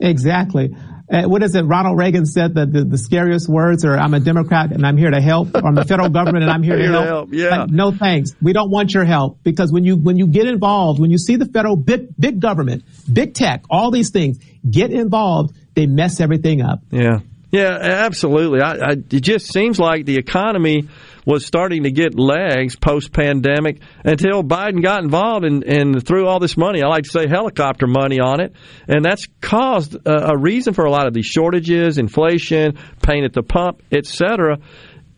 exactly. Uh, what is it? Ronald Reagan said that the, the, scariest words are, I'm a Democrat and I'm here to help, or I'm the federal government and I'm here, to, help. help. Yeah. Like, no thanks. We don't want your help because when you, when you get involved, when you see the federal big, big government, big tech, all these things get involved, they mess everything up. Yeah. Yeah, absolutely. I, I, it just seems like the economy was starting to get legs post pandemic until Biden got involved and, and threw all this money. I like to say helicopter money on it. And that's caused a, a reason for a lot of these shortages, inflation, pain at the pump, etc.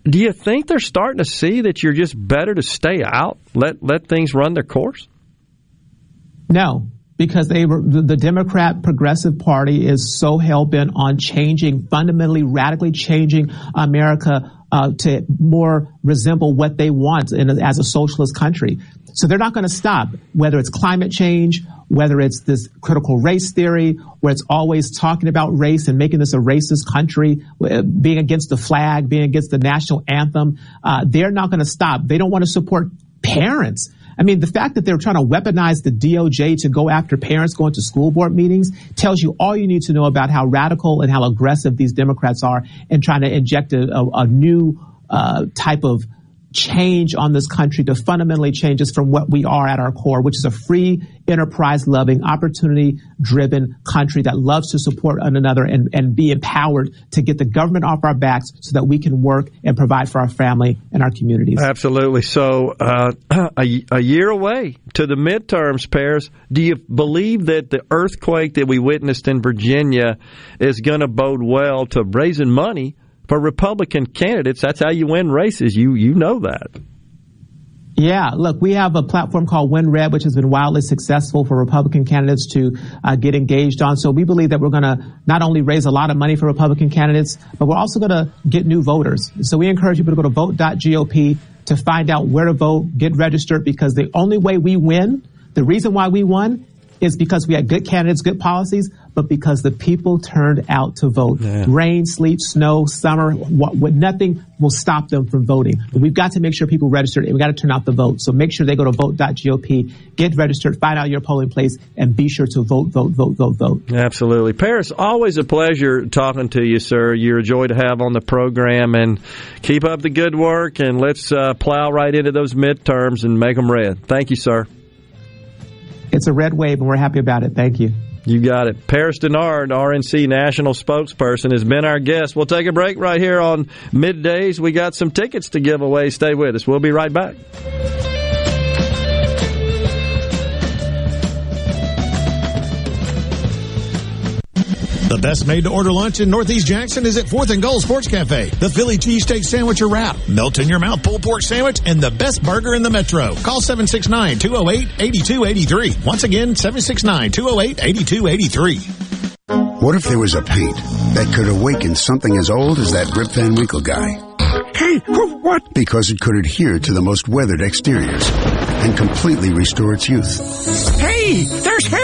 Do you think they're starting to see that you're just better to stay out, let let things run their course? No, because they were, the Democrat Progressive Party is so hell bent on changing, fundamentally, radically changing America uh, to more resemble what they want in, as a socialist country. So they're not going to stop, whether it's climate change, whether it's this critical race theory, where it's always talking about race and making this a racist country, uh, being against the flag, being against the national anthem. Uh, they're not going to stop. They don't want to support parents I mean, the fact that they're trying to weaponize the DOJ to go after parents going to school board meetings tells you all you need to know about how radical and how aggressive these Democrats are in trying to inject a, a, a new uh, type of change on this country to fundamentally change us from what we are at our core, which is a free, enterprise loving, opportunity driven country that loves to support one another and, and be empowered to get the government off our backs so that we can work and provide for our family and our communities. Absolutely. So, uh, a, a year away to the midterms, Paris, do you believe that the earthquake that we witnessed in Virginia is going to bode well to raising money? For Republican candidates. That's how you win races. You you know that. Yeah, look, we have a platform called WinRed, which has been wildly successful for Republican candidates to uh, get engaged on. So we believe that we're going to not only raise a lot of money for Republican candidates, but we're also going to get new voters. So we encourage people to go to vote.gop to find out where to vote, get registered, because the only way we win, the reason why we won is because we had good candidates, good policies, but because the people turned out to vote. Yeah. Rain, sleet, snow, summer, what, what, nothing will stop them from voting. But we've got to make sure people register and we've got to turn out the vote. So make sure they go to vote.gop, get registered, find out your polling place, and be sure to vote, vote, vote, vote, vote. Absolutely. Paris, always a pleasure talking to you, sir. You're a joy to have on the program and keep up the good work and let's uh, plow right into those midterms and make them red. Thank you, sir. It's a red wave and we're happy about it. Thank you. You got it. Paris Dennard, RNC national spokesperson, has been our guest. We'll take a break right here on middays. We got some tickets to give away. Stay with us. We'll be right back. The best made to order lunch in Northeast Jackson is at 4th and Gold Sports Cafe. The Philly cheesesteak sandwich or wrap, melt in your mouth pulled pork sandwich, and the best burger in the metro. Call 769-208-8283. Once again, 769-208-8283. What if there was a paint that could awaken something as old as that Rip Van Winkle guy? Hey, what? Because it could adhere to the most weathered exteriors and completely restore its youth. Hey, there's hair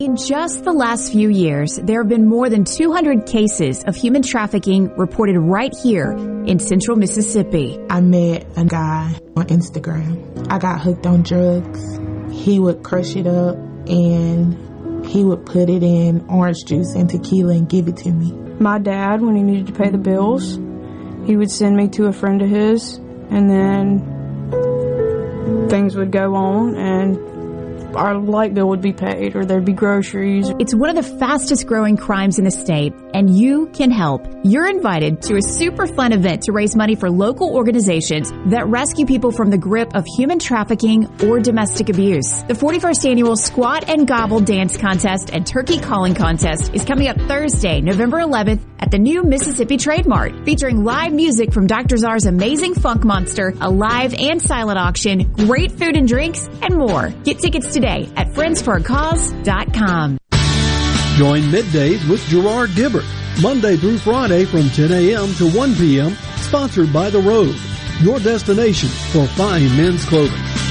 In just the last few years, there have been more than 200 cases of human trafficking reported right here in central Mississippi. I met a guy on Instagram. I got hooked on drugs. He would crush it up and he would put it in orange juice and tequila and give it to me. My dad, when he needed to pay the bills, he would send me to a friend of his and then things would go on and our light bill would be paid or there'd be groceries. It's one of the fastest growing crimes in the state, and you can help. You're invited to a super fun event to raise money for local organizations that rescue people from the grip of human trafficking or domestic abuse. The 41st annual Squat and Gobble Dance Contest and Turkey Calling Contest is coming up Thursday, November 11th at the new Mississippi Trade Mart, featuring live music from Dr. Zarr's Amazing Funk Monster, a live and silent auction, great food and drinks, and more. Get tickets today at friendsforacause.com. Join middays with Gerard Gibert, Monday through Friday from 10 a.m. to 1 p.m., sponsored by The Rogue, your destination for fine men's clothing.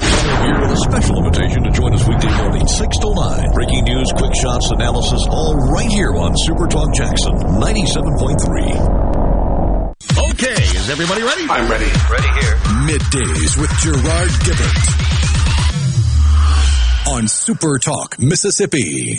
Here with a special invitation to join us weekday morning, 6 to 9. Breaking news, quick shots, analysis, all right here on Super Talk Jackson 97.3. Okay, is everybody ready? I'm ready. Ready here. Middays with Gerard Gibert on Super Talk, Mississippi.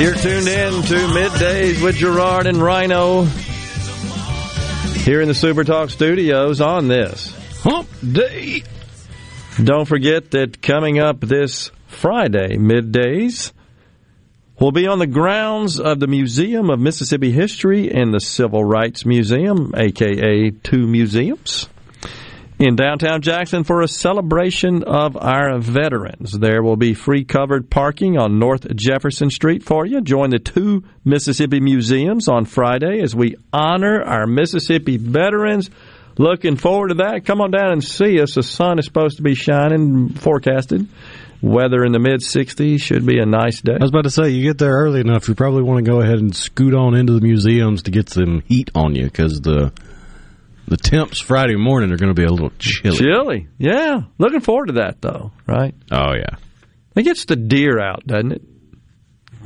You're tuned in to Middays with Gerard and Rhino here in the Super Talk studios on this Hump Day. Don't forget that coming up this Friday, middays, we'll be on the grounds of the Museum of Mississippi History and the Civil Rights Museum, aka two museums, in downtown Jackson for a celebration of our veterans. There will be free covered parking on North Jefferson Street for you. Join the two Mississippi museums on Friday as we honor our Mississippi veterans. Looking forward to that. Come on down and see us. The sun is supposed to be shining, forecasted. Weather in the mid 60s should be a nice day. I was about to say, you get there early enough, you probably want to go ahead and scoot on into the museums to get some heat on you because the the temps Friday morning are going to be a little chilly. Chilly, yeah. Looking forward to that though, right? Oh yeah, it gets the deer out, doesn't it?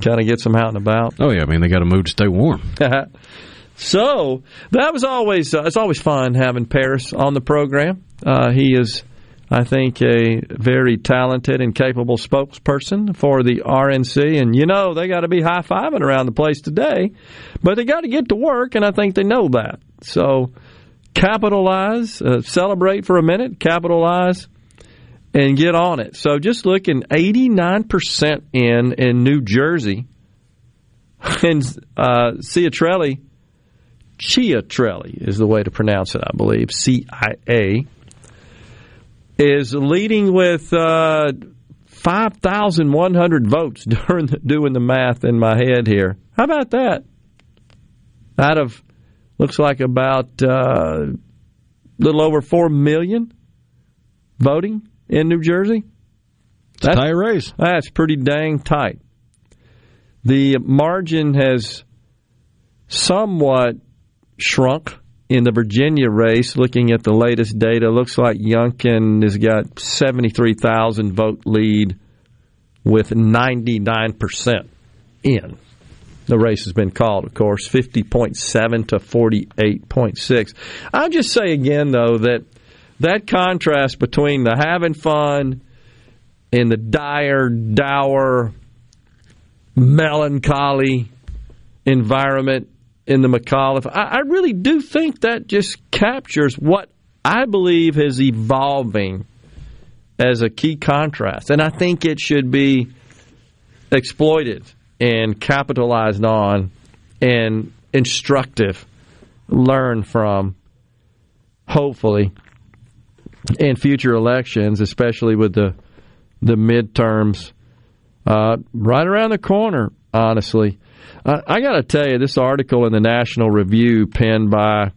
Kind of gets them out and about. Oh yeah, I mean they got to move to stay warm. so that was always uh, it's always fun having Paris on the program. Uh, he is, I think, a very talented and capable spokesperson for the RNC, and you know they got to be high fiving around the place today, but they got to get to work, and I think they know that. So capitalize, uh, celebrate for a minute, capitalize, and get on it. So just looking, 89% in in New Jersey, and uh, Ciatrelli, is the way to pronounce it, I believe, C I A, is leading with uh, 5,100 votes during the, doing the math in my head here. How about that? Out of, looks like about a uh, little over 4 million voting in New Jersey. That's, tight race. That's pretty dang tight. The margin has somewhat shrunk in the Virginia race. Looking at the latest data, looks like Youngkin has got 73,000 vote lead with 99% in. The race has been called, of course, 50.7 to 48.6. I'll just say again, though, that that contrast between the having fun and the dire, dour, melancholy environment in the McAuliffe, I, I really do think that just captures what I believe is evolving as a key contrast. And I think it should be exploited and capitalized on and instructive, learn from, hopefully, in future elections, especially with the the midterms uh, right around the corner. Honestly, uh, I got to tell you, this article in the National Review, penned by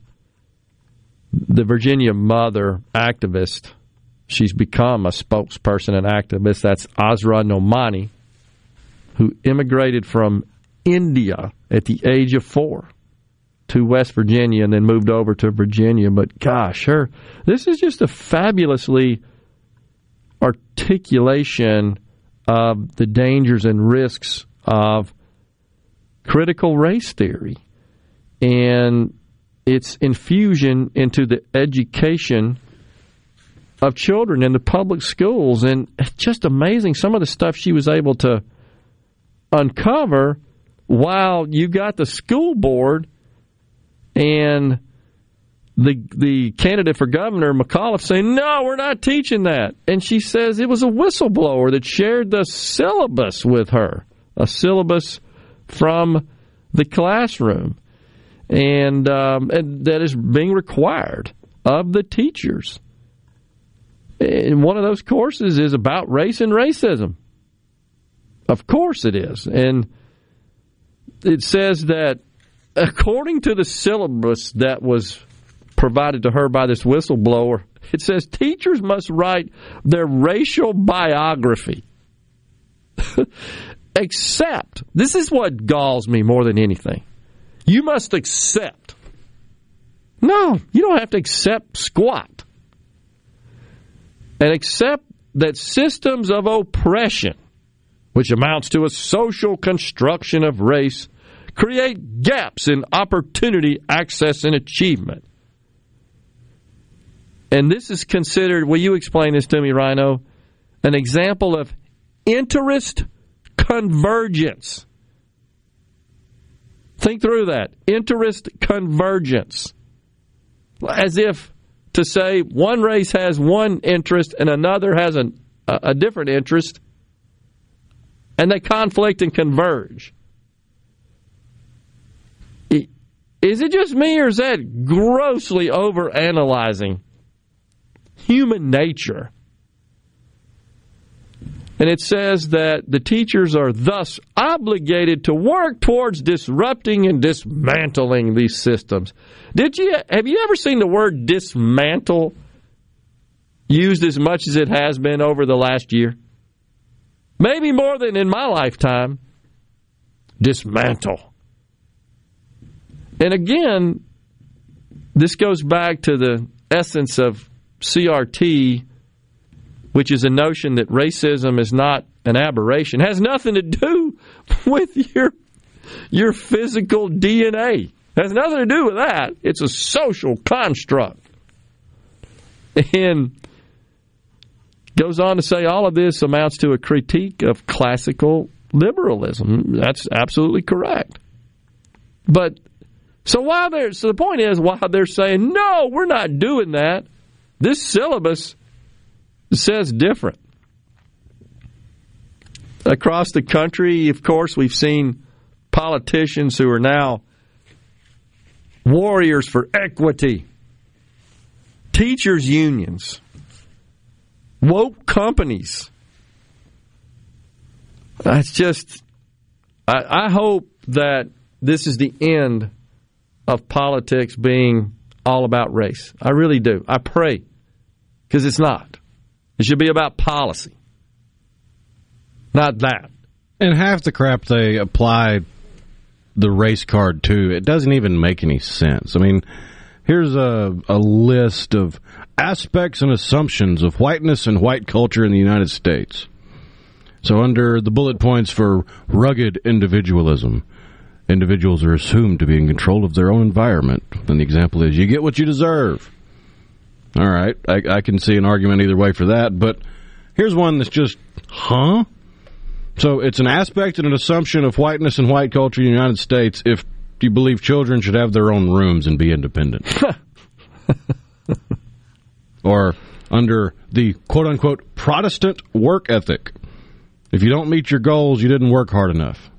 the Virginia mother activist, she's become a spokesperson and activist. That's Asra Nomani, who immigrated from India at the age of four to West Virginia and then moved over to Virginia. But gosh, her this is just a fabulously articulation of the dangers and risks of critical race theory and its infusion into the education of children in the public schools. And it's just amazing some of the stuff she was able to uncover while you got the school board and the the candidate for governor McAuliffe saying no, we're not teaching that, and she says it was a whistleblower that shared the syllabus with her, a syllabus from the classroom, and, um, and that is being required of the teachers. And one of those courses is about race and racism. Of course it is, and it says that according to the syllabus that was provided to her by this whistleblower, it says teachers must write their racial biography. Accept. This is what galls me more than anything. You must accept. No, you don't have to accept squat. And accept that systems of oppression, which amounts to a social construction of race, create gaps in opportunity, access, and achievement. And this is considered, will you explain this to me, Rhino? An example of interest convergence. Think through that. Interest convergence. As if to say one race has one interest and another has an, a, a different interest, and they conflict and converge. Is it just me, or is that grossly overanalyzing human nature? And it says that the teachers are thus obligated to work towards disrupting and dismantling these systems. Did you have you ever seen the word dismantle used as much as it has been over the last year? Maybe more than in my lifetime. Dismantle. And again, this goes back to the essence of CRT which is a notion that racism is not an aberration, has nothing to do with your your physical DNA. It has nothing to do with that. It's a social construct. And goes on to say all of this amounts to a critique of classical liberalism. That's absolutely correct. But so while they're so the point is while they're saying no, we're not doing that, this syllabus says different. Across the country, of course, we've seen politicians who are now warriors for equity, teachers' unions, woke companies. That's just, I, I hope that this is the end of politics being all about race. I really do. I pray, because it's not. It should be about policy, not that. And half the crap they apply the race card to, it doesn't even make any sense. I mean, here's a, a list of aspects and assumptions of whiteness and white culture in the United States. So, under the bullet points for rugged individualism, individuals are assumed to be in control of their own environment. And the example is you get what you deserve. All right, I, I can see an argument either way for that, but here's one that's just, huh? So it's an aspect and an assumption of whiteness and white culture in the United States if you believe children should have their own rooms and be independent. or under the quote unquote Protestant work ethic. If you don't meet your goals, you didn't work hard enough.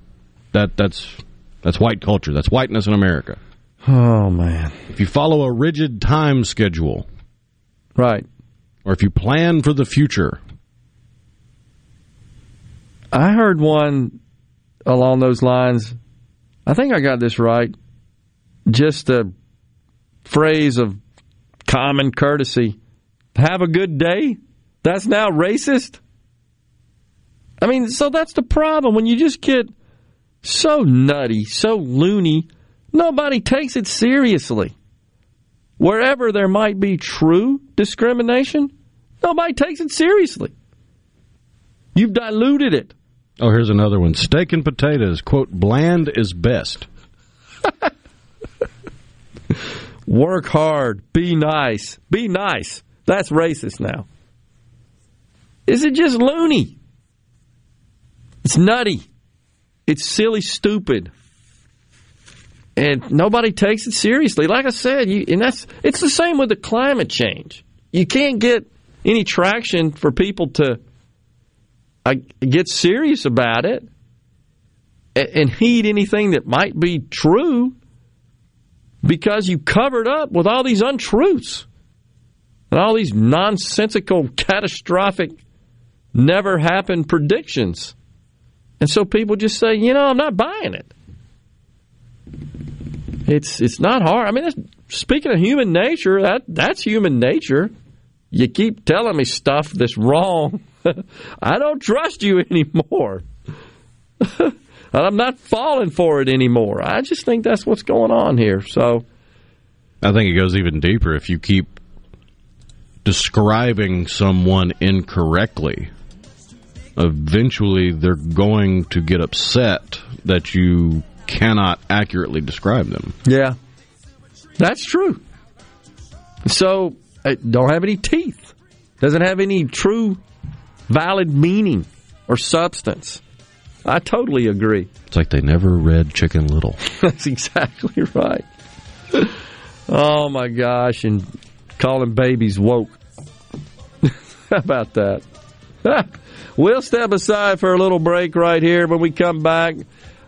That that's that's white culture. That's whiteness in America. Oh man. If you follow a rigid time schedule, right, or if you plan for the future, I heard one along those lines. I think I got this right. Just a phrase of common courtesy. Have a good day. That's now racist. I mean, so that's the problem. When you just get so nutty, so loony, nobody takes it seriously. Wherever there might be true discrimination, nobody takes it seriously. You've diluted it. Oh, here's another one. Steak and potatoes, quote, bland is best. Work hard. Be nice. Be nice. That's racist now. Is it just loony? It's nutty. It's silly, stupid. And nobody takes it seriously. Like I said, you, and that's it's the same with the climate change. You can't get any traction for people to uh, get serious about it and, and heed anything that might be true because you covered up with all these untruths and all these nonsensical, catastrophic, never happen predictions. And so people just say, you know, I'm not buying it. It's it's not hard. I mean, speaking of human nature, that that's human nature. You keep telling me stuff that's wrong. I don't trust you anymore. and I'm not falling for it anymore. I just think that's what's going on here. So I think it goes even deeper if you keep describing someone incorrectly. Eventually, they're going to get upset that you cannot accurately describe them. Yeah, that's true. So it don't have any teeth. Doesn't have any true, valid meaning or substance. I totally agree. It's like they never read Chicken Little. That's exactly right. Oh my gosh, and calling babies woke. How about that? we'll step aside for a little break right here. When we come back,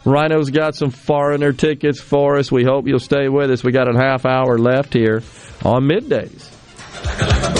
Rhino's got some foreigner tickets for us. We hope you'll stay with us. We got a half hour left here on middays.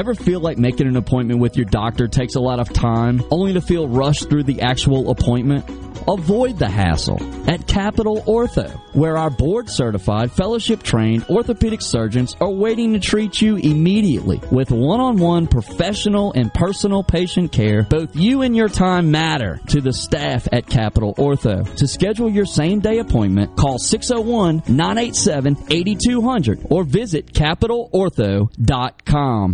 Ever feel like making an appointment with your doctor takes a lot of time, only to feel rushed through the actual appointment? Avoid the hassle at Capital Ortho, where our board certified, fellowship trained orthopedic surgeons are waiting to treat you immediately with one on one professional and personal patient care. Both you and your time matter to the staff at Capital Ortho. To schedule your same day appointment, call 601 987 8200 or visit capitalortho.com.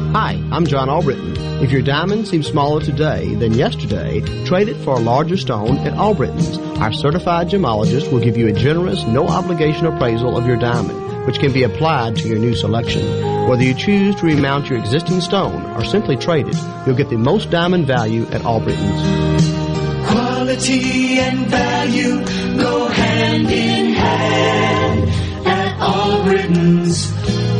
Hi, I'm John Albritton. If your diamond seems smaller today than yesterday, trade it for a larger stone at Albritton's. Our certified gemologist will give you a generous, no obligation appraisal of your diamond, which can be applied to your new selection. Whether you choose to remount your existing stone or simply trade it, you'll get the most diamond value at Albritton's. Quality and value go hand in hand at Albritton's,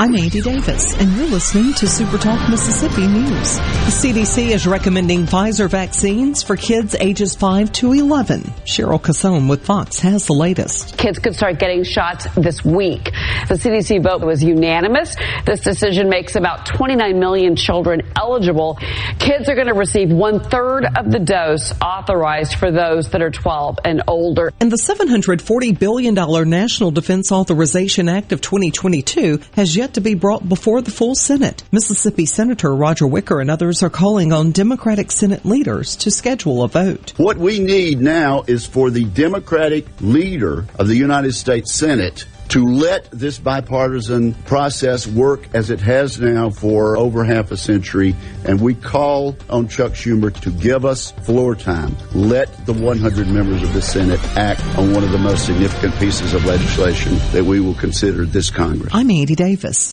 I'm Andy Davis, and you're listening to Super Talk Mississippi News. The CDC is recommending Pfizer vaccines for kids ages 5 to 11. Cheryl Casone with Fox has the latest. Kids could start getting shots this week. The CDC vote was unanimous. This decision makes about 29 million children eligible. Kids are going to receive one third of the dose authorized for those that are 12 and older. And the $740 billion National Defense Authorization Act of 2022 has yet to be brought before the full Senate. Mississippi Senator Roger Wicker and others are calling on Democratic Senate leaders to schedule a vote. What we need now is for the Democratic leader of the United States Senate to let this bipartisan process work as it has now for over half a century. And we call on Chuck Schumer to give us floor time. Let the 100 members of the Senate act on one of the most significant pieces of legislation that we will consider this Congress. I'm Andy Davis.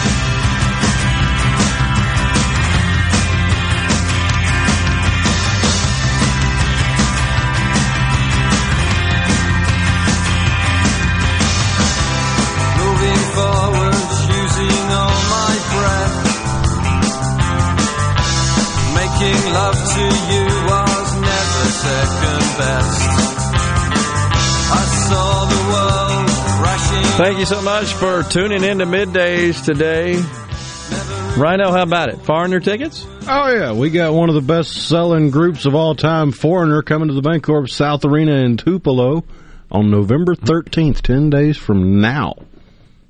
Thank you so much for tuning in to middays today. Rhino, how about it? Foreigner tickets? Oh yeah, we got one of the best selling groups of all time, Foreigner, coming to the Bancorp South Arena in Tupelo on November 13th, 10 days from now.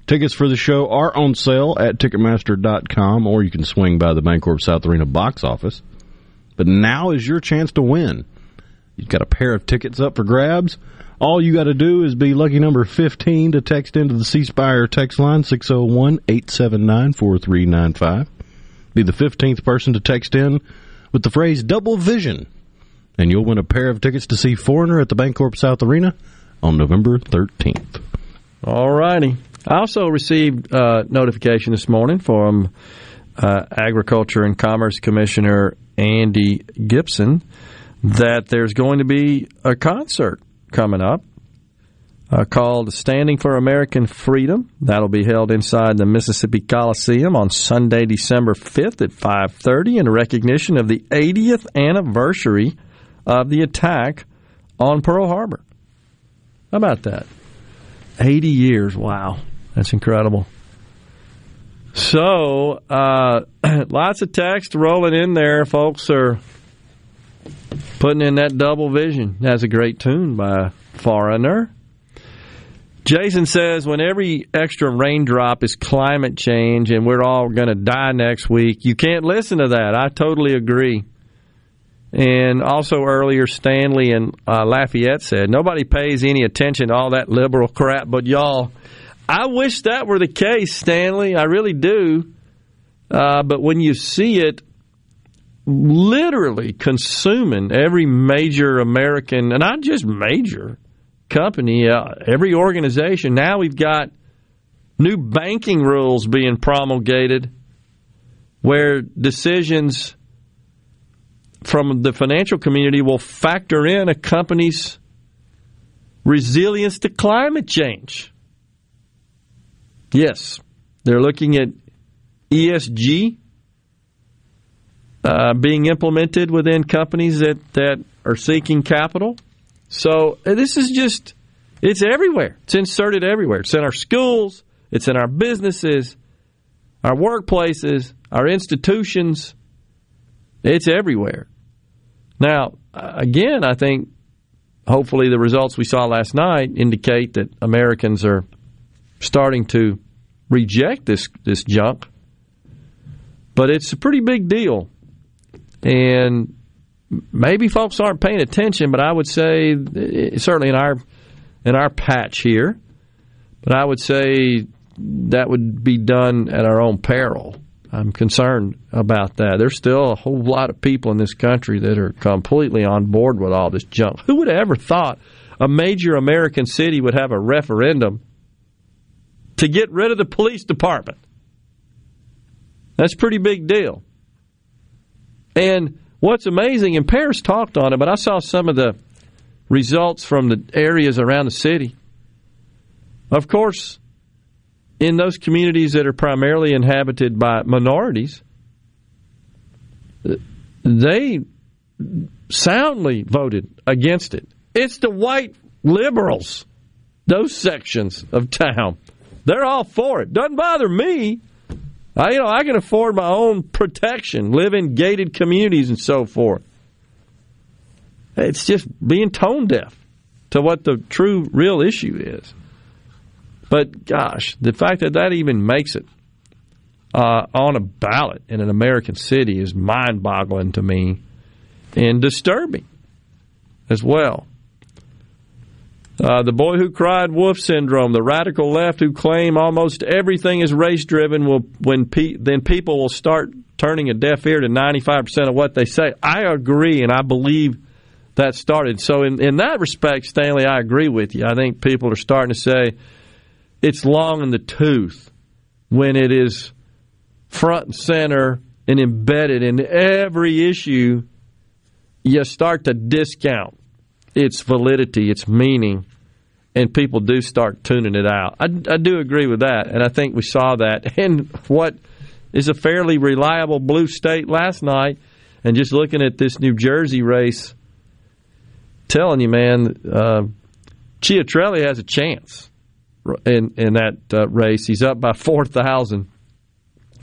Tickets for the show are on sale at Ticketmaster.com or you can swing by the Bancorp South Arena box office. But now is your chance to win. You've got a pair of tickets up for grabs. All you got to do is be lucky number 15 to text into the C Spire text line 601 879 4395. Be the 15th person to text in with the phrase double vision, and you'll win a pair of tickets to see Foreigner at the Bancorp South Arena on November 13th. All righty. I also received uh, notification this morning from uh, Agriculture and Commerce Commissioner Andy Gipson that there's going to be a concert coming up uh, called Standing for American Freedom. That'll be held inside the Mississippi Coliseum on Sunday, December 5th at 5:30 in recognition of the 80th anniversary of the attack on Pearl Harbor. How about that? 80 years. Wow. That's incredible. So, uh, lots of text rolling in there. Folks are putting in that double vision. That's a great tune by Foreigner. Jason says when every extra raindrop is climate change and we're all going to die next week, you can't listen to that. I totally agree. And also earlier, Stanley and uh, Lafayette said nobody pays any attention to all that liberal crap, but y'all. I wish that were the case, Stanley. I really do. Uh, but when you see it literally consuming every major American, and not just major company, uh, every organization, now we've got new banking rules being promulgated where decisions from the financial community will factor in a company's resilience to climate change. Yes, they're looking at ESG uh, being implemented within companies that, that are seeking capital. So uh, this is just, it's everywhere. It's inserted everywhere. It's in our schools, it's in our businesses, our workplaces, our institutions. It's everywhere. Now, again, I think hopefully the results we saw last night indicate that Americans are starting to reject this this junk. But it's a pretty big deal. And maybe folks aren't paying attention, but I would say certainly in our in our patch here, but I would say that would be done at our own peril. I'm concerned about that. There's still a whole lot of people in this country that are completely on board with all this junk. Who would have ever thought a major American city would have a referendum to get rid of the police department? That's a pretty big deal. And what's amazing, and Paris talked on it, but I saw some of the results from the areas around the city. Of course, in those communities that are primarily inhabited by minorities, they soundly voted against it. It's the white liberals, those sections of town. They're all for it. Doesn't bother me. I, you know, I can afford my own protection, live in gated communities and so forth. It's just being tone deaf to what the true, real issue is. But gosh, the fact that that even makes it uh, on a ballot in an American city is mind boggling to me and disturbing as well. Uh, the boy who cried wolf syndrome, the radical left who claim almost everything is race driven will when pe- then people will start turning a deaf ear to 95% of what they say. I agree, and I believe that started. So, in, in that respect, Stanley, I agree with you. I think people are starting to say it's long in the tooth when it is front and center and embedded in every issue. You start to discount its validity, its meaning, and people do start tuning it out. I, I do agree with that, and I think we saw that. And what is a fairly reliable blue state last night, and just looking at this New Jersey race, telling you, man, uh, Ciattarelli has a chance in in that uh, race. He's up by four thousand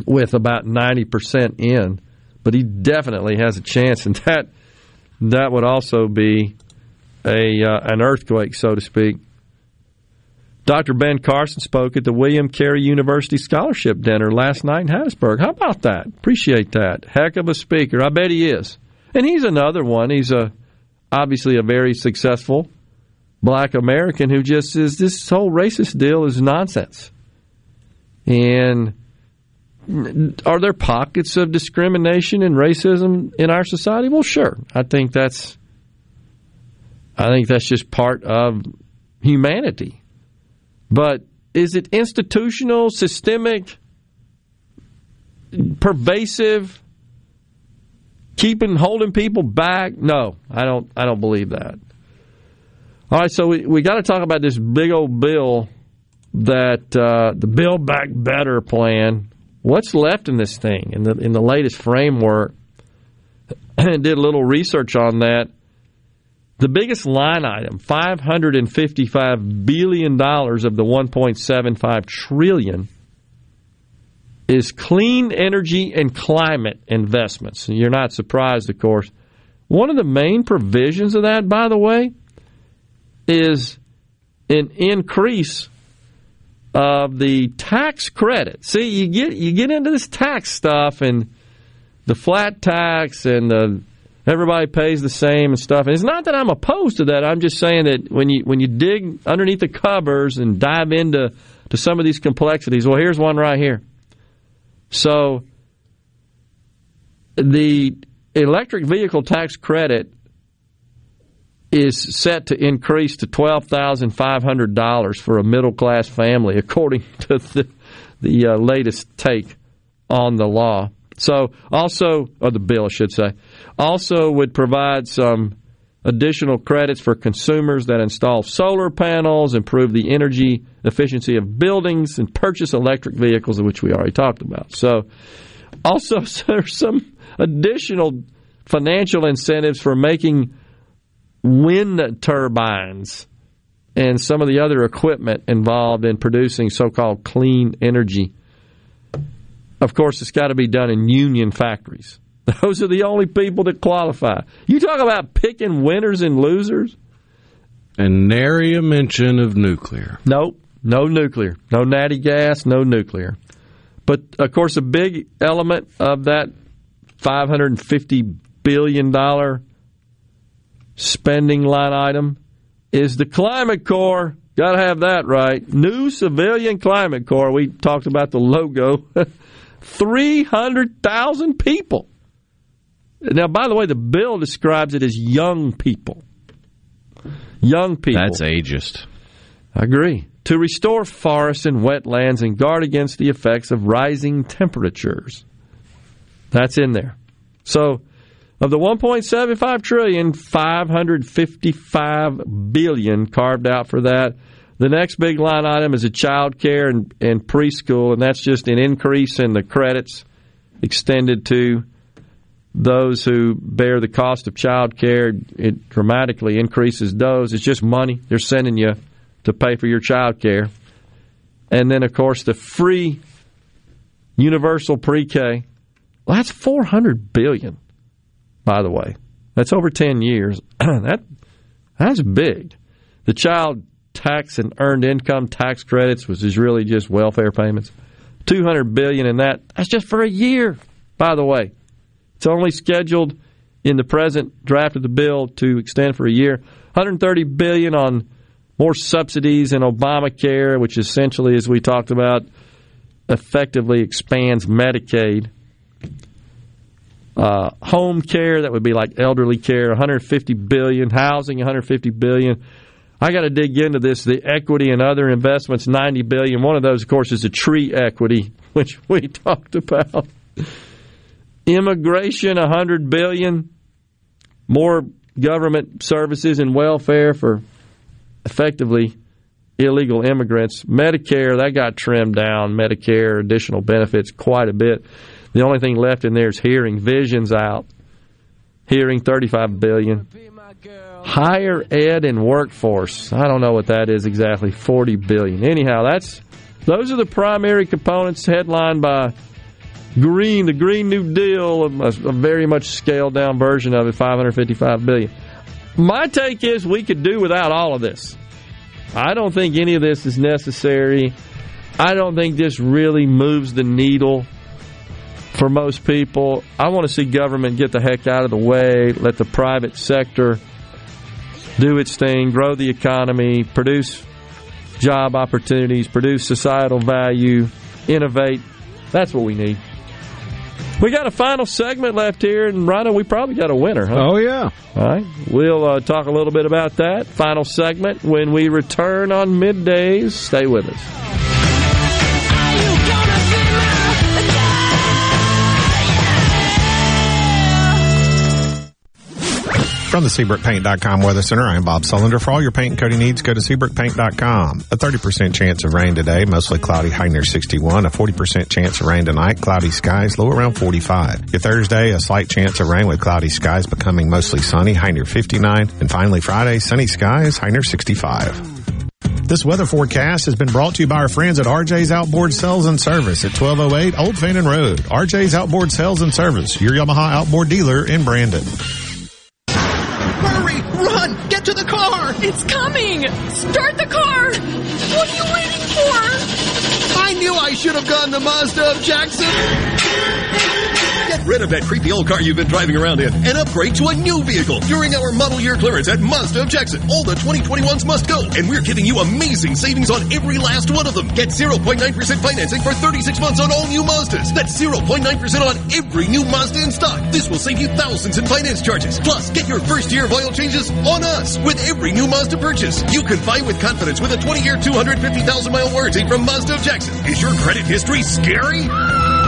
with about ninety percent in, but he definitely has a chance, and that that would also be a uh, an earthquake, so to speak. Dr. Ben Carson spoke at the William Carey University Scholarship Dinner last night in Hattiesburg. How about that? Appreciate that. Heck of a speaker. I bet he is. And he's another one. He's a obviously a very successful black American who just says this whole racist deal is nonsense. And are there pockets of discrimination and racism in our society? Well, sure. I think that's I think that's just part of humanity. But is it institutional, systemic, pervasive, keeping holding people back? No, I don't. I don't believe that. All right, so we we got to talk about this big old bill that uh, the Build Back Better plan. What's left in this thing in the in the latest framework? and did a little research on that. The biggest line item, $555 billion of the 1.75 trillion, is clean energy and climate investments. You're not surprised, of course. One of the main provisions of that, by the way, is an increase of the tax credit. See, you get you get into this tax stuff and the flat tax and the everybody pays the same and stuff. And it's not that I'm opposed to that. I'm just saying that when you when you dig underneath the covers and dive into to some of these complexities, well, here's one right here. So the electric vehicle tax credit is set to increase to twelve thousand five hundred dollars for a middle class family, according to the, the uh, latest take on the law. So, also, or the bill, I should say, also would provide some additional credits for consumers that install solar panels, improve the energy efficiency of buildings, and purchase electric vehicles, which we already talked about. So, also, there's some additional financial incentives for making wind turbines and some of the other equipment involved in producing so called clean energy. Of course, it's got to be done in union factories. Those are the only people that qualify. You talk about picking winners and losers. And nary a mention of nuclear. Nope, no nuclear. No natty gas, no nuclear. But of course, a big element of that $550 billion spending line item is the Climate Corps. Got to have that right. New Civilian Climate Corps. We talked about the logo. 300,000 people. Now, by the way, the bill describes it as young people. Young people. That's ageist. I agree. To restore forests and wetlands and guard against the effects of rising temperatures. That's in there. So, of the 1.75 trillion, 555 billion carved out for that. The next big line item is a child care and, and preschool, and that's just an increase in the credits extended to those who bear the cost of child care. It dramatically increases those. It's just money they're sending you to pay for your child care. And then, of course, the free universal pre-K. Well, that's four hundred billion. By the way, that's over ten years. that that's big. The child tax and earned income tax credits, which is really just welfare payments. 200 billion in that. That's just for a year, by the way. It's only scheduled in the present draft of the bill to extend for a year. 130 billion on more subsidies in Obamacare, which essentially, as we talked about, effectively expands Medicaid. Uh, home care that would be like elderly care 150 billion. Housing 150 billion. I got to dig into this. The equity and other investments 90 billion. One of those of course is the tree equity which we talked about immigration 100 billion more government services and welfare for effectively illegal immigrants. Medicare that got trimmed down. Medicare additional benefits quite a bit. The only thing left in there is hearing. Visions out. Hearing 35 billion. Higher ed and workforce. I don't know what that is exactly. 40 billion. Anyhow that's those are the primary components headlined by green the green new deal a, very much scaled down version of it 555 billion my take is we could do without all of this i don't think any of this is necessary i don't think this really moves the needle for most people. I want to see government get the heck out of the way, let the private sector do its thing, grow the economy, produce job opportunities, produce societal value, innovate. That's what we need. We got a final segment left here, and Rhino, we probably got a winner, huh? Oh, yeah. All right. We'll uh, talk a little bit about that. Final segment when we return on middays. Stay with us. From the SeabrookPaint.com Weather Center, I'm Bob Sullender. For all your paint and coating needs, go to SeabrookPaint.com. A 30% chance of rain today, mostly cloudy, high near 61. A 40% chance of rain tonight, cloudy skies, low around 45. Your Thursday, a slight chance of rain with cloudy skies becoming mostly sunny, high near 59. And finally Friday, sunny skies, high near 65. This weather forecast has been brought to you by our friends at RJ's Outboard Sales and Service at 1208 Old Fannin Road. RJ's Outboard Sales and Service, your Yamaha outboard dealer in Brandon. Hurry! Run! Get to the car! It's coming! Start the car! What are you waiting for? I knew I should have gone the Mazda of Jackson! Get rid of that creepy old car you've been driving around in and upgrade to a new vehicle during our model year clearance at Mazda of Jackson. All the 2021s must go, and we're giving you amazing savings on every last one of them. Get 0.9% financing for 36 months on all new Mazdas. That's 0.9% on every new Mazda in stock. This will save you thousands in finance charges. Plus, get your first year of oil changes on us with every new Mazda purchase. You can buy with confidence with a 20-year, 250,000 mile warranty from Mazda of Jackson. Is your credit history scary?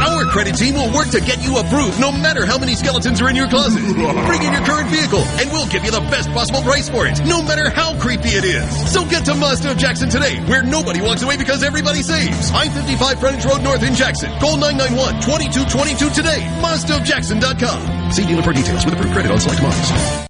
Our credit team will work to get you approved no matter how many skeletons are in your closet. Bring in your current vehicle and we'll give you the best possible price for it, no matter how creepy it is. So get to Mazda of Jackson today, where nobody walks away because everybody saves. I-55 Frontage Road North in Jackson. Call 991-2222 today. MazdaofJackson.com. See dealer for details with approved credit on select models.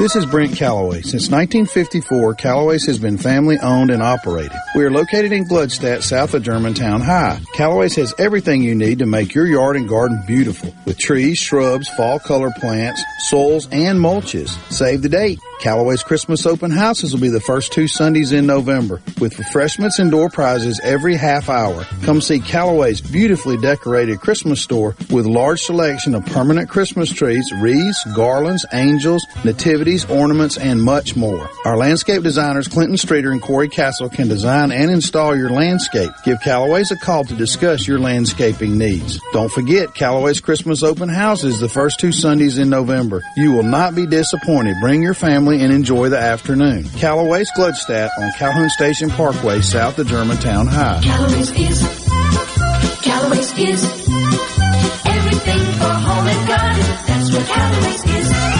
This is Brent Calloway. Since 1954, Calloway's has been family owned and operated. We are located in Gluckstadt, south of Germantown High. Calloway's has everything you need to make your yard and garden beautiful with trees, shrubs, fall color plants, soils, and mulches. Save the date. Callaway's Christmas open houses will be the first two Sundays in November with refreshments and door prizes every half hour. Come see Callaway's beautifully decorated Christmas store with large selection of permanent Christmas trees, wreaths, garlands, angels, nativities, ornaments, and much more. Our landscape designers Clinton Streeter and Corey Castle can design and install your landscape. Give Callaway's a call to discuss your landscaping needs. Don't forget Callaway's Christmas open houses the first two Sundays in November. You will not be disappointed. Bring your family and enjoy the afternoon. Callaway's Gluckstadt on Calhoun Station Parkway, south of Germantown High. Callaway's is, Callaway's is everything for home and garden. That's what Callaway's is.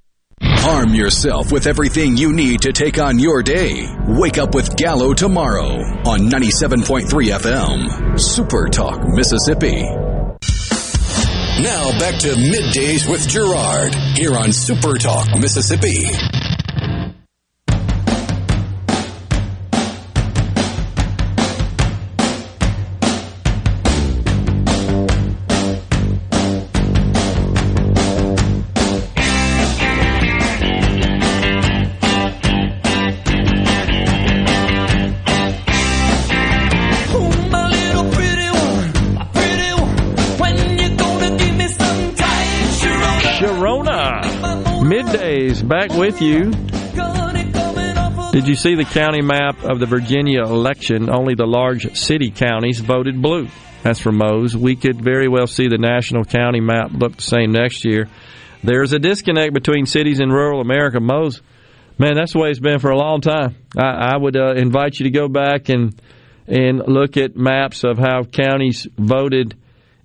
Arm yourself with everything you need to take on your day. Wake up with Gallo tomorrow on 97.3 FM. Super Talk, Mississippi. Now back to middays with Gerard here on Super Talk, Mississippi. With you. Did you see the county map of the Virginia election? Only the large city counties voted blue. That's for Mose. We could very well see the national county map look the same next year. There's a disconnect between cities and rural America. Mose, man, that's the way it's been for a long time. I, I would uh, invite you to go back and and look at maps of how counties voted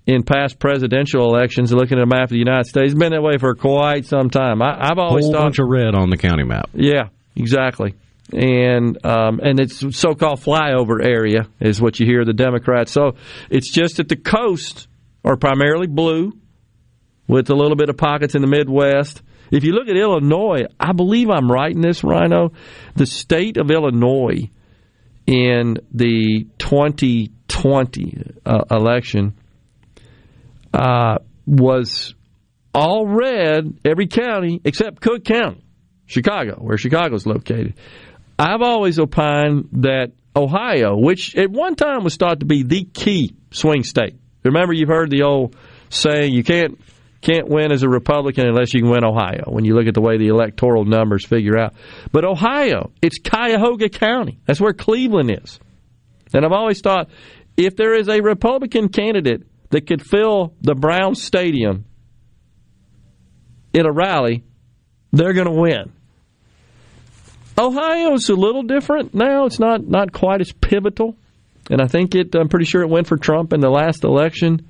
in past presidential elections. Looking at a map of the United States, it's been that way for quite some time. I, I've always Whole thought bunch of red on the county map. yeah, exactly. And um, and it's so-called flyover area is what you hear the Democrats. So it's just that the coast are primarily blue, with a little bit of pockets in the Midwest. If you look at Illinois, I believe I'm right in this, Rhino. The state of Illinois in the 2020 uh, election uh, was all red, every county except Cook County, Chicago, where Chicago's located. I've always opined that Ohio, which at one time was thought to be the key swing state. Remember, you've heard the old saying, you can't can't win as a Republican unless you can win Ohio. When you look at the way the electoral numbers figure out, but Ohio, it's Cuyahoga County. That's where Cleveland is. And I've always thought, if there is a Republican candidate that could fill the Brown Stadium in a rally, they're going to win. Ohio's a little different now. It's not not quite as pivotal, and I think it. I'm pretty sure it went for Trump in the last election.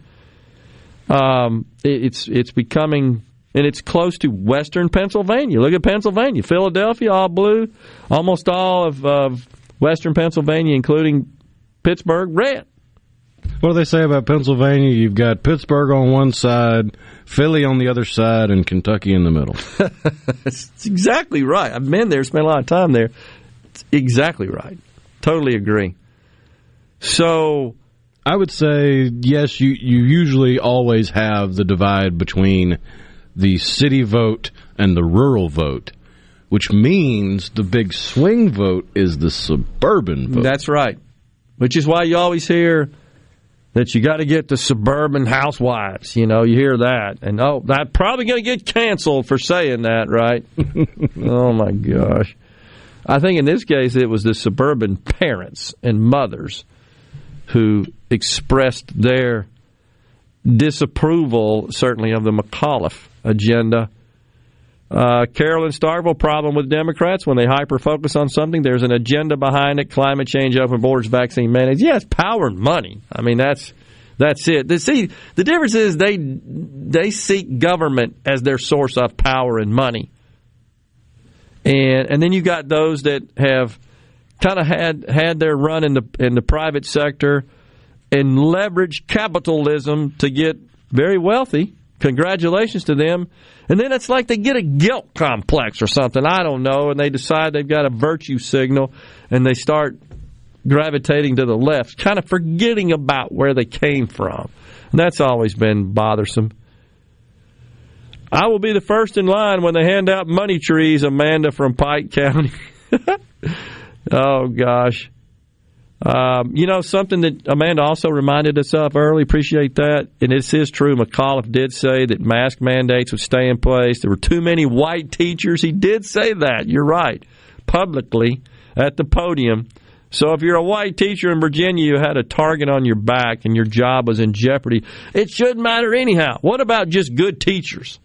Um, it, it's it's becoming and it's close to Western Pennsylvania. Look at Pennsylvania, Philadelphia, all blue. Almost all of, of Western Pennsylvania, including Pittsburgh, red. What do they say about Pennsylvania? You've got Pittsburgh on one side, Philly on the other side, and Kentucky in the middle. It's exactly right. I've been there, spent a lot of time there. It's exactly right. Totally agree. So I would say yes. You you usually always have the divide between the city vote and the rural vote, which means the big swing vote is the suburban vote. That's right. Which is why you always hear that you got to get the suburban housewives. You know, you hear that, and oh, that probably going to get canceled for saying that, right? oh my gosh! I think in this case it was the suburban parents and mothers who expressed their disapproval, certainly of the McAuliffe agenda. Uh, Carolyn Starkville, problem with Democrats when they hyper focus on something, there's an agenda behind it: climate change, open borders, vaccine mandates. Yes, power and money. I mean, that's that's it. See, the difference is they they seek government as their source of power and money, and and then you got those that have kind of had had their run in the in the private sector and leveraged capitalism to get very wealthy congratulations to them. And then it's like they get a guilt complex or something. I don't know. And they decide they've got a virtue signal and they start gravitating to the left, kind of forgetting about where they came from. And that's always been bothersome. I will be the first in line when they hand out money trees, Amanda from Pike County. oh, gosh. Um, you know, something that Amanda also reminded us of early, appreciate that. And this is true. McAuliffe did say that mask mandates would stay in place. There were too many white teachers. He did say that. You're right. Publicly at the podium. So if you're a white teacher in Virginia, you had a target on your back and your job was in jeopardy. It shouldn't matter anyhow. What about just good teachers?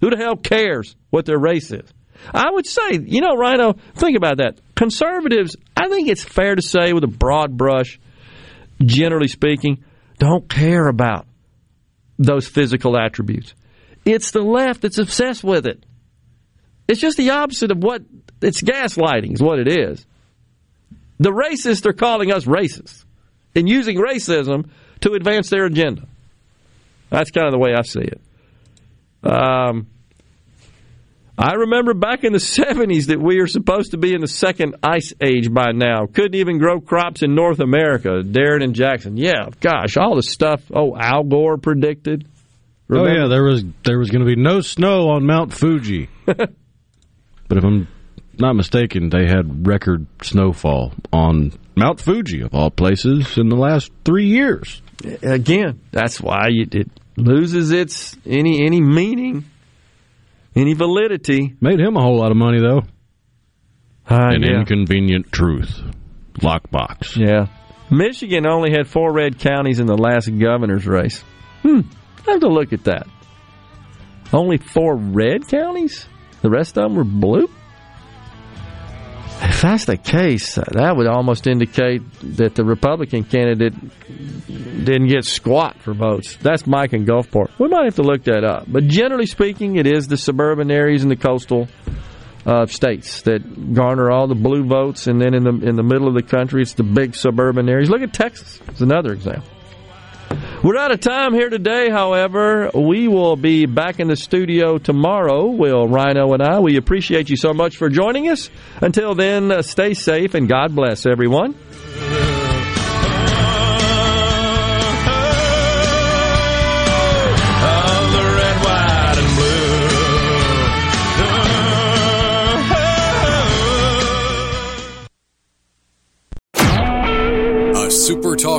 Who the hell cares what their race is? I would say, you know, Rhino, think about that. Conservatives, I think it's fair to say with a broad brush, generally speaking, don't care about those physical attributes. It's the left that's obsessed with it. It's just the opposite of what it's gaslighting, is what it is. The racists are calling us racists and using racism to advance their agenda. That's kind of the way I see it. Um, I remember back in the 70s that we are supposed to be in the second ice age by now. Couldn't even grow crops in North America. Darren and Jackson. Yeah, gosh, all the stuff. Oh, Al Gore predicted. Remember? Oh yeah, there was there was going to be no snow on Mount Fuji. but if I'm not mistaken, they had record snowfall on Mount Fuji of all places in the last three years. Again, that's why it loses its any any meaning any validity. Made him a whole lot of money, though. Uh, An yeah. inconvenient truth. Lockbox. Yeah. Michigan only had four red counties in the last governor's race. Hmm. I have to look at that. Only four red counties? The rest of them were blue? If that's the case, that would almost indicate that the Republican candidate didn't get squat for votes. That's Mike in Gulfport. We might have to look that up. But generally speaking, it is the suburban areas and the coastal uh, states that garner all the blue votes, and then in the in the middle of the country, it's the big suburban areas. Look at Texas; it's another example. We're out of time here today, however. We will be back in the studio tomorrow, Will Rhino and I. We appreciate you so much for joining us. Until then, uh, stay safe and God bless everyone.